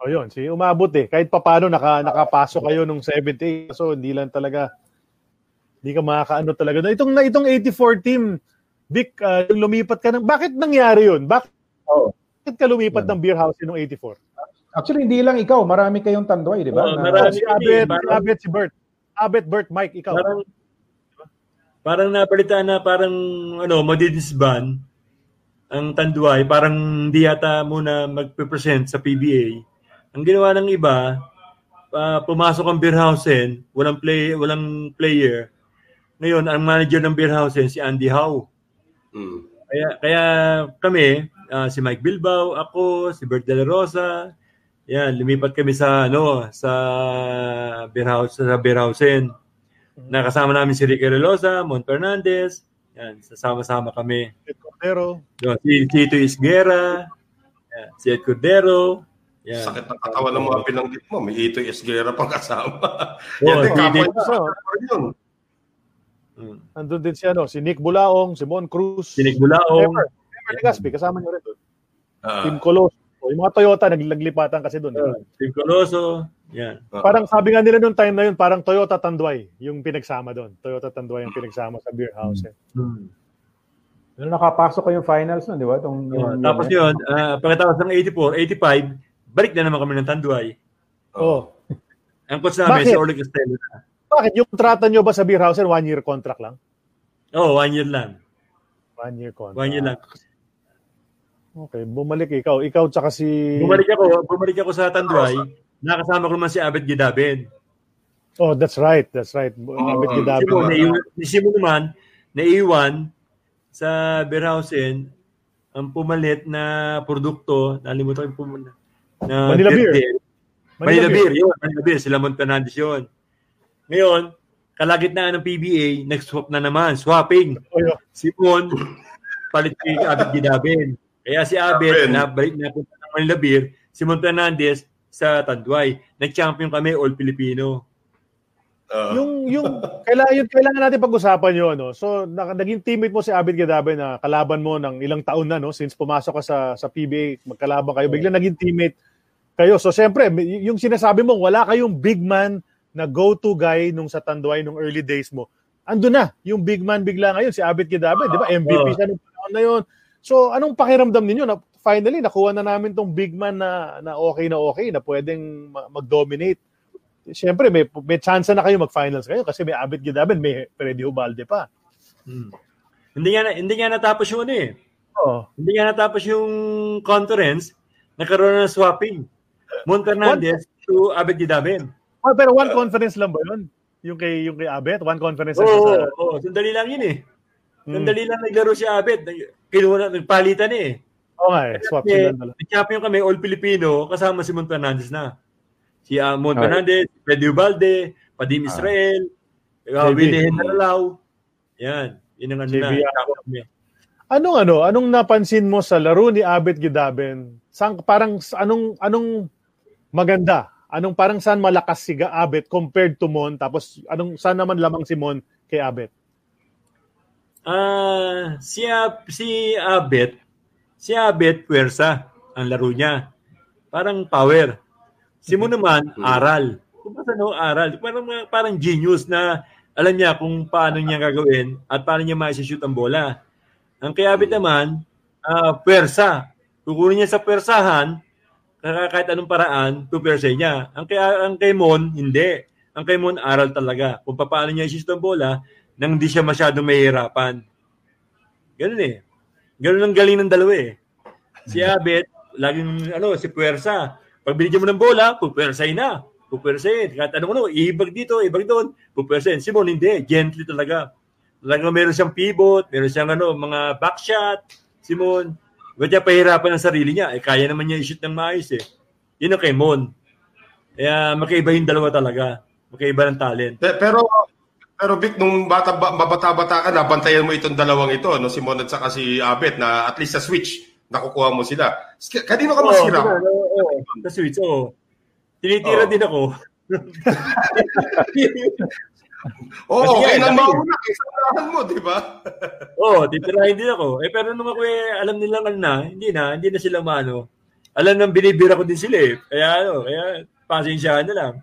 Oh, yun. Si umabot eh. Kahit papano naka, nakapasok kayo nung 78. So, hindi lang talaga hindi ka makakaano talaga. Itong, itong 84 team, Vic, uh, yung lumipat ka ng... Bakit nangyari yun? Bakit, Oh. bakit ka lumipat ng beer house nung 84? Actually, hindi lang ikaw. Marami kayong tanduay, di ba? Oo, Na- marami. si Abet, parang- Abet, si Bert. Abet, Bert, Mike, ikaw. Parang, parang napalitan na parang, ano, madidisban ang Tanduay. Parang hindi yata muna magpe-present sa PBA. Ang ginawa ng iba, ah, pumasok ang Beerhausen, walang play, walang player. Ngayon, ang manager ng Beerhausen si Andy Howe. Mm. Kaya kaya kami, ah, si Mike Bilbao, ako, si Bert De La Rosa, yan, lumipat kami sa ano, sa Beerhouse sa Beerhausen. Nakasama namin si Ricky Relosa, Mon Fernandez, yan, sasama-sama kami. Ed Cordero. Yun, si Tito Isguera, yan, si Ed Cordero, yan. Sakit ng katawan ng mga binanggit mo. May Ito Esguera pang kasama. Oo, Yan din, si kapwa niyo sa yun. Mm. Nandun din si, ano, si Nick Bulaong, si Mon Cruz. Si Nick Bulaong, Ever. Ever Legaspi, kasama nyo rin doon. Ah, Team Colos. O, yung mga Toyota, naglaglipatan kasi doon. uh, Tim Coloso, yan. ah. Parang sabi nga nila noong time na yun, parang Toyota Tanduay yung pinagsama doon. Toyota Tanduay yung pinagsama sa beer house. Eh. Mm. Nung nakapasok kayong finals nun, di ba? Itong, Oh, tapos yun, uh, pagkatapos ng 84, 85, balik na naman kami ng Tanduay. Oh. Ang coach namin, si Orly Costello na. Bakit? Yung trata nyo ba sa Beerhausen, one-year contract lang? Oo, oh, one year lang. One-year contract. One year lang. Okay, bumalik ikaw. Ikaw tsaka si... Bumalik ako, bumalik ako sa Tanduay. Nakasama ko naman si Abet Gidaben. Oh, that's right. That's right. Abet Si Gidabe. Simon, naiwan, si Simon naman, naiwan sa Beerhausen ang pumalit na produkto, nalimutan ko yung pumalit, na Manila Beer. Manila, Beer. yun. Manila Beer. Sila Mon Fernandez yun. Ngayon, kalagitnaan ng PBA, nag-swap na naman. Swapping. Oh, yun. Si Mon, palit kay Abet Gidaben. Kaya si Abet, Gidaben. nabalik na punta ng Manila Beer, si Mon Fernandez sa Tanduay. Nag-champion kami, All Filipino. Uh, yung yung kailangan yung kailangan natin pag-usapan 'yon no. So na, naging teammate mo si Abid Gadabe na kalaban mo ng ilang taon na no since pumasok ka sa sa PBA, magkalaban kayo. Biglang naging teammate kayo. So siyempre, y- yung sinasabi mo wala kayong big man na go-to guy nung sa Tanduay nung early days mo. Ando na, yung big man bigla ngayon si Abid Gadabe, 'di ba? MVP Oo. siya nung panahon na 'yon. So anong pakiramdam ninyo na finally nakuha na namin tong big man na na okay na okay na pwedeng ma- mag-dominate Siyempre, may, may chance na kayo mag-finals kayo kasi may Abit Gidaben, may Freddy Ubalde pa. Hmm. Hindi nga, na- hindi nga natapos yung ano eh. Oh. Hindi nga natapos yung conference, nagkaroon ng swapping. Mon Fernandez to Abed Gidaben. Oh, pero one conference lang ba yun? Yung kay, yung kay Abet? One conference lang Oo, siya sa... oh, oh, sandali lang yun eh. Hmm. Sandali lang naglaro si Abed. Kinuha na, nagpalitan eh. Nga eh, swap sila. dalawa. nag-champion kami, all Filipino, kasama si Mon Fernandez na. Si uh, Mon Okay. Fernandez, Freddy Ubalde, Padim Ah. Israel, uh, JB. Willie Henralao. Yan. Yun ang ano na. ah. Anong ano, anong napansin mo sa laro ni Abet Gidaben? Sang, parang anong anong maganda? Anong parang saan malakas si Abet compared to Mon? Tapos anong saan naman lamang si Mon kay Abet? Ah, si si Abet, si Abet puwersa ang laro niya. Parang power. Si Mo naman aral. Kung ba no aral, parang parang genius na alam niya kung paano niya gagawin at paano niya ma-shoot ang bola. Ang kay Abet naman, ah puwersa. Kukunin niya sa puwersahan, kaya kahit anong paraan, pupersa niya. Ang kay, ang kay Mon, hindi. Ang kay Mon, aral talaga. Kung paano niya i-shoot ang bola, nang hindi siya masyadong mahihirapan. Ganun eh. Ganun ang galing ng dalawa eh. Si Abet, laging, ano, si Puwersa. Pag binigyan mo ng bola, pupuwersay na. Pupuwersayin. Kahit ano, ano, ibag dito, ibag doon, pupuwersayin. Si Mon, hindi. Gently talaga. Talagang meron siyang pivot, meron siyang ano, mga backshot. Si Mon, ba't niya pahirapan ang sarili niya? Eh, kaya naman niya i-shoot ng maayos eh. Yun ang kay Mon. Kaya magkaiba yung dalawa talaga. Magkaiba ng talent. Pe- Pero pero Vic, nung bata ba- mabata-bata ka, nabantayan mo itong dalawang ito, no? si Mon at saka si Abet, na at least sa switch, nakukuha mo sila. Kanino ka masira? Oo, oo, oo. Sa switch, oo. Tinitira Oo. din ako. Oo, okay nga, nang mauna, kaysa mo, di ba? Oo, titirahin din ako. Eh, pero nung ako eh, alam nilang ano na, hindi na, hindi na sila maano. Alam nang binibira ko din sila eh. Kaya ano, kaya pasensyahan na lang.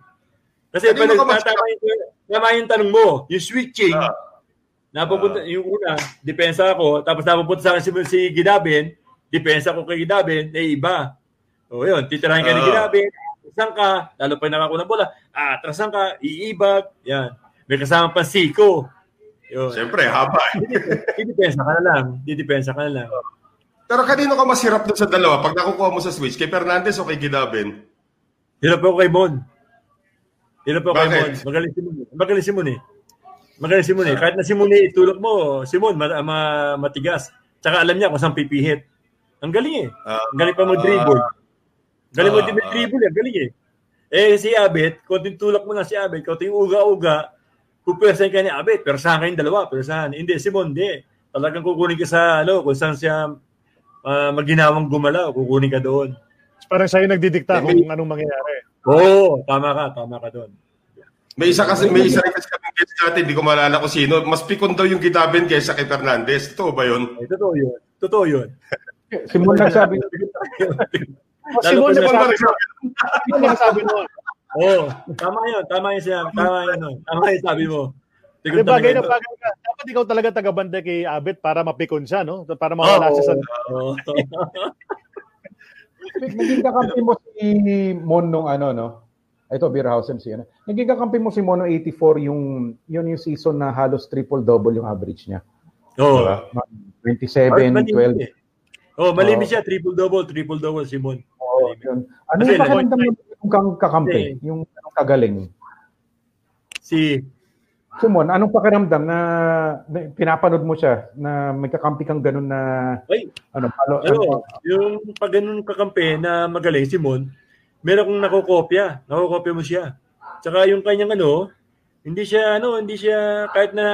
Kasi Kanino pala, ka mas- tama, yung, tama yung tanong mo, yung switching, Ah. napupunta, yung una, depensa ako, tapos napupunta sa akin si, si Gidaben, depensa ko kay Gidaben, eh iba. O yun, titirahin ka ni Ah. Gidaben, atrasan ka, lalo pa yung nakako ng bola, ah, atrasan ka, iibag, yan. May kasama pa Siko. Yun. Siyempre, haba. eh. Didepensa ka na lang. Didepensa ka na lang. Pero kanino ka masirap dun sa dalawa pag nakukuha mo sa switch? Kay Fernandez o kay Gidaben? Hirap ako kay Mon. Kay Bakit? Mon. Magaling si Mon. eh. Magaling si Mon eh. Magaling si Mon eh. Kahit na si Mon eh, itulak mo, si Mon ma- ma- matigas. Tsaka alam niya kung saan pipihit. Ang galing eh. Ah, Ang galing pa mag-dribble. Galing mo ah, din mag-dribble eh. Galing eh. Eh si Abet, konting tulak mo na si Abet, konting uga-uga, pupwersahin ka ni Abet, persahan kayong dalawa, persahan. Hindi, si Mon, hindi. Talagang kukunin ka sa, ano, kung saan siya uh, maginawang gumalaw, kukunin ka doon. Parang siya yung nagdidikta Eh, kung anong mangyayari. Oo, tama ka, tama ka doon. May isa kasi, may isa rin kasi kami guest natin, hindi ko maalala kung sino. Mas pikon daw yung Gidaben kaysa kay Fernandez. Totoo ba yun? Eh, totoo yun. Totoo yun. Si Mon nagsabi, Oh, si Lalo Mon pa sa- nagsabi nun. Si Mon nagsabi nun. Oo, tama yun. Tama yun siya. Tama yun. no. Tama yun sabi mo. Di Tignan bagay na bagay ka. Dapat ikaw talaga taga-banda kay Abet para mapikon siya, no? Para mawala siya sa... Oo. naging kakampi mo si Mon nung ano, no? ito, Beerhausen si ano. Naging kakampi mo si Mono 84 yung yun yung season na halos triple-double yung average niya. Oo. Diba? 27, 12. Eh. Oh, malinis siya. Triple-double, triple-double, Simon. Oo, yun. Ano Kasi yung pakiramdam mo yung kang kakampi? Kasi- Yung kagaling? Si, Simon, anong pakiramdam na, na pinapanood mo siya na may kakampi kang ganun na ay, ano, palo, ano, yung pag ganun kakampi na magaling, Simon, meron kong nakokopya. Nakokopya mo siya. Tsaka yung kanyang ano, hindi siya, ano, hindi siya, kahit na,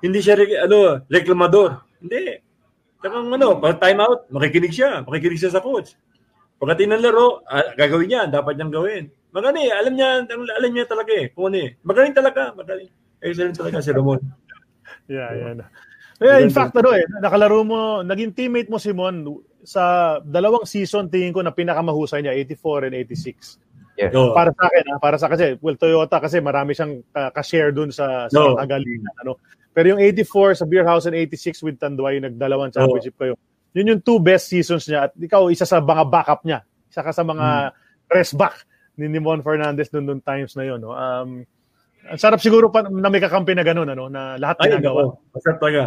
hindi siya, re- ano, reklamador. Hindi. Tsaka ano, pag time out, makikinig siya. Makikinig siya sa coach. Pagdating ng laro, ah, gagawin niya, dapat niyang gawin. Magaling, alam niya, alam niya talaga eh, kung ano eh. Magaling talaga, magaling. Excellent talaga si Ramon. Yeah, yeah. Yeah, in fact, ano eh, nakalaro mo, naging teammate mo, Simon, sa dalawang season, tingin ko na pinakamahusay niya, 84 and 86. Yes. Oo. Para sa akin, ha, para sa kasi, well, Toyota kasi marami siyang uh, ka-share dun sa, sa No. kagalingan. Ano? Pero yung 84 sa Beer House and 86 with Tanduay, yung nagdalawang championship kayo. Yun yung two best seasons niya. At ikaw, isa sa mga backup niya. Isa ka sa mga rest back ni Nimon Fernandez noon noon times na yun. No? Um, ang sarap siguro pa na may kakampi na gano'n, ano, na lahat Ay, ginagawa. Masarap talaga.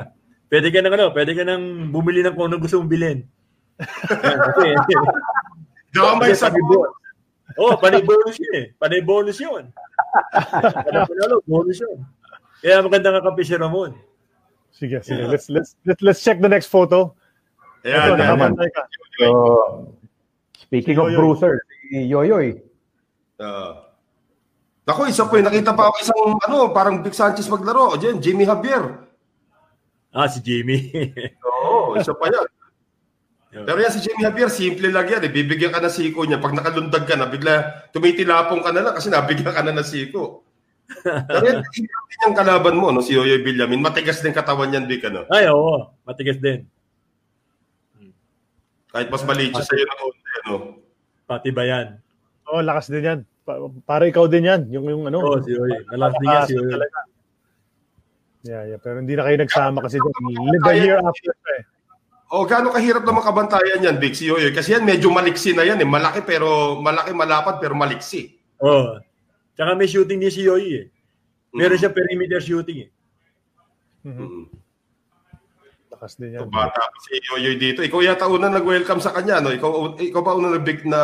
Pwede ka nang ano, pwede ka nang bumili ng kung ano gusto mong bilhin. Damay sa panay Oh, panay bonus yun eh. Panay bonus yun. Panay panalo, bonus yun. Kaya maganda nga kape si Ramon. Sige, sige. Let's, let's, let's, let's check the next photo. Ito, Ayan, ayan. nakabantay ka. So, speaking Si of Yoyoy. bruiser, si Yoyoy. Ah. Ako, isa po, nakita pa ako isang, ano, parang Vic Sanchez maglaro. O dyan, Jimmy Javier. Ah, si Jimmy. Oo, isa pa yan. Pero yan si Jimmy Javier, simple lang yan. Eh. Bibigyan ka ng siko niya. Pag nakalundag ka na, bigla tumitilapong ka na lang kasi nabigyan ka na ng siko. Pero yan, din yung kalaban mo, no, si Yoyoy Villamin. Matigas din katawan yan, Vic, ano? Ay, oo. Matigas din. Kahit mas maliit siya sa'yo ng konti, ano? Pati ba yan? Oh, lakas din yan. Pa- para ikaw din yan. Yung, yung ano. Oo, si Oy. Nalas din yan si Lakas Oy. talaga. Yeah, yeah. Pero hindi na kayo nagsama kasi dyan. The year after eh. O, gaano kahirap na makabantayan yan, Vic, si Yoyoy? Kasi yan, medyo maliksi na yan, eh. Malaki pero, malaki, malapad, pero maliksi. Oo. Tsaka may shooting din si Yoy eh. Meron siya perimeter shooting eh. Mm. Lakas din yan. Bata pa si Yoyoy dito. Ikaw yata una nag-welcome sa kanya, no? Ikaw, ikaw ba una nag na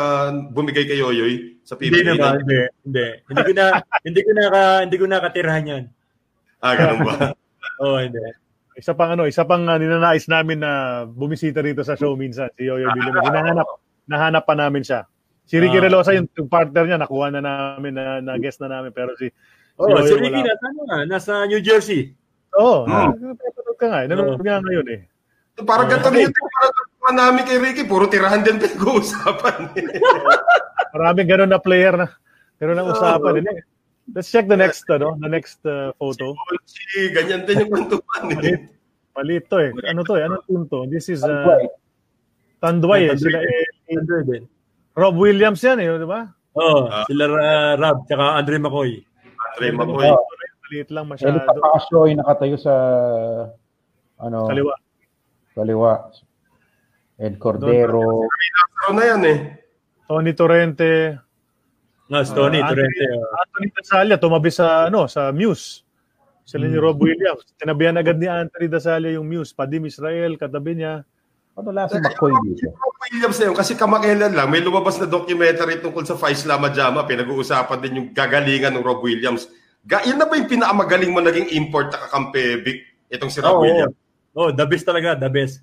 bumigay kay Yoyoy sa Hindi PBA? naman, hindi. Hindi. Hindi ko na hindi ko na hindi ko nakatirahan yan. Ah, ganun ba? Oo, hindi. Isa pang ano, isa pang uh, ninanais namin na bumisita rito sa show minsan, si Yoyo Billy. Hinahanap, nahanap pa namin siya. Si Ricky Ah. Relosa, yung, yung partner niya, nakuha na namin, na, na guest na namin. Pero si, Oh, Yoyoy si Ricky wala. nasa ano nga, nasa New Jersey. Oo, oh, Hmm. napapanood ka nga. Eh. Nanonood nga ngayon eh. Parang ganito rin yung parang namin kay Ricky, puro tirahan din pinag-uusapan. Maraming ganun na player na ganun ang usapan. eh. Let's check the next, ano, the next uh, photo. si, ganyan din yung kwentuhan. Eh. Palit to eh. Ano to eh? Anong team to? This is uh, Tanduay. Tanduay eh. Sila eh. Rob Williams yan eh, di ba? Oh, sila uh, Rob tsaka Andre McCoy. Andre Maboy. Maliit lang masyado. Pasio ay nakatayo sa ano, Kaliwa. kaliwa. Ed Cordero. Ano na yan eh. Tony Torrente. No, Stony, uh, Torrente. Anthony, oh. Anthony Dasalia, tumabi sa, ano, sa Muse. Sila ni Hmm. Rob Williams. Tinabihan agad ni Anthony Dasalia yung Muse. Padim Israel, katabi niya. Ano lang si McCoy dito? Rob Williams na yun, kasi kamakailan lang, may lumabas na documentary tungkol sa Faisal Majama, pinag-uusapan din yung gagalingan ng Rob Williams. Ga, yan na ba yung pinakamagaling mo naging import na kakampi, Vic? Itong si Rob Oo. Williams. Oh, the best talaga, the best.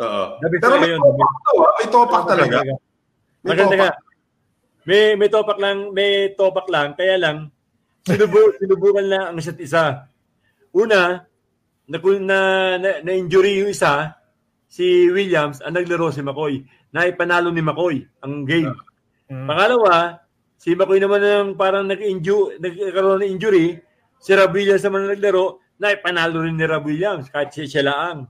Oo. Dapat Pero talaga may yun, topak to, may topak talaga. May Maganda topak. nga. May may topak lang, may topak lang, kaya lang sinubu, sinubukan lang ang isa't isa. Una, na, na, na, na injury yung isa, si Williams, ang naglaro si McCoy. Naipanalo ni McCoy ang game. Mm. Pangalawa, si McCoy naman ang parang nag-inju, nagkaroon ng injury, si Rob Williams naman ang naglaro, naipanalo rin ni Rob Williams kahit siya, siya laang.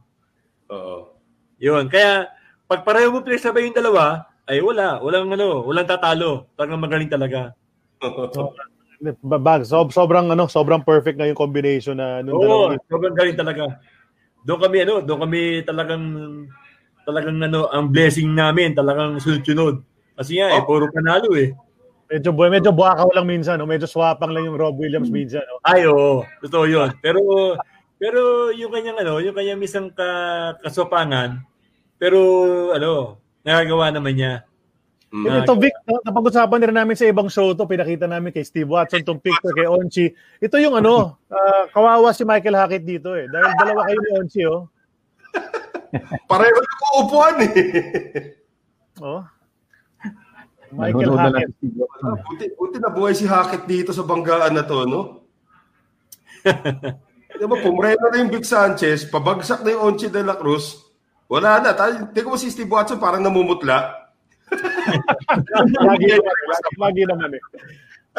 Oo. Yun. Kaya, pag pareho mo pinagsabay yung dalawa, ay wala. Walang ano, walang tatalo. Talagang magaling talaga. Bag, so, sobrang ano, sobrang perfect na yung combination na nung Oo, dalawang sobrang galing talaga. Doon kami ano, doon kami talagang talagang ano, ang blessing namin talagang sunod-sunod. Kasi nga eh, Oh. puro panalo eh. Medyo boy, medyo buwakaw lang minsan, no? Medyo swapang lang yung Rob Williams minsan, no? Ay, oo. Totoo yun. Pero, pero yung kanyang, ano, yung kanyang misang ka, kasopangan, pero, ano, nagagawa naman niya. Mm. Ito, Vic, napag-usapan din namin sa ibang show to, pinakita namin kay Steve Watson, tong picture kay Onchi. Ito yung ano, uh, kawawa si Michael Hackett dito eh. Dahil dalawa kayo ni Onchi, oh. Pareho na uupuan eh. Oh. Michael Hackett. Ah, buti, buti na buhay si Hackett dito sa banggaan na to, no? Di ba, pumreno na yung Vic Sanchez, pabagsak na yung Onchi de la Cruz, wala na. Tingnan mo si Steve Watson, parang namumutla. lagi, lagi naman eh.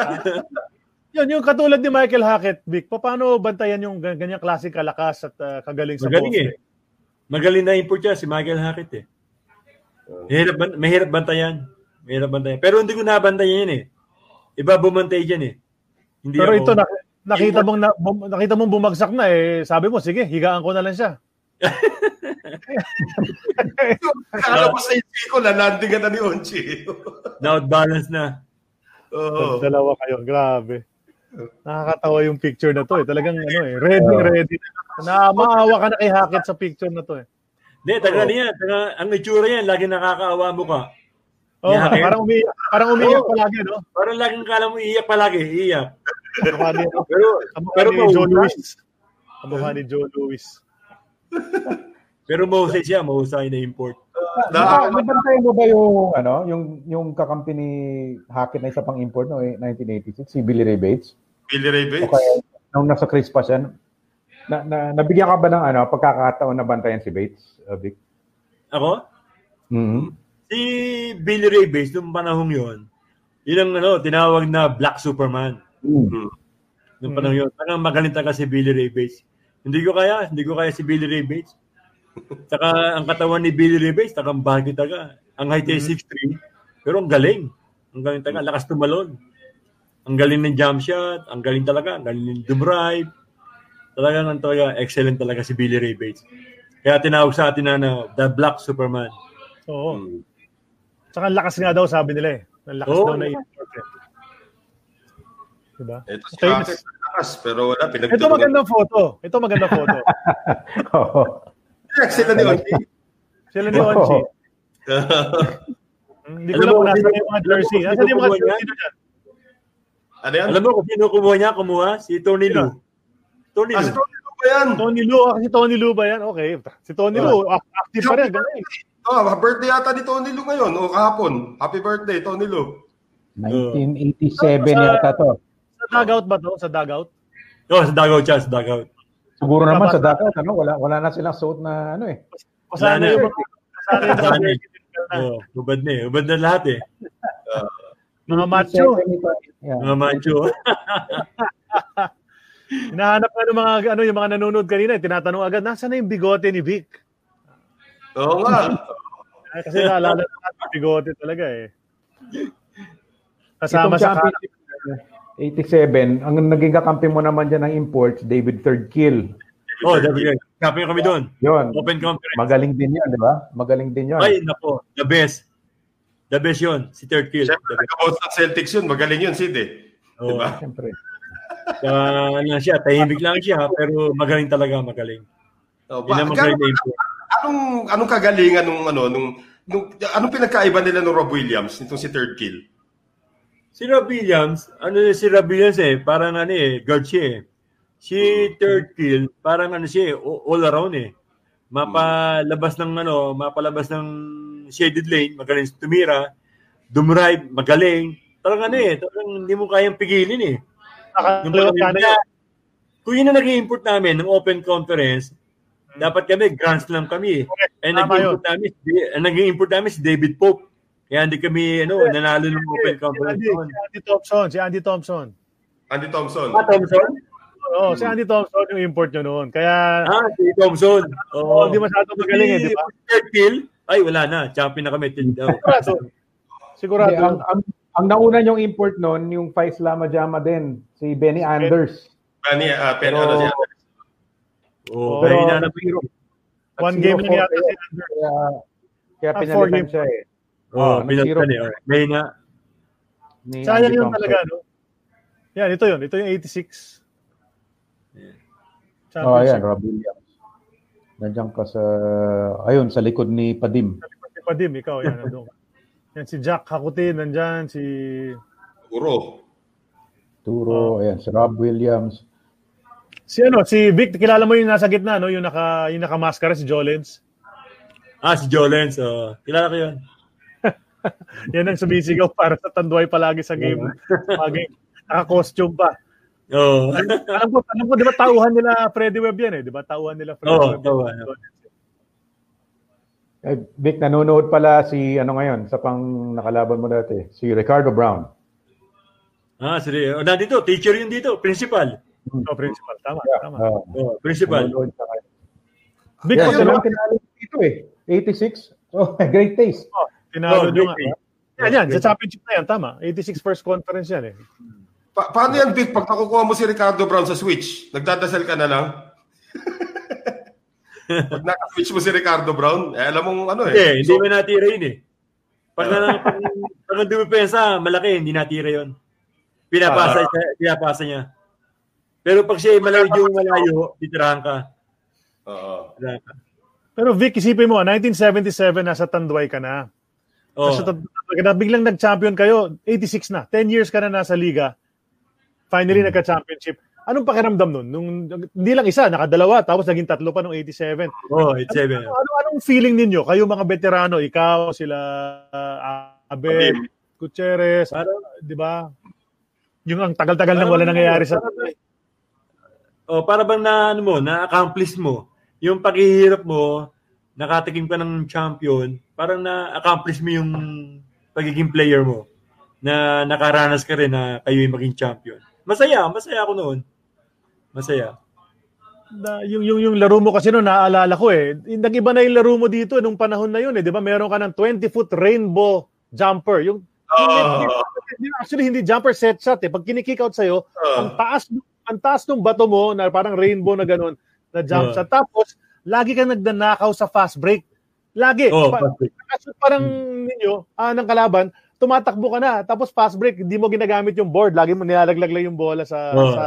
Yun, yung katulad ni Michael Hackett, Vic, paano bantayan yung ganyang klaseng kalakas at uh, kagaling sa Magaling eh. Magaling na import siya si Michael Hackett eh. Mahirap, mahirap bantayan. Mahirap bantayan. Pero hindi ko nabantayan yun eh. Iba bumantay dyan eh. Hindi Pero ako, ito, na, nakita mong na, bum, nakita mong bumagsak na eh. Sabi mo, sige, higaan ko na lang siya. Akala mo sa isip ko, nalanding na ni Onchi. Na-outbalance na. Oo. Oh. Dalawa kayo, grabe. Nakakatawa yung picture na to eh. Talagang ano eh, ready, ready. Na maawa ka na kay Hackett sa picture na to eh. Hindi, taga niya. Taga, ang itsura yan, lagi nakakaawa mo ka. Oh, yeah, parang umiiyak, parang umiiyak oh, palagi, no? Parang laging kala mo iiyak palagi, iiyak. pero, pero ni Joe Louis. Kamukha ni Joe Louis. pero mahusay siya, mahusay na import. Uh, Nabantay mo ba yung ano, yung yung kakampi ni Hackett na isa pang import no, 1986 si Billy Ray Bates? Billy Ray Bates. Okay, nung nasa Chris pa siya, na, na, nabigyan ka ba ng ano, pagkakataon na bantayan si Bates, uh, Vic? Ako? Mm-hmm. Si Billy Ray Bates, noong panahon yon yun ang ano, tinawag na Black Superman. Mm-hmm. Noong panahon yun. Parang magaling talaga si Billy Ray Bates. Hindi ko kaya, hindi ko kaya si Billy Ray Bates. Saka ang katawan ni Billy Ray Bates, takang bagay taga. Ang height ay 6'3", pero ang galing. Ang galing taga, lakas tumalon. Ang galing ng jump shot, ang galing talaga, ang galing ng drive. Talagang ang talaga, excellent talaga si Billy Ray Bates. Kaya tinawag sa atin na, na The Black Superman. Oo. Hmm. Saka lakas nga daw sabi nila eh. Ang lakas Oo. daw na import eh. Diba? Ito si Famous. lakas, pero wala. Ito magandang photo. Ito magandang photo. Oo. Sila ni Onchi. Sila ni Onchi. Hindi ko lang kung nasa yung mga jersey. Nasa yung mga jersey na dyan. Ano yan? Alam mo kung sino kumuha niya? Kumuha? Si Tony Lu. Tony Lu. Ah, si Tony Lu ba yan? Tony Lu. Ah, si Tony Lu ba yan? Okay. Si Tony Lu. Active pa rin. Galing. Oh, birthday yata ni Tony Lu ngayon o kahapon. Happy birthday, Tony Lu. 1987 yata to. Sa dugout ba to? Sa dugout? Oo, oh, sa dugout siya, sa dugout. Siguro naman sa dugout, ano, wala, wala na silang suot na ano eh. Yung Pasana yung Ubad na eh. Ubad na lahat eh. Uh, mga macho. Yeah. Mga macho. Hinahanap ka ng mga ano yung mga nanonood kanina, eh, tinatanong agad, nasaan na yung bigote ni Vic? Oo nga. Kasi naalala na natin bigote talaga eh. Kasama sa 87, ang naging kakampi mo naman dyan ng imports, David Third Kill. Oh, David Kampi kami doon. Yun. Open conference. Magaling din yun, di ba? Magaling din yun. Ay, nako. The best. The best yun. Si Third Kill. Siyempre, nag ng Celtics yun. Magaling yun, Sid eh. Oh, diba? Siyempre. Uh, ano siya, tahimik lang siya, pero magaling talaga, magaling. Oh, ba, magaling anong, anong kagalingan nung, ano, nung, nung, anong pinagkaiba nila ng Rob Williams, nitong si Third Kill? Si Rob Williams, ano si Rob Williams eh, parang ano eh, guard siya eh. Si third kill, parang ano siya eh, all around eh. Mapalabas ng ano, mapalabas ng shaded lane, magaling tumira, dumrive, magaling. Talagang ano eh, talagang hindi mo kayang pigilin eh. Ka na Kung yun na nag-import namin ng open conference. Dapat kami, Grand Slam kami. Okay, eh, nag-import namin, nag-import namin si David Pope. Kaya hindi kami ano, nanalo ng Open Conference. Si Andy, si Andy Thompson, si Andy Thompson. Andy Thompson. Ah, Thompson? Oo, oh, si Andy Thompson yung import nyo noon. Kaya... Ah, si Thompson. Oo, oh, hindi masyadong magaling eh, di ba? Third kill, ay wala na. Champion na kami. Sigurado. Sigurado. ang, ang, ang nauna yung import noon, yung Faiz Lama Jama din, si Benny Anders. Benny, uh, pero, ano siya? Oh, pero, na na One game lang yata si Anders. Kaya, kaya pinalitan siya eh. Oh, uh, pinagtan eh. May na. Sayang yun talaga, no? Yan, ito yun. Ito yung 86. Yeah. Oh, ayan, Rob Williams. Nandiyan ka sa, ayun, sa likod ni Padim. Sa likod ni Padim, ikaw, yan, ano. yan, si Jack Hakutin, nandyan, si... Turo. Turo, oh. ayan, si Rob Williams. Si ano, si Vic, kilala mo yung nasa gitna, no? Yung naka yung naka-maskara si Jolens. Ah, si Jolens, oh. Kilala ko 'yun. Yan ang sumisigaw para sa tanduay palagi sa game. Pagi naka-costume pa. Oo. Oh. alam ko, alam ko, di ba tauhan nila Freddy Webb yan eh? Di ba tauhan nila Freddy oh, Webb? Oo, Eh, Vic, nanonood pala si ano ngayon sa pang nakalaban mo dati, si Ricardo Brown. Ah, sige. Oh, nandito, teacher yun dito, principal. Oh, principal. Tama, yeah. tama. Uh, oh, principal. Vic, yeah, yun lang tinalo dito eh. 86. Oh, great taste. Oh, tinalo oh, nyo nga. Yan, yan. Sa championship na yan, tama. 86 first conference yan eh. Pa- paano yan, Vic, pag nakukuha mo si Ricardo Brown sa Switch? Nagdadasal ka na lang? pag naka-switch mo si Ricardo Brown, eh, alam mong ano eh. Hindi, hindi so, mo natira yun eh. Pag na pag, pag dumipensa, malaki, hindi natira yun. Pinapasa, uh, pinapasa niya. Pero pag siya malayo malayo, titirahan ka. Oo. Uh, Pero Vic, isipin mo, 1977 nasa Tanduay ka na. Oh. Nasa Tanduay ka na, biglang nag-champion kayo, 86 na. 10 years ka na nasa liga. Finally, hmm. nagka-championship. Anong pakiramdam nun? Nung, hindi lang isa, nakadalawa, tapos naging tatlo pa nung 87. Oh, 87. Ano, ano, anong feeling ninyo? Kayo mga veterano, ikaw, sila uh, Abel. Gutierrez, di ba? Yung ang tagal-tagal nang wala nangyayari sa... Oh, para bang na, ano mo, na-accomplish mo yung paghihirap mo, nakatikim ka ng champion, parang na-accomplish mo yung pagiging player mo na nakaranas ka rin na kayo yung maging champion. Masaya, masaya ako noon. Masaya. Na, yung, yung, yung laro mo kasi noon, naaalala ko eh. Nag-iba na yung laro mo dito nung panahon na yun eh. Di ba? Meron ka ng 20-foot rainbow jumper. Yung, uh, yung, actually, hindi jumper set shot eh. Pag kinikick out sa'yo, uh, ang taas ang taas ng bato mo na parang rainbow na ganun na jump shot. Tapos, lagi kang nagdanakaw sa fast break. Lagi. Oh, pa- fast break. parang hmm. ninyo, ah, ng kalaban, tumatakbo ka na. Tapos fast break, hindi mo ginagamit yung board. Lagi mo nilalaglag lang yung bola sa... Oh. sa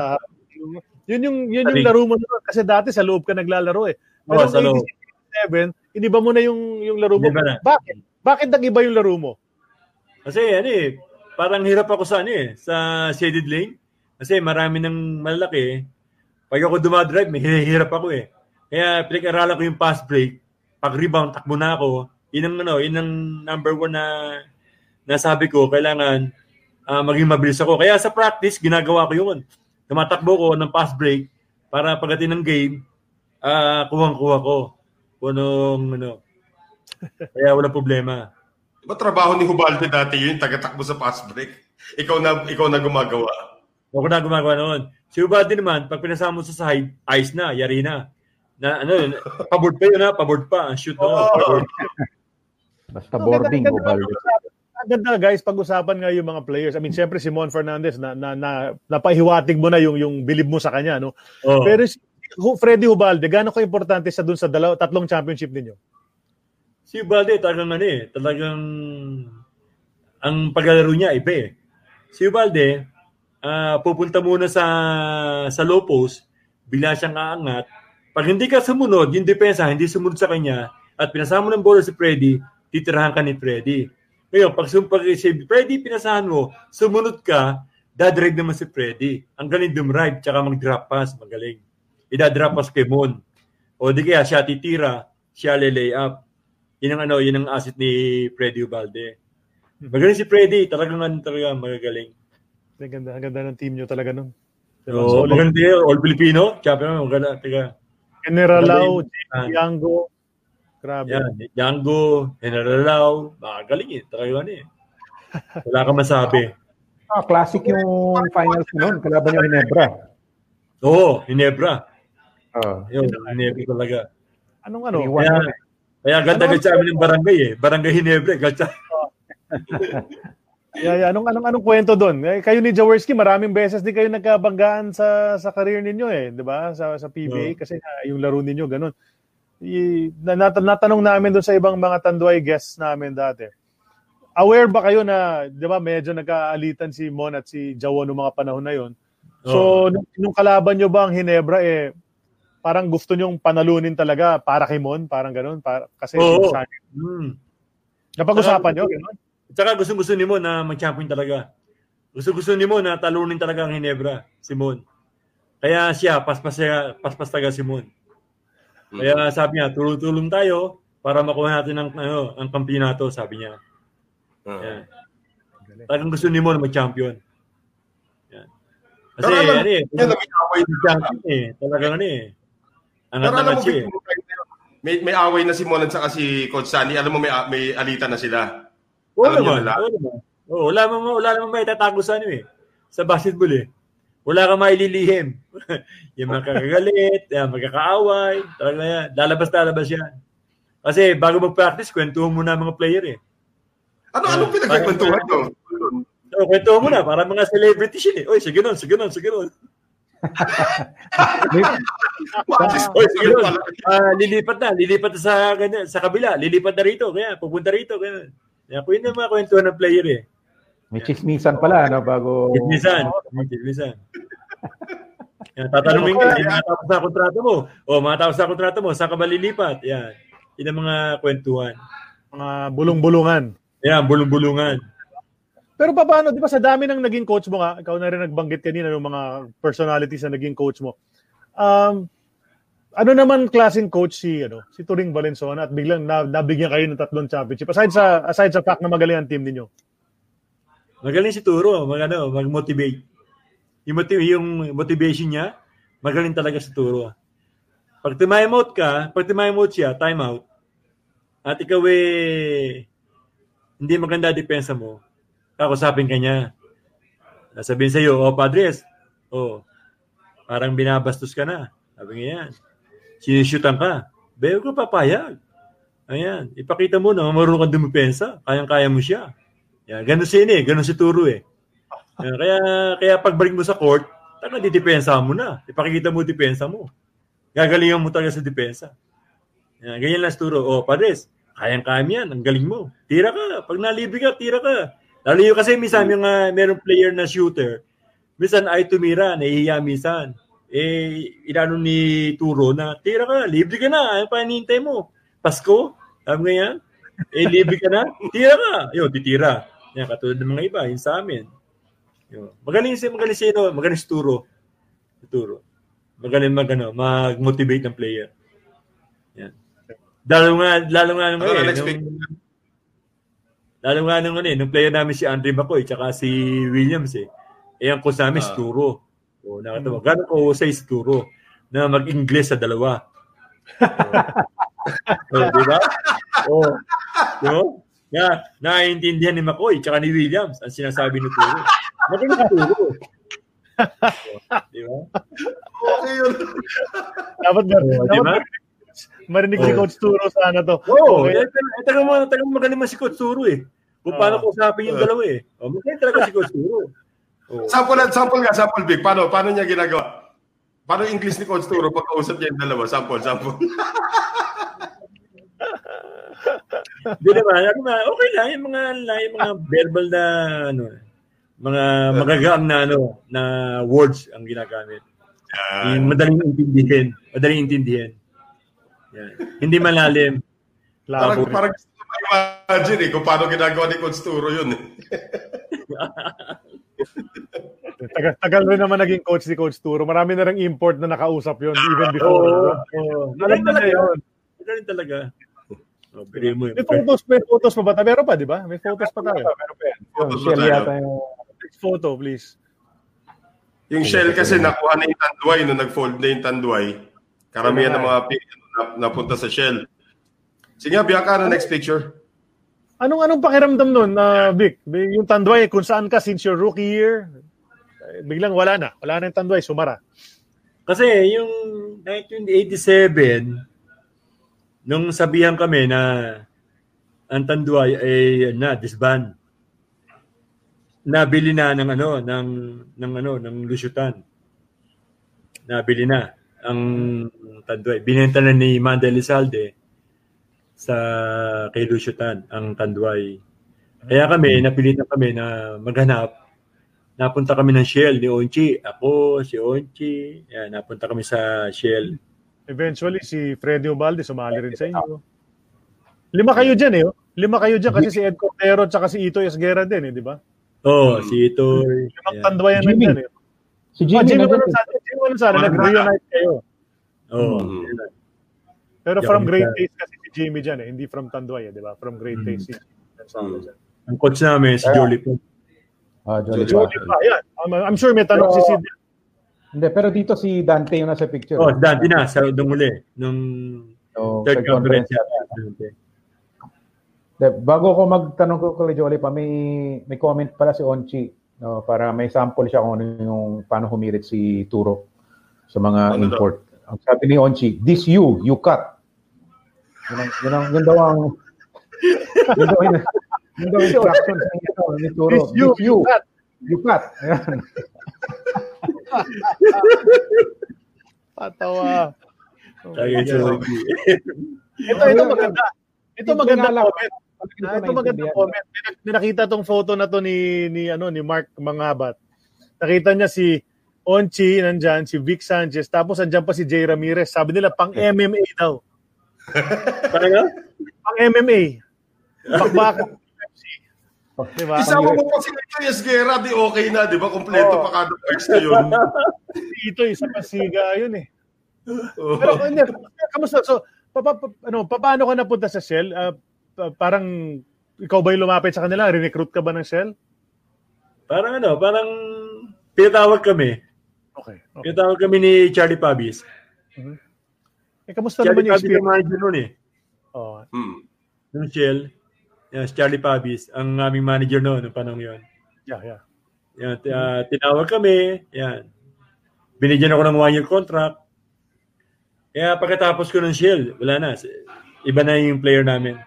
yun yung yun yung laro mo doon. Kasi dati sa loob ka naglalaro eh. Pero oh, sa loob. 7, iniba mo na yung yung laro mo. Bakit? Bakit nag-iba yung laro mo? Kasi ano eh, parang hirap ako sa ano eh, sa shaded lane. Kasi marami ng malalaki pag ako dumadrive, may hirap ako eh. Kaya pinag-aralan ko yung pass break. Pag rebound, takbo na ako. Yun ang, ano, yun ang number one na nasabi ko, kailangan uh, maging mabilis ako. Kaya sa practice, ginagawa ko yun. Tumatakbo ko ng pass break para pagdating ng game, uh, kuhang-kuha ko. Punong, ano. Kaya wala problema. Diba trabaho ni Hubalde dati yun, tagatakbo sa pass break? Ikaw na, ikaw na gumagawa. Ako na gumagawa noon. Si Ubadi naman, pag pinasama mo sa side, ice na, yari na. Na ano, paboard pa yun ha, paboard pa. Ang shoot na. Oh. Basta boarding, so, Ubadi. Ganda guys, pag-usapan nga yung mga players. I mean, siyempre si Mon Fernandez na, na, na napahiwatig mo na yung yung bilib mo sa kanya, no? Oh. Pero si Freddy Hubalde, gaano ka importante sa dun sa dalaw, tatlong championship ninyo? Si Hubalde talagang ano eh, talagang ang paglalaro niya iba eh. Si Hubalde, uh, pupunta muna sa sa low post, bigla siyang aangat. Pag hindi ka sumunod, yung depensa hindi sumunod sa kanya at pinasama ng bola si Freddy, titirahan ka ni Freddy. Ngayon, pag, pag si Freddy pinasahan mo, sumunod ka, dadrive naman si Freddy. Ang galing dumrive, tsaka mag-drop pass, magaling. Ida-drop pass kay Mon. O di kaya siya titira, siya lay up. Yun ang ano, yun ang asset ni Freddy Ubalde. Magaling si Freddy, talagang ano talaga magagaling. Ang ganda, ang ganda ng team nyo talaga nun. Diba? So, maganda yun. All Filipino. Champion, maganda. Tiga. General Lau, Django. Grabe. Yan, Django, General Lau. Magaling eh. Talaga ano eh. Wala ka masabi. Ah, classic yung finals noon. Kalaban yung Hinebra. Oo, oh, Hinebra. Ah. Yun, Hinebra talaga. Anong ano? Kaya, kaya ganda ano, amin ng barangay eh. Barangay Hinebra. Ganda. Yeah, yeah. Anong, anong, anong kwento doon? Eh, kayo ni Jaworski, maraming beses din kayo nagkabanggaan sa sa career ninyo eh, 'di ba? Sa sa PBA yeah. kasi uh, yung laro ninyo ganun. I, nat- natanong namin doon sa ibang mga Tanduay guests namin dati. aware ba kayo na, di ba, medyo nagkaalitan si Mon at si Jawo noong mga panahon na yon. So, oh. nung, nung kalaban nyo ba ang Hinebra, eh, parang gusto nyong panalunin talaga para kay Mon, parang ganun, para, kasi. Oh. Hmm. Napag-usapan nyo, ganun? Tsaka gusto-gusto ni Mon na mag-champion talaga. Gusto-gusto ni Mon na talunin talaga ang Hinebra, si Mon. Kaya siya, paspas, siya, paspas talaga si Mon. Kaya sabi niya, tulong-tulong tayo para makuha natin ang, ano, ang kampyonato, sabi niya. Uh-huh. Yan. Talagang gusto ni Mon mag-champion. Yan. Kasi, Pero ano eh, yan, away na champion eh. Talagang ano eh. Angat Pero alam mo, eh. may, may away na si Mon at saka si Coach Sunny. Alam mo, may, may alitan na sila. Oo naman. Oo naman. Oo, wala naman, wala naman may tatago sa ano eh. Sa basketball eh. Wala kang maililihim. yung magkakagalit, yung magkakaaway, talaga yan. Lalabas, lalabas yan. Kasi bago mag-practice, kwentuhan mo na mga player eh. Ano, anong pinagkakwentuhan to? So, kwentuhan mo na, para mga celebrity siya eh. Oy, sige nun, sige nun, sige nun. Oy, sige nun. Uh, lilipat na, lilipat na sa, sa kabila, lilipat na rito, kaya pupunta rito, kaya. Kung yun ang mga kwentuhan ng player eh. May chismisan pala, no, bago... Chismisan. May chismisan. Yan, tatanungin ka, yung mga tapos na kontrata mo. O, mga tapos na kontrata mo, saan ka ba lilipat? Yan. Yan ang mga kwentuhan. Mga bulong-bulungan. Yan, bulong-bulungan. Pero paano, di ba sa dami ng naging coach mo nga, ikaw na rin nagbanggit kanina ng mga personalities na naging coach mo. Um, ano naman klaseng coach si ano si Turing Valenzuela at biglang na, nabigyan kayo ng tatlong championship aside sa aside sa fact na magaling ang team ninyo Magaling si Turo, mag, ano, mag-motivate. Yung, motiv- yung motivation niya, magaling talaga si Turo. Pag time ka, pag time siya, time out, at ikaw eh, hindi maganda depensa mo, kakusapin ka niya. Sabihin sa'yo, oh, Padres, oh, parang binabastos ka na. Sabi nga yan. Sinishootan ka. Bayo ka papayag. Ayan. Ipakita mo na marunong kang dumipensa. Kayang-kaya mo siya. Yan, ganun si eh, ganun si Turo eh. Yan, kaya kaya pagbalik mo sa court, talaga didepensa mo na. Ipakikita mo depensa mo. Gagalingan mo talaga sa depensa. Yan, ganyan lang si Turo. Oh, Padres, kayang-kaya yan, ang galing mo. Tira ka, pag nalibre ka, tira ka. Lalo yung kasi minsan yung uh, merong player na shooter, minsan ay tumira, nahihiya minsan. Eh, inano ni Turo na, tira ka, libre ka na, ano pa hinihintay mo? Pasko? Sabi nga yan? Eh, libre ka na? Tira ka. Yun, titira. Yan, katulad ng mga iba, yun sa amin. Yun. Magaling si, magaling si, no, magaling si Turo. Si Turo. Magaling mag, ano, mag-motivate ng player. Yan. Lalo nga, lalo nga nung, ano, eh, nung, lalo nga nung, ano, eh, nung player namin si Andre Macoy, tsaka si Williams, eh. Eh, ang coach namin, uh, si ah. Turo. O, nakatawa. Hmm. Gano'n ko sa si Turo na mag-Ingles sa dalawa. o, oh, di ba? Oh. Di na naiintindihan ni McCoy tsaka ni Williams ang sinasabi ni Turo. Magaling si Turo. Di ba? Okay yun. dapat ba? Oh, dapat marinig si Coach Turo sana to. Oo. Oh, okay. eh, taga mo, taga mo magaling si Coach Turo eh. Kung paano ko usapin yung dalawa eh. Oh, magaling talaga si Coach Turo. Oh. Sample, sample nga, sample big. Paano, paano niya ginagawa? Paano English ni Coach Turo pag kausap niya yung dalawa? Sample, sample. Hindi naman, ano na, okay lang yung mga yung mga verbal na ano, mga magagaang na ano na words ang ginagamit. Uh, yung madaling intindihin, madaling intindihin. Yan. Hindi malalim. Parang, parang gusto ko imagine eh, kung paano ginagawa ni Coach Turo yun. Eh. tagal, tagal rin naman naging coach si Coach Turo. Marami na rin import na nakausap yun even before. Oo. Oh, oh. Alam na yun. Ito talaga. Oh, mo may photos, may photos pa ba? Meron pa, di ba? May photos pa tayo. Meron pa yan. Photos shell yata yung... Next photo, please. Yung shell kasi nakuha na yung tanduay nung nag-fold na yung tanduay. Karamihan ng mga na, napunta sa shell. Sige, Bianca, ano next picture? Anong anong pakiramdam nun, uh, Vic? Yung tanduay, kung saan ka since your rookie year, eh, biglang wala na. Wala na yung tanduay, sumara. Kasi yung 1987, nung sabihan kami na ang Tanduay ay na disband. Nabili na ng ano ng ng ano ng Lusyutan. Nabili na ang Tanduay. Binenta na ni Mandel Lizalde sa kay Lusyutan ang Tanduay. Kaya kami, napilitan kami na maghanap. Napunta kami ng Shell ni Onchi. Ako, si Onchi. Yan, napunta kami sa Shell. Eventually, si Freddy Ubalde sumali rin sa inyo. Lima kayo dyan eh. oh. Lima kayo dyan kasi si Ed Cordero at si Ito Esguera din eh, di ba? Oh, si Ito. Limang tandwayan na Jimmy. dyan eh. Si Oh, Jimmy, Jimmy nandun eh. Jimmy Manzano, nag-reunite kayo. Oh, Mm. Pero Yeah, from. Great Taste kasi si Jimmy dyan eh, hindi from Tanduay, eh, di ba? From Great Mm. Taste si Jimmy Manzano Mm. Ang coach namin, si Jolie po. Ah, Jolly Jolly pa. Yan. I'm, I'm sure may tanong Pero- si Sid. Hindi, pero dito si Dante yung nasa picture. Oh, Dante na, sa nung uli. Nung So, third conference. Dante. De, bago ko magtanong ko kay Jolly pa, may, may comment pala si Onchi no, para may sample siya kung ano yung paano humirit si Turo sa mga Ano import. Ang sabi ni Onchi, this you, you cut. Yun, ang, yun, ang, yun daw ang yun daw yung yun daw yung instruction sa inyo ni Turo. You, you you cut. Ayan. Patawa. Jolie. Ito, ito maganda. Ito maganda comment. Ah, ito maganda comment. Nakita tong photo na to ni ni ano ni Mark Mangabat. Nakita niya si Onchi nandyan, si Vic Sanchez, tapos andyan pa si Jay Ramirez. Sabi nila pang MMA daw. Parang Pang MMA. Bakbakan. Diba? Isama mo pa si Yes Guerra, di okay na, di ba? Kompleto pa kada first na yun. Ito, isa pa siga yun eh. Oo. Pero hindi, kamusta? So, pa, pa, pa- ano, pa- paano ka napunta sa Shell? Pa- parang ikaw ba yung lumapit sa kanila? Recruit ka ba ng Shell? Parang ano, parang pinatawag kami. Okay. okay. Pinatawag kami ni Charlie Pabis. Eh, kamusta naman Charlie yung Pabis ang experience? manager nun eh. Oh, Hmm. Nung Shell. Yan, si Charlie Pabis, ang aming manager noon, nung panahon yun. yeah, yeah. Yan, t- ah, tinawag kami. Yan. Binigyan ako ng one-year contract. Kaya pagkatapos ko ng Shell, wala na. Iba na yung player namin.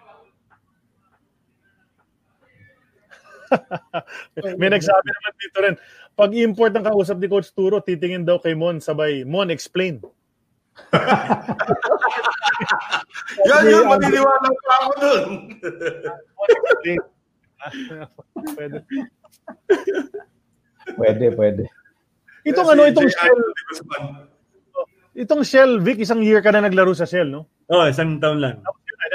May nagsabi naman dito rin, pag import ng kausap ni Coach Turo, titingin daw kay Mon sabay, Mon, explain. Yan, yun, maniniwala pa ako dun. Pwede. Pwede, pwede. Itong ano, itong Shell, itong Shell, Vic, isang year ka na naglaro sa Shell, no? Oh, isang taon lang.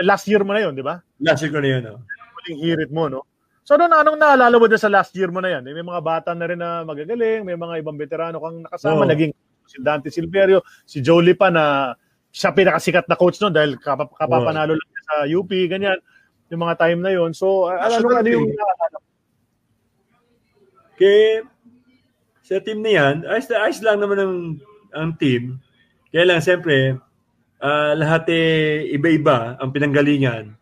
Last year mo na yun, di ba? Last year ko na yun. Oh. Huling hirit mo, no? So, ano, anong naalala mo dyan sa last year mo na yan? Eh, May mga bata na rin na magagaling, may mga ibang veterano kang nakasama, Oo. naging si Dante Silverio, si Jolie pa na siya pinakasikat na coach noon dahil kap- kapapanalo lang sa UP, ganyan. Yung mga time na yon So, uh, ano, ano yung naalala mo? Kaya sa team na yan, ayos, ayos lang naman ang, ang team. Kaya lang, siyempre, ah, lahat eh, iba-iba ang pinanggalingan.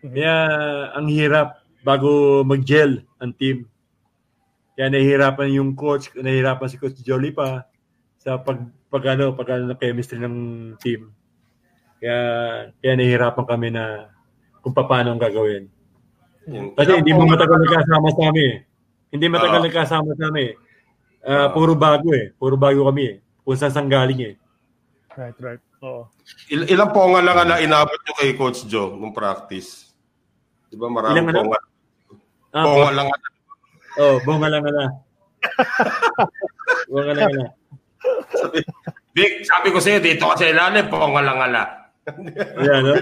Kaya ang hirap bago mag-gel ang team. Kaya nahihirapan yung coach, nahihirapan si Coach Jolly pa sa pag, pag ano, pag ano ng chemistry ng team. Kaya, kaya nahihirapan kami na kung paano ang gagawin. Kasi hindi mo matagal nagkasama sa amin eh. Hindi matagal Oo. nagkasama sa amin eh. Ah, puro bago eh. Puro bago kami eh. Kung saan saan galing eh. Right, right. Oo. Il- ilang ponga lang na inabot nyo kay Coach Joe nung practice? Di ba maraming Ilang ano? ponga? Ah, Ponga lang. Oh, bunga lang ala. bunga lang ala. Sabi, Vic, sabi ko sa'yo, dito ka sa ilalim, ponga lang ala. Ayan, no?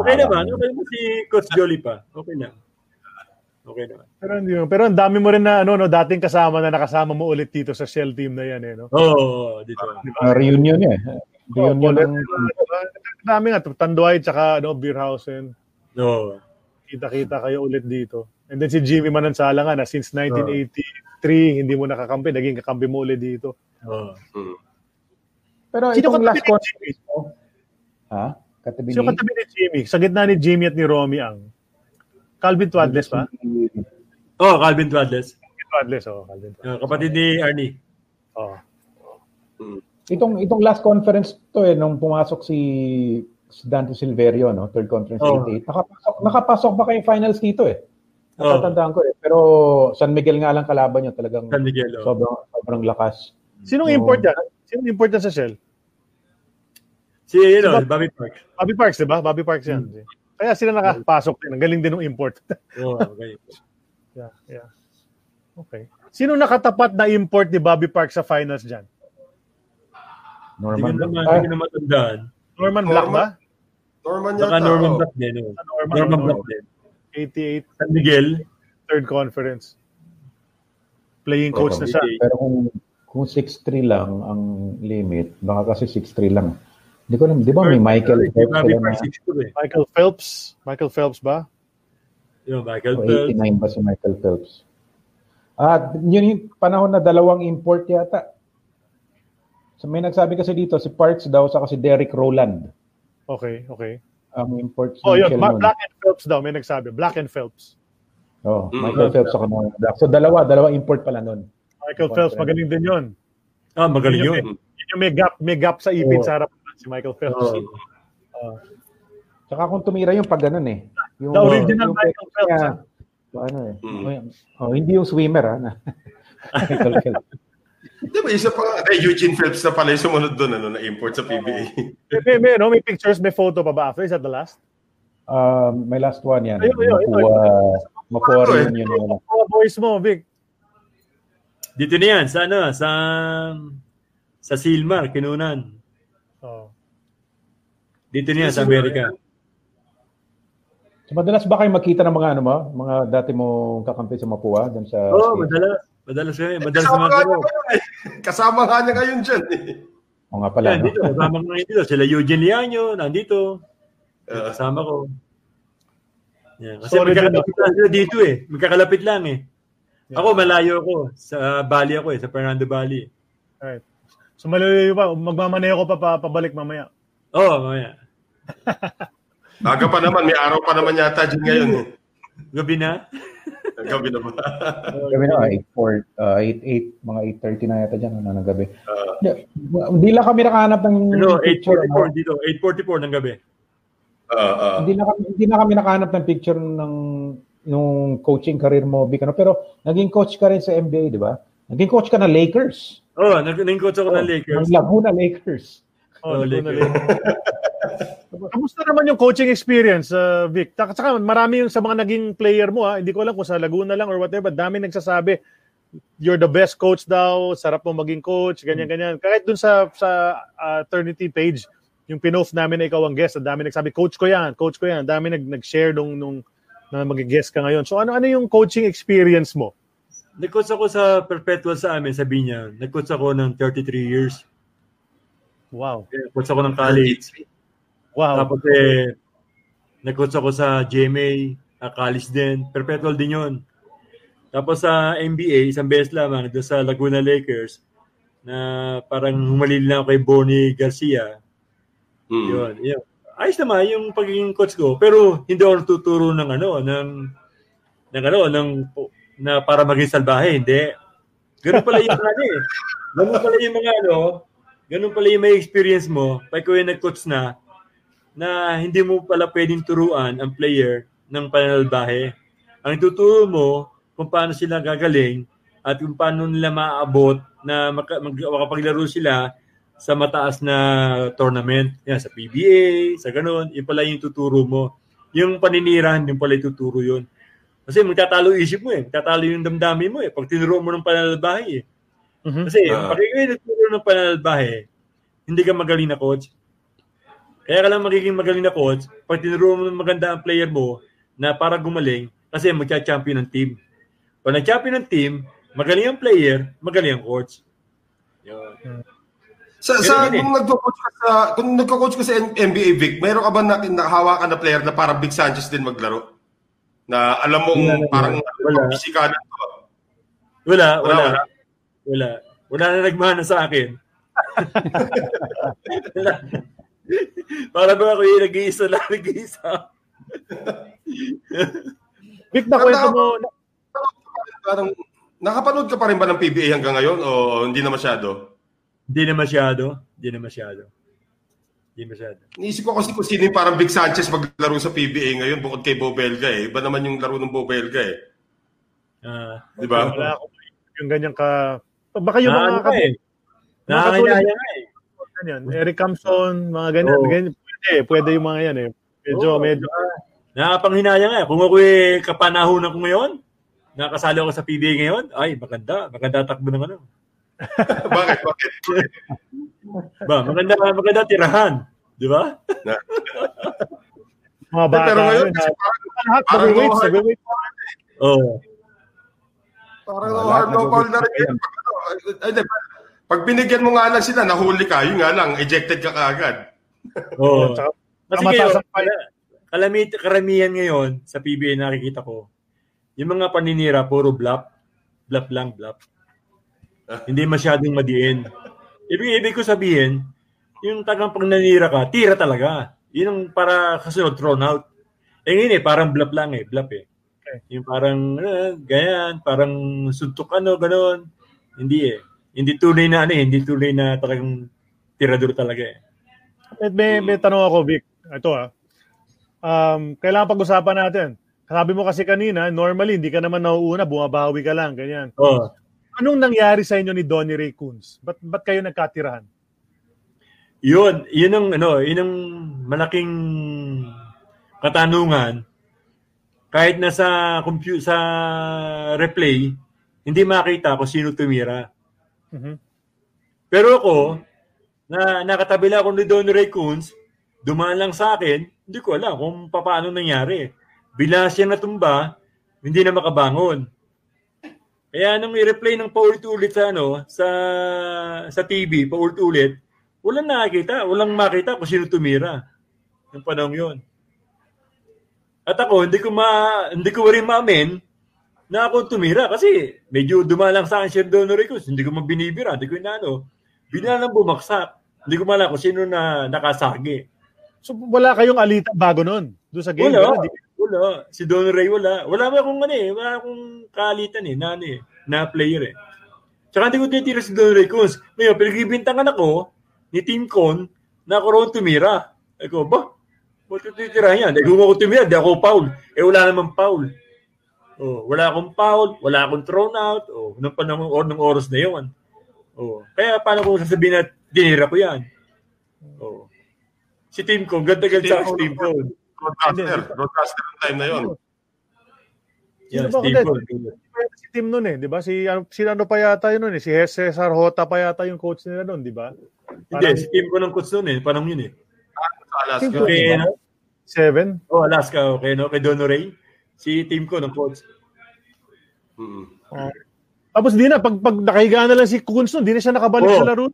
Okay naman. Okay naman si Coach Jolly pa. Okay lang. Okay naman. Pero hindi mo. Pero ang dami mo rin na ano no, dating kasama na nakasama mo ulit dito sa Shell team na yan eh, no? Oo, oh, dito. Ah, reunion eh. Reunion Oh, ng Ang dami nga, Tanduay tsaka ano, Beerhausen. Oo. Kita-kita kayo ulit dito. And then si Jimmy Manansala nga na since 1983, hindi mo nakakampi, naging kakampi mo ulit dito. Oo. Hmm. Pero Sino itong last ni mo, ha? Katabi Sino katabi ni Jimmy? Sa gitna ni Jimmy at ni Romy ang Calvin Twadles ba? Oh, Calvin Twadles. Calvin Twadles, oh, Calvin Twadles. Uh, kapatid ni Arnie. Oh. Itong itong last conference to eh nung pumasok si, si Dante Silverio no, third conference Oh. 88. Nakapasok nakapasok pa kayo finals dito eh. Oh. Natatandaan ko eh. Pero San Miguel nga lang kalaban niya talagang San Miguel. Oh. sobrang sobrang lakas. Sinong Oh. import yan? Sinong import yan sa Shell? Si, you know, Bobby Park. Bobby Parks, di ba? Bobby Parks yan. Kaya sila nakapasok din. Ang galing din ng import. Oo, oh, okay. yeah, yeah. Okay. Sino nakatapat na import ni Bobby Park sa finals dyan? Norman Black. Ah. Hindi naman matandaan. Norman Black ba? Norman Baka yata. Norman oh. Black din. oh. Norman, Norman. Black din. 88 San Miguel. third conference. Playing coach na siya. Pero kung kung 6'3 lang ang limit, baka kasi 6'3 lang. Hindi ko alam, di ba may Michael Phelps Bobby sila Park na 6'2 eh. Michael Phelps. Michael Phelps ba? Yung Michael Phelps. 89 ba si Michael Phelps? At yun yung panahon na dalawang import yata. So may nagsabi kasi dito, si Parks daw, saka si Derek Roland. Okay, okay. Ang import si Oh, yun. Ma-. Black and Phelps daw. May nagsabi. Black and Phelps. Oh, Mm. Michael Phelps saka Norman Black. So dalawa, dalawa import pala nun. Michael Phelps, magaling din yun. Ah, magaling Yun yun. yung, yun yung may gap, may gap sa ipin Oo. sa harap si Michael Phelps. Oo. Tsaka kung tumira yung pag ganun eh. Yung, The original Michael technique Phelps, niya, ah. ano eh. Mm. Oh, hindi yung swimmer ha. Michael Phelps. Di ba, isa pa eh, Eugene Phelps na pala yung sumunod doon, ano, na-import sa PBA. May, may, may, no, may pictures, may photo pa ba after? Is that the last? Um, may last one yan. Ayun, ayun, ayun. Mapua, Mapua Ano eh? rin yun. yun. Mga boys mo, Vic. Dito na yan. Sa ano? Sa, sa Silmar, Kinunan. Oh. Dito na yan sa Amerika. So, madalas ba kayo makita ng mga ano mo? Mga dati mong kakampi sa Mapua? Dun sa Oo, oh, state? madalas. Madalas kami. Madalas Kasama naman nga eh. Kasama nga niya ngayon dyan eh. Oo nga pala. Yan, no? dito. Kasama ko ngayon dito. Sila Eugene Lianyo, nandito. Uh, Kasama ko. Yan. Kasi Sorry magkakalapit lang sila dito eh. Magkakalapit lang eh. Ako, malayo ako. Sa Bali ako eh. Sa Fernando Valley. Alright. So malayo pa, magmamaneho ko pa, pa pabalik mamaya. Oo, oh, mamaya. Aga pa naman, may araw pa naman yata dyan ngayon eh. Gabi na. Gabi na ba? Gabi na, 8, 4, uh, 8, 8, mga 8.30 na yata dyan, ano, ng gabi. Uh, Hindi lang kami nakahanap ng picture. 8.44 ano? dito. 8.44 ng gabi. uh, uh, Hindi na kami, hindi na kami nakahanap ng picture ng nung coaching career mo, Vic, ano? Pero naging coach ka rin sa NBA, di ba? Naging coach ka ng Lakers. Oo, oh, naging coach ako ng Oh, Lakers. Ng Laguna Lakers. Oh, Oh, Laguna Lakers. Kamusta naman yung coaching experience, uh, Vic? Tsaka tsaka marami yung sa mga naging player mo, ha? hindi ko alam kung sa Laguna lang or whatever, dami nagsasabi, you're the best coach daw, sarap mo maging coach, ganyan-ganyan. Kahit dun sa sa uh, Eternity page, yung pinoff namin na ikaw ang guest, ang dami nagsabi, coach ko yan, coach ko yan. Ang dami nag, nag-share nung, nung na mag-guest ka ngayon. So ano ano yung coaching experience mo? Nag-coach ako sa Perpetual sa amin, sa Binya. Nag-coach ako ng 33 years. Wow. Nag-coach ako ng college. Wow. Tapos eh, nag-coach ako sa GMA, uh, college din. Perpetual din yun. Tapos sa NBA, isang beses lamang, doon sa Laguna Lakers, na parang humalil lang ako kay Bonnie Garcia. mm. Yun, yun. Ayos naman yung pagiging coach ko, pero hindi ako natuturo ng ano, ng ng ano, ng na para maging salbahe, hindi. Ganun pala yung ano eh. Ganun pala yung mga ano, ganun pala yung may experience mo, pag ikaw yung nag-coach na, na hindi mo pala pwedeng turuan ang player ng pananalbahe. Ang tuturo mo kung paano sila gagaling at kung paano nila maaabot na maka, mag, makapaglaro sila sa mataas na tournament. Yan, sa PBA, sa ganun. Yun pala yung tuturo mo. Yung paninira, hindi pala yung tuturo yun. Kasi magtatalo yung isip mo eh. Magtatalo yung damdamin mo eh. Pag tinuro mo ng pananalbahe eh. Mhm. Kasi Ah. pag ikaw yung nagturo ng pananalbahe, hindi ka magaling na coach. Kaya ka lang magiging magaling na coach pag tinuro mo ng maganda ang player mo na para gumaling kasi magcha-champion ng team. Pag nag-champion ng team, magaling ang player, magaling ang coach. Yun. Sa, sa Ganun din eh. kung nagko-coach ka sa kung nagko-coach ka sa NBA Vic, mayroon ka ba natin nakahawakan na player na parang Big Sanchez din maglaro? Na alam mong Wala, parang Wala. to. Wala, Wala, wala. wala. Wala. Wala na nagmana sa akin. Para ba ako yung nag-iisa lang, nag-iisa? Vic, na kwento mo, Parang nakapanood ka pa rin ba ng PBA hanggang ngayon o hindi na masyado? Hindi na masyado. Hindi na masyado. Hindi masyado. Niisip ko kasi kung sino yung parang Big Sanchez maglaro sa PBA ngayon bukod kay Bobelga eh. Iba naman yung laro ng Bobelga eh. Ah, Di ba? wala ako yung ganyan ka, baka yung na, mga ka eh. Nakakayaya nga eh. Ganyan, Eric Camson, mga ganyan, Oo. ganyan, pwede, pwede yung mga yan eh. Medyo, Oo. medyo, Nakapanghinaya nga. Kung ako eh, kapanahonan ko ngayon, nakasali ako sa PBA ngayon, ay, maganda. Maganda takbo ng ano. bakit? Bakit? ba, maganda, maganda tirahan. Di ba? Mga bata. Pero ngayon, yun, kasi ah, parang, parang. Oo. parang Wala, no hard, no foul na rin. Pag, binigyan mo nga lang sila, nahuli ka, yun nga lang, ejected ka kaagad. Oo. Tsaka, Kasi ngayon, pala. kalamit, karamihan ngayon sa PBA nakikita ko, yung mga paninira, puro bluff. Bluff lang, bluff. Hindi masyadong madiin. Ibig, ibig ko sabihin, yung tagang pag nanira ka, tira talaga. Yun ang para kasunod, thrown out. Eh ngayon eh, parang bluff lang eh, bluff eh. Yung parang, eh, ganyan, parang suntok ano, ganon. Hindi eh. Hindi tunay na ano eh, hindi tunay na talagang tirador talaga eh. May, may, may tanong ako, Vic. Ito ah. Um, kailangan pag-usapan natin. Sabi mo kasi kanina, normally, hindi ka naman nauuna, bumabawi ka lang, ganyan. Oh, Anong nangyari sa inyo ni Donnie Ray Coons? Ba't, ba't kayo nagkatirahan? Yun, yun ang ano, yun ang malaking katanungan. Kahit na sa computer sa replay, hindi makita kung sino tumira. Mhm. Pero ako, na nakatabi lang ako ni Don Ray Coons, dumaan lang sa akin, hindi ko alam kung paano nangyari. Bila siya natumba, hindi na makabangon. Kaya nung i-replay ng paulit-ulit sa ano, sa sa TV, paulit-ulit, walang nakakita, walang makita kung sino tumira. Yung panahon yun. At ako, hindi ko ma hindi ko rin maamin na ako tumira kasi medyo dumalang sa akin si Don Ricos. Hindi ko man binibira, hindi ko inaano. Bigla lang bumaksak. Hindi ko malaman kung sino na nakasagi. So, wala kayong alita bago nun? Doon sa game? Wala. Di- Wala. Si Don Ray wala. Wala ba akong ano eh. Wala akong kaalitan eh. Na, ano eh, na player eh. Tsaka hindi ko tinitira si Don Ray Coons. Ngayon, pinagbibintangan ako ni Team Con na ako raw tumira. Ako, ba? Ba't ko titira yan? Eh, kung ako tumira, di ako foul. Eh, wala namang foul. Oh, wala akong foul, wala akong thrown out. Oh, nung panahon or nung oras na yun. Oh, kaya paano ko sasabihin na dinira ko yan? Oh. Si Team Con, ganda-ganda sa si Team Con. Broadcaster. Broadcaster ng time na yun. Sino Yan, ba Steve si team nun eh, di ba? Si, ano- si ano pa yata yun nun eh. Si Cesar Hota pa yata yung coach nila nun, di ba? Hindi, si Team Con ang coach noon eh. Panahon yun eh. Sa Alaska. Sino? Kay, ano? Seven? Oh, Alaska, okay, no? Kay Dono Ray. Si Team Con ang coach. Mm. Tapos di na, pag, pag nakahiga na lang si Coons nun, di na siya nakabalik Oo. sa laro.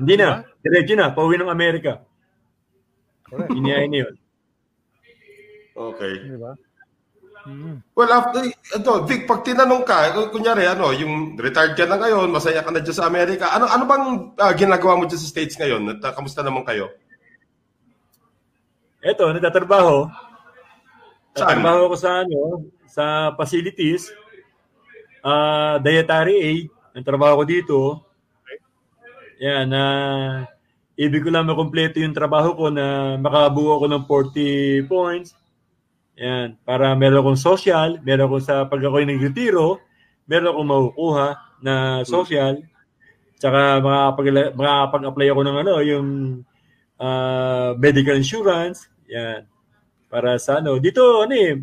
Hindi na. Diretso na. Pauwi ng Amerika. Iniyahin na yun. Okay. Di ba? Well, after, ito, Vic, pag tinanong ka, kung- kunyari, ano, yung retired ka na ngayon, masaya ka na dyan sa Amerika, ano, ano bang ah, ginagawa mo dyan sa States ngayon? At, ah, kamusta naman kayo? Eto, nagtatrabaho. Saan? Nagtatrabaho ako sa ano, sa facilities. Ah, dietary aid. Ang trabaho ko dito. Yan, na ibig ko lang makompleto yung trabaho ko na makabuo ako ng 40 points. Yan, para meron akong social, meron akong sa pag ako'y nagretiro, meron akong makukuha na social. Tsaka makapag-apply ako ng ano, yung ah, medical insurance. Yan. Para sa ano. Dito, ano eh,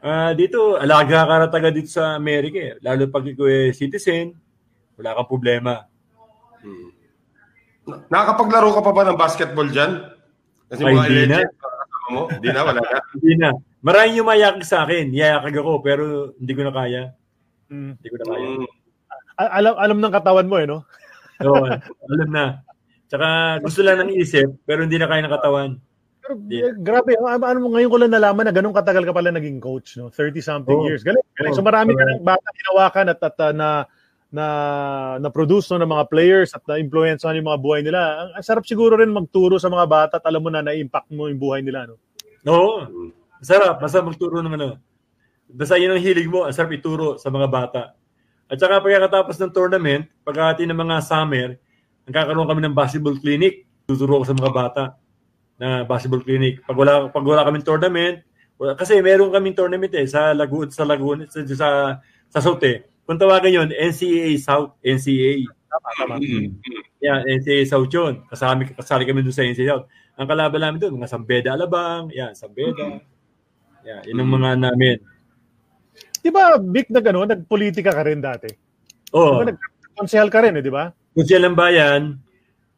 ah, dito, alaga ka na taga dito sa Amerika eh. Lalo pag ikaw eh, citizen, wala kang problema. Na- Nakakapaglaro ka pa ba ng basketball dyan? Kasi Ay, mga hindi na. mo? Hindi na, wala na. Hindi na. Maraming yumayakag sa akin. Yayakag ako, pero hindi ko na kaya. Mm. Hindi ko na kaya. Mm. Al- alam, alam ng katawan mo eh, no? Oo, alam na. Tsaka gusto lang ng isip, pero hindi na kaya ng katawan. Pero Yeah. eh, grabe, ano, ano mo ngayon ko lang nalaman na ganun katagal ka pala naging coach, no? 30 something Oo. years. Galing. galing. So Oo. marami ka ng bata hinawakan at, at uh, na na na produce no, ng mga players at na-influencehan yung mga buhay nila. Ang, ang sarap siguro rin magturo sa mga bata at alam mo na na-impact mo yung buhay nila, no? Oo. Masarap. Basta magturo ng ano. Basta yun ang hilig mo. Ang sarap ituro sa mga bata. At saka pagkatapos ng tournament, pagkati ng mga summer, nagkakaroon kami ng basketball clinic. Tuturo ko sa mga bata na basketball clinic. Pag wala, pag wala kaming tournament, wala, kasi meron kaming tournament eh, sa Laguna, sa Laguna, sa, sa, sa South eh. Kung tawagan yun, NCAA South, NCAA. Mm. Yan, NCAA South yun. Kasami, kasali kami doon sa NCAA South. Ang kalaban namin doon, mga Sambeda Alabang, yan, Sambeda. Yeah, yun ang mga namin. Di ba, Vic, nag, ano, nagpolitika ka rin dati? Oo. Di ba, nag-konsehal ka rin, eh, di ba? Konsehal ng bayan,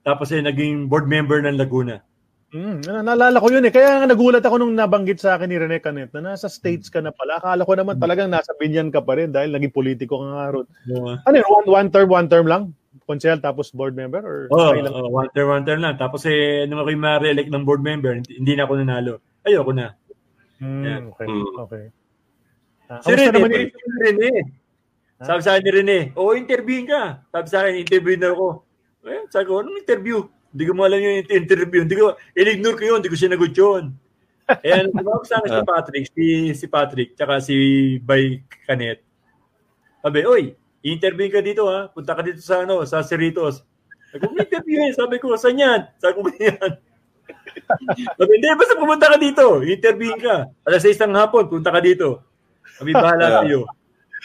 tapos eh, naging board member ng Laguna. Mm, na- naalala ko yun eh. Kaya nga nagulat ako nung nabanggit sa akin ni Rene Canet na nasa States ka na pala. Akala ko naman talagang nasa binyan ka pa rin dahil naging politiko ka nga ron. Oo. Ano yun, one, one term, one term lang? Konsehal tapos board member? Or Oh, oh, one term, one term lang. Tapos eh, nung ako'y ma-re-elect ng board member, hindi, na ako nanalo. Ayoko na. Hmm, Yeah. okay, Mm. okay. Ah, Si Rene, naman naman yun? si Rene. Sabi sa akin ni Rene, oo, interviewin ka. Sabi sa akin, interview na ako. Eh, sabi ko, anong interview? Hindi ko alam yung inter- interview. Hindi ko, in-ignore ko yun. Hindi ko sinagot yun. Eh, ano, tumawag sa akin si Patrick, si, si Patrick, tsaka si Bay Canet. Sabi, oy, interviewin ka dito ha. Punta ka dito sa ano, sa Cerritos. Sabi ko, interview eh. Sabi ko, saan yan? Sabi ko, yan. Sabi, hindi, basta pumunta ka dito. Interviewin ka. Alas sa isang hapon, punta ka dito. Kami bahala sa iyo.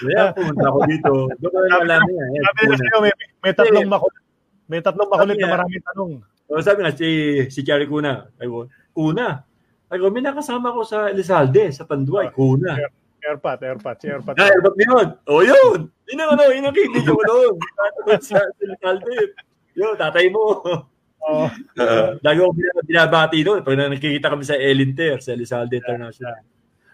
Kaya pumunta ako dito. Doon ko na alam niya. Yan, Sabi ko sa'yo, may, may tatlong makulit. May tatlong makulit na maraming tanong. O, sabi nga, si, si Charlie Kuna. Sabi ko, Kuna. Sabi ko, may nakasama ko sa Elizalde, sa Panduay. Kuna. Airpat, airpat, si airpat. Ah, airbat mo yun. O, yun. Yun ang ano, yun ang kibig ko doon. Tatawid sa Elizalde. Yun, tatay mo. Oo. Lagi ako bin- binabati doon. Pag nakikita kami sa Elinter, sa Elizalde International.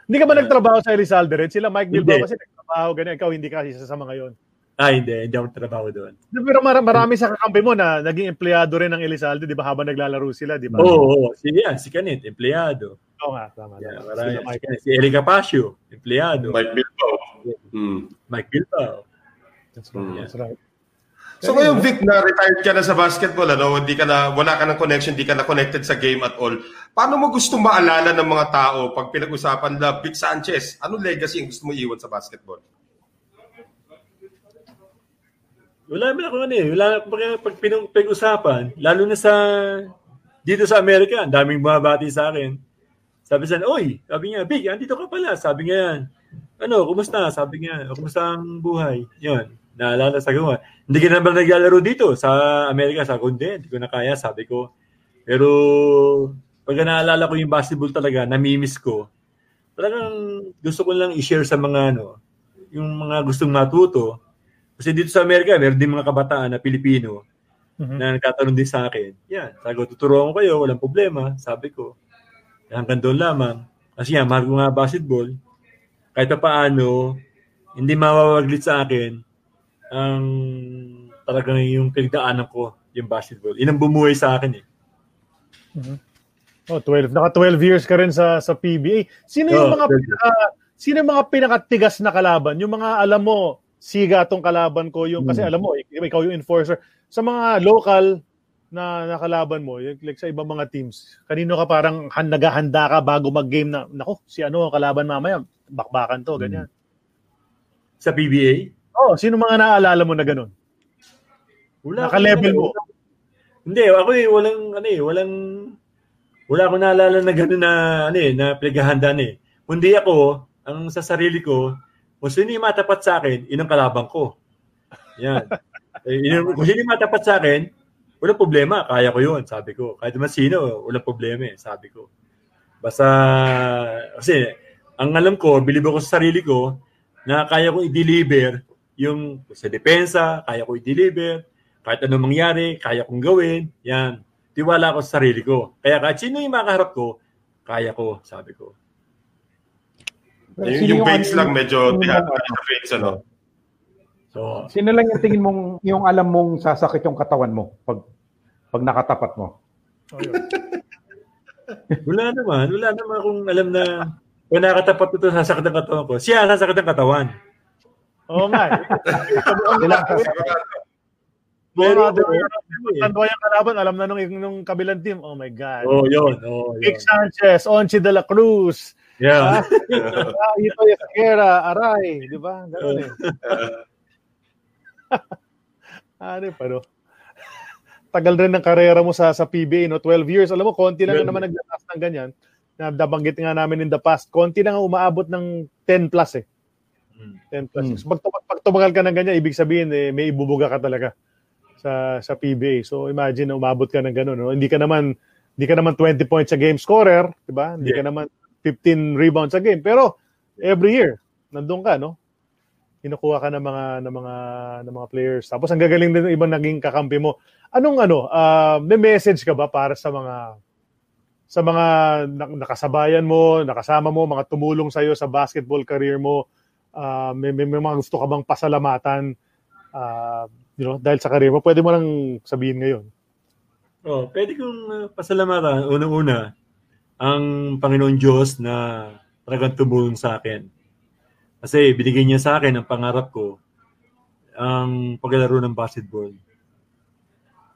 Hindi ka ba nagtrabaho sa Elizalde rin? Sila Mike Bilbao kasi nagtrabaho ganyan. Ikaw hindi ka isa sa mga yon. Ah, hindi. Hindi ako trabaho doon. Pero mar- marami sa kakampi mo na naging empleyado rin ng Elizalde, di ba? Habang naglalaro sila, di ba? Oo, oh, si, yan, si Kanit, empleyado. Oo nga, tama. Yeah, tama. marami. Sila Mike. Si Eric Capasio, empleyado. Mike Bilbao. Hmm. Mike Bilbao. That's right. That's right. So ngayon, Vic, na retired ka na sa basketball, ano, hindi ka na, wala ka ng connection, hindi ka na connected sa game at all. Paano mo gusto maalala ng mga tao pag pinag-usapan na Vic Sanchez? Ano legacy ang gusto mo iwan sa basketball? Wala naman ako ano eh. Wala pag, pag pinag- pinag-usapan, lalo na sa dito sa Amerika, ang daming bumabati sa akin. Sabi sa oy, sabi niya, Big, andito ka pala. Sabi niya yan. Ano, kumusta? Sabi niya, kumusta ang buhay? Yun, naalala sa gawa. Hindi ka na ba naglalaro dito sa Amerika? Sa kundi, hindi ko na kaya, sabi ko. Pero, pag naalala ko yung basketball talaga, namimiss ko. Talagang gusto ko lang i-share sa mga ano, yung mga gustong matuto. Kasi dito sa Amerika, meron din mga kabataan na Pilipino Mhm. na nagtatanong din sa akin. Yan, sabi ko, tuturuan ko kayo, walang problema, sabi ko. Hanggang doon lamang. Kasi yan, mahal ko nga basketball. Kahit pa paano, hindi mawawaglit sa akin ang talagang yung pinagdaanan ko, yung basketball. Yun ang bumuhay sa akin eh. Oh, 12. Naka 12 years ka rin sa sa PBA. Sino yung Oh, mga 12 pinaka, sino yung mga pinakatigas na kalaban? Yung mga alam mo, siga tong kalaban ko yung kasi Hmm. alam mo ik- ikaw yung enforcer sa mga local na nakalaban mo yung, like sa ibang mga teams kanino ka parang han, naghahanda ka bago mag-game na nako si ano ang kalaban mamaya bakbakan to ganyan Sa PBA, oh sino mga naalala mo na ganun wala Naka-level mo. Hindi, ako eh, walang, ano eh, walang, wala akong naalala na gano'n na, ano eh, na pinaghahandaan eh. Kundi ako, ang sa sarili ko, kung sino yung matapat sa akin, yun ang kalabang ko. Yan. eh, yun, kung sino yung matapat sa akin, walang problema, kaya ko yun, sabi ko. Kahit naman sino, walang problema eh, sabi ko. Basta, kasi, ang alam ko, bilib ako sa sarili ko, na kaya ko i-deliver yung sa depensa, kaya ko i-deliver, kahit anong mangyari, kaya kong gawin, yan. Tiwala ako sa sarili ko. Kaya kahit sino yung makaharap ko, kaya ko, sabi ko. Pero Yung, yung Bates ano- lang medyo tihata ano? sa Bates, ano? So, Sino lang yung tingin mong yung alam mong sasakit yung katawan mo pag pag nakatapat mo? oh, wala naman. Wala naman akong alam na kung nakatapat ito, sasakit ang katawan ko. Siya, sasakit ang katawan. Oo nga eh. Ilang Pero, Pero, Tanduay ang kalaban, alam na nung, nung kabilang team. Oh my God. oh, yun. Oh, yun. Vic Sanchez, Onchi de la Cruz, Yeah. ah, Ito Esquera, Aray, di ba? Ganun eh. ano pa no? Tagal rin ng karera mo sa sa PBA, no? 12 years. Alam mo, konti lang 12 naman naglalas ng ganyan. Na nabanggit nga namin in the past. Konti lang ang umaabot ng 10 plus eh. Mm. 10 plus. Mm. So, pag, pag tumagal ka ng ganyan, ibig sabihin, eh, may ibubuga ka talaga sa sa PBA. So imagine na umabot ka ng ganun. No? Hindi ka naman hindi ka naman 20 points a game scorer, di ba? Hindi Yeah. ka naman 15 rebounds a game. Pero every year, nandun ka, no? Kinukuha ka ng mga ng mga ng mga players. Tapos ang gagaling din ng ibang naging kakampi mo. Anong ano, uh, may message ka ba para sa mga sa mga nakasabayan mo, nakasama mo, mga tumulong sa iyo sa basketball career mo? Uh, may, may, may mga gusto ka bang pasalamatan uh, you know, dahil sa career mo? Pwede mo lang sabihin ngayon. Oh, pwede kong pasalamatan unang-una ang Panginoon Diyos na talagang tumulong sa akin kasi binigay niya sa akin ang pangarap ko, ang paglalaro ng basketball.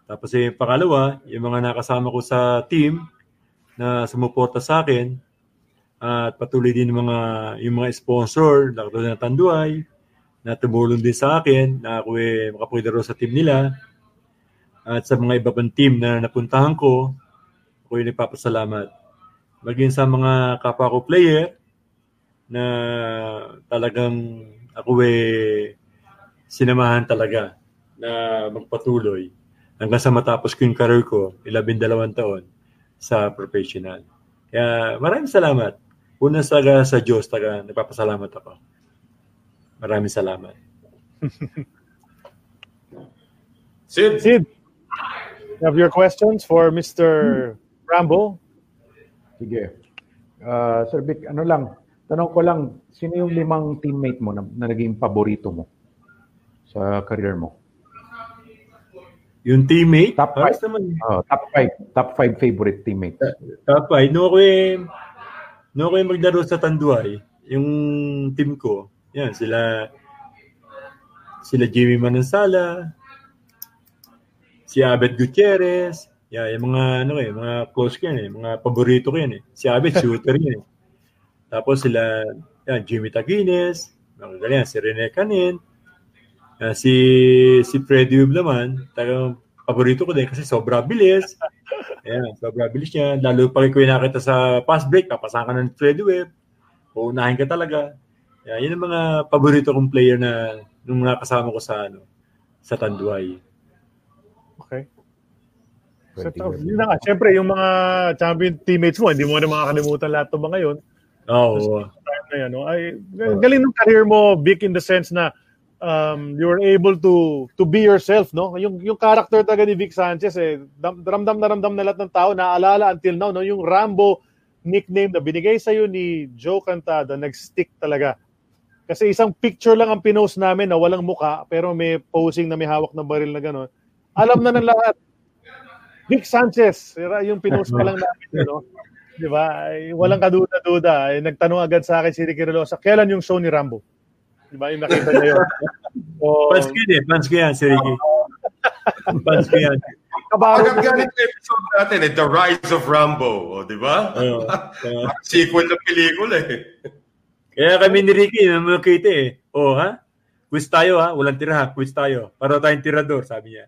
Tapos eh, pangalawa, yung mga nakasama ko sa team na sumuporta sa akin at patuloy din yung mga, yung mga sponsor, lakto na Tanduay, na tumulong din sa akin na ako eh makapaglaro sa team nila. At sa mga iba pang team na napuntahan ko, ako yung nagpapasalamat. Maging sa mga kapwa ko player, na talagang ako eh sinamahan talaga na magpatuloy hanggang sa matapos ko yung career ko, ilabing dalawang taon sa professional. Kaya maraming salamat. Una sa, sa Diyos, taga, nagpapasalamat ako. Maraming salamat. Sid. Sid, you have your questions for Mr. Rambo? Sige. Uh, Sir Vic, ano lang, Tanong ko lang, sino yung limang teammate mo na, na naging paborito mo sa career mo? Yung teammate? Top 5. Naman. Oh, top 5. Top 5 favorite teammates. Top 5. No ako eh, no ako eh maglaro sa Tanduay, yung team ko, yan, sila sila Jimmy Manansala, si Abed Gutierrez, yeah, yung mga ano eh, mga close ko yan eh, mga paborito ko yan eh. Si Abed shooter yan eh. Tapos sila, yan, Jimmy Taguines, mga si Rene Canin, uh, si, si Freddy Webb naman, talagang paborito ko din kasi sobra bilis. Ayan, sobra bilis niya. Lalo pag ikaw nakita sa fast break, papasahan ka ng Freddy Webb, uunahin ka talaga. Yan, yun ang mga paborito kong player na nung nakasama ko sa ano sa Tanduay. So, yun na nga. Siyempre, yung mga champion teammates mo, hindi mo na makakalimutan lahat ito ba ngayon? Oo. Oh. Na yan, no? Ay, galing ng career mo, Vic, in the sense na um, you were able to to be yourself, no? Yung yung character talaga ni Vic Sanchez eh, ramdam na ramdam na lahat ng tao, naalala until now, no? Yung Rambo nickname na binigay sa iyo ni Joe Cantada, nag-stick talaga. Kasi isang picture lang ang pinost namin na walang muka, pero may posing na may hawak ng baril na gano'n. Alam na ng lahat. Vic Sanchez, yung pinost ka lang namin, no? Di ba? Walang kaduda-duda. Ay, nagtanong agad sa akin si Ricky Relosa, kailan yung show ni Rambo? Di ba? Yung nakita niya yun. So, fans ko yun eh. Fans ko yan, si Ricky. fans ko yan. Agad ganit episode natin eh, The Rise of Rambo. O, di ba? Uh, uh, Sequel ng pelikula eh. Kaya kami ni Ricky, namukita eh. O, oh, ha? Quiz tayo ha, walang tira ha, quiz tayo. Para tayong tirador, sabi niya.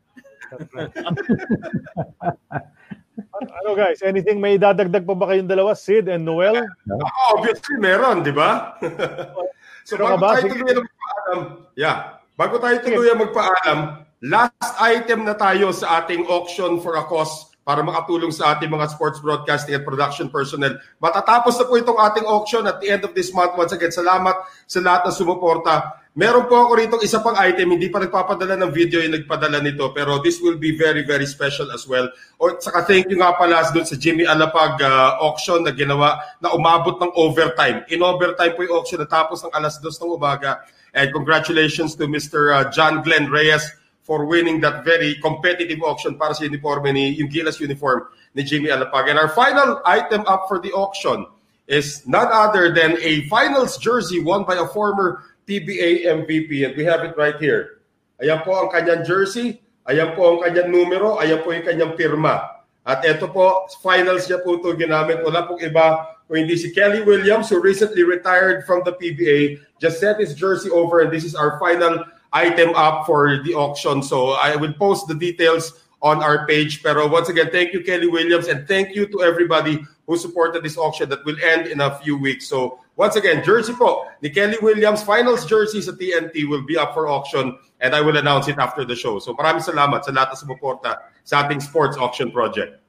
Ano guys, anything may dadagdag pa ba kayong dalawa, Sid and Noel? Oh, obviously meron, di ba? so bago ba? tayo tuluyan magpaalam, yeah, bago tayo tuluyan magpaalam, last item na tayo sa ating auction for a cause para makatulong sa ating mga sports broadcasting at production personnel. Matatapos na po itong ating auction at the end of this month. Once again, salamat sa lahat na sumuporta. Meron po ako rito isa pang item, hindi pa nagpapadala ng video yung nagpadala nito, pero this will be very, very special as well. O saka thank you nga pala doon sa Jimmy Alapag uh, auction na ginawa na umabot ng overtime. In overtime po yung auction na tapos ng alas dos ng umaga. And congratulations to Mr. Uh, John Glenn Reyes for winning that very competitive auction para sa uniforme ni, yung Gilas uniform ni Jimmy Alapag. And our final item up for the auction is none other than a finals jersey won by a former PBA MVP. And we have it right here. Ayan po ang kanyang jersey. Ayan po ang kanyang numero. Ayan po yung kanyang pirma. At ito po, finals niya po ito ginamit. Wala pong iba kung hindi si Kelly Williams who recently retired from the PBA. Just set his jersey over and this is our final item up for the auction. So I will post the details on our page. Pero once again, thank you, Kelly Williams, and thank you to everybody who supported this auction that will end in a few weeks. So once again, jersey po ni Kelly Williams, finals jersey sa TNT will be up for auction and I will announce it after the show. So maraming salamat sa lahat na sumuporta sa ating sports auction project.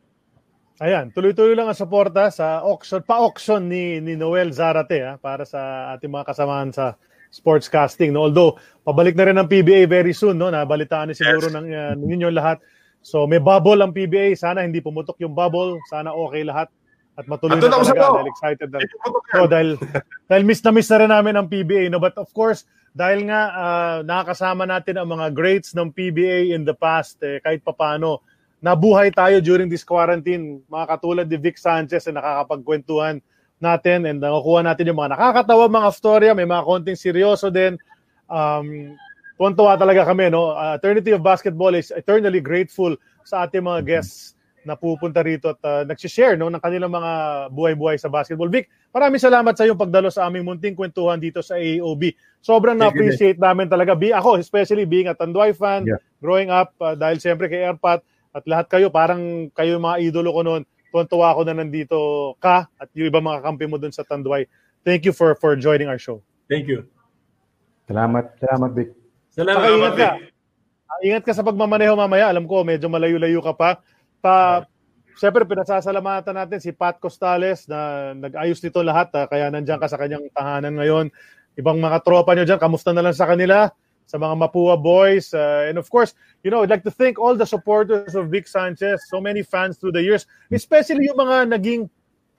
Ayan, tuloy-tuloy lang ang suporta sa auction, pa-auction ni, ni Noel Zarate ha, para sa ating mga kasamahan sa sportscasting. No? Although, pabalik na rin ang PBA very soon. No? Nabalitaan ni siguro yes. ng uh, ninyo lahat. So, may bubble ang PBA. Sana hindi pumutok yung bubble. Sana okay lahat. At matuloy na talaga. Dahil excited na. So, dahil, dahil miss na miss na rin namin ang PBA. No? But of course, dahil nga uh, nakakasama natin ang mga greats ng PBA in the past, eh, kahit papano, nabuhay tayo during this quarantine. Mga katulad ni Vic Sanchez na nakakapagkwentuhan natin and nakukuha natin yung mga nakakatawa mga storya, may mga konting seryoso din. Um, tuwan talaga kami. No? Uh, Eternity of Basketball is eternally grateful sa ating mga guests na pupunta rito at uh, nagsishare no, ng kanilang mga buhay-buhay sa basketball. Vic, maraming salamat sa iyong pagdalo sa aming munting kwentuhan dito sa AOB. Sobrang na-appreciate namin talaga. Be, ako, especially being a Tanduay fan, yeah. growing up, uh, dahil siyempre kay Airpat, at lahat kayo, parang kayo mga idolo ko noon. Tuwan-tuwa ako na nandito ka at yung iba mga kampi mo dun sa Tanduay. Thank you for for joining our show. Thank you. Salamat, salamat Vic. Salamat, Saka, ingat ka. Uh, ingat ka sa pagmamaneho mamaya. Alam ko, medyo malayo-layo ka pa. Pa, Siyempre, pinasasalamatan natin si Pat Costales na nag-ayos nito lahat. Ha? Kaya nandiyan ka sa kanyang tahanan ngayon. Ibang mga tropa nyo dyan, kamusta na lang sa kanila? sa mga Mapua boys. Uh, and of course, you know, I'd like to thank all the supporters of Vic Sanchez, so many fans through the years, especially yung mga naging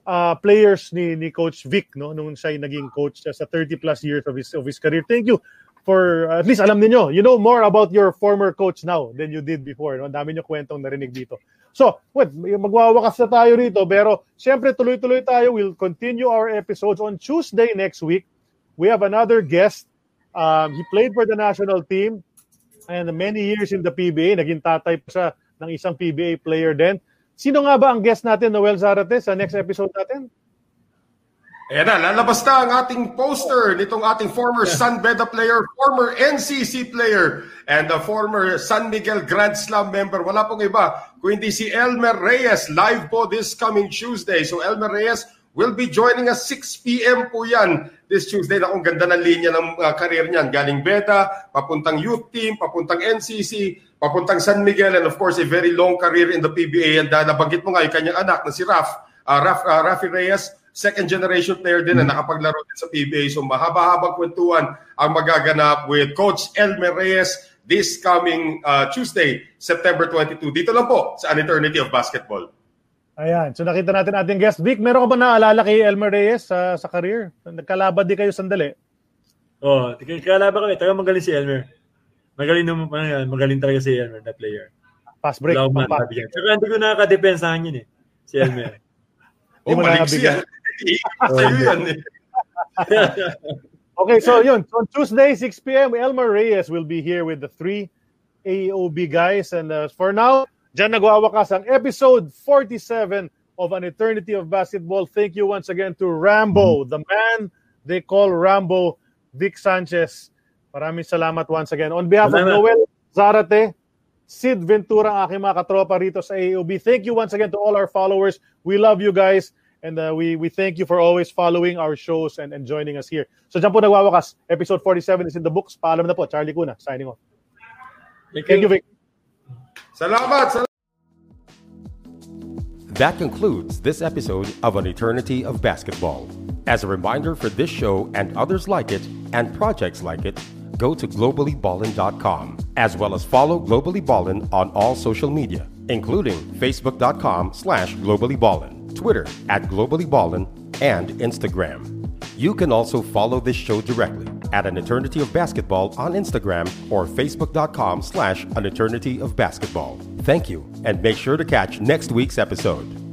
uh, players ni, ni Coach Vic, no, nung siya naging coach sa 30 plus years of his, of his career. Thank you for, uh, at least alam niyo, you know more about your former coach now than you did before. No? Ang dami niyo kwentong narinig dito. So, wait, magwawakas na tayo rito, pero siyempre tuloy-tuloy tayo. We'll continue our episodes on Tuesday next week. We have another guest Um, he played for the national team and many years in the PBA. Naging tatay pa siya ng isang PBA player din. Sino nga ba ang guest natin, Noel Zarate, sa next episode natin? Ayan na, lalabas na ang ating poster nitong ating former San Beda player, former NCC player, and the former San Miguel Grand Slam member. Wala pong iba, kundi si Elmer Reyes, live po this coming Tuesday. So Elmer Reyes, will be joining us 6 p.m. po yan this Tuesday. Nakong ganda ng linya ng uh, career niyan. Galing Beta, papuntang youth team, papuntang NCC, papuntang San Miguel, and of course, a very long career in the PBA. And uh, nabanggit mo nga yung kanyang anak na si Raf, uh, Raf uh, Rafi Reyes, second generation player din na hmm. nakapaglaro din sa PBA. So mahaba-habang kwentuhan ang magaganap with Coach Elmer Reyes this coming uh, Tuesday, September 22. Dito lang po sa An Eternity of Basketball. Ayan. So nakita natin ating guest. Vic, meron ka ba naalala kay Elmer Reyes sa, sa career? Nagkalaban di kayo sandali. Oo. Oh, kalaban kami. Taga magaling si Elmer. Magaling naman yan. Magaling talaga si Elmer na player. Pass break. Wala pa. Tsaka hindi ko nakakadepensahan yun eh. Si Elmer. oh, malik siya. Sa'yo yan eh. okay, so yun. So on Tuesday, 6 p.m., Elmer Reyes will be here with the three AOB guys. And uh, for now, Diyan nagwawakas ang episode 47 of An Eternity of Basketball. Thank you once again to Rambo, mm-hmm. the man they call Rambo, Vic Sanchez. Maraming salamat once again. On behalf of Noel Zarate, Sid Ventura, ang aking mga katropa rito sa AOB. Thank you once again to all our followers. We love you guys. And uh, we we thank you for always following our shows and, and joining us here. So dyan po nagwawakas. Episode 47 is in the books. Paalam na po. Charlie Kuna, signing off. Thank you, thank you Vic. Salamat! Salamat! That concludes this episode of An Eternity of Basketball. As a reminder for this show and others like it and projects like it, go to globallyballin.com as well as follow Globally Ballin on all social media, including facebook.com slash globallyballin, Twitter at globallyballin, and Instagram. You can also follow this show directly at An Eternity of Basketball on Instagram or facebook.com slash An Eternity of Basketball. Thank you, and make sure to catch next week's episode.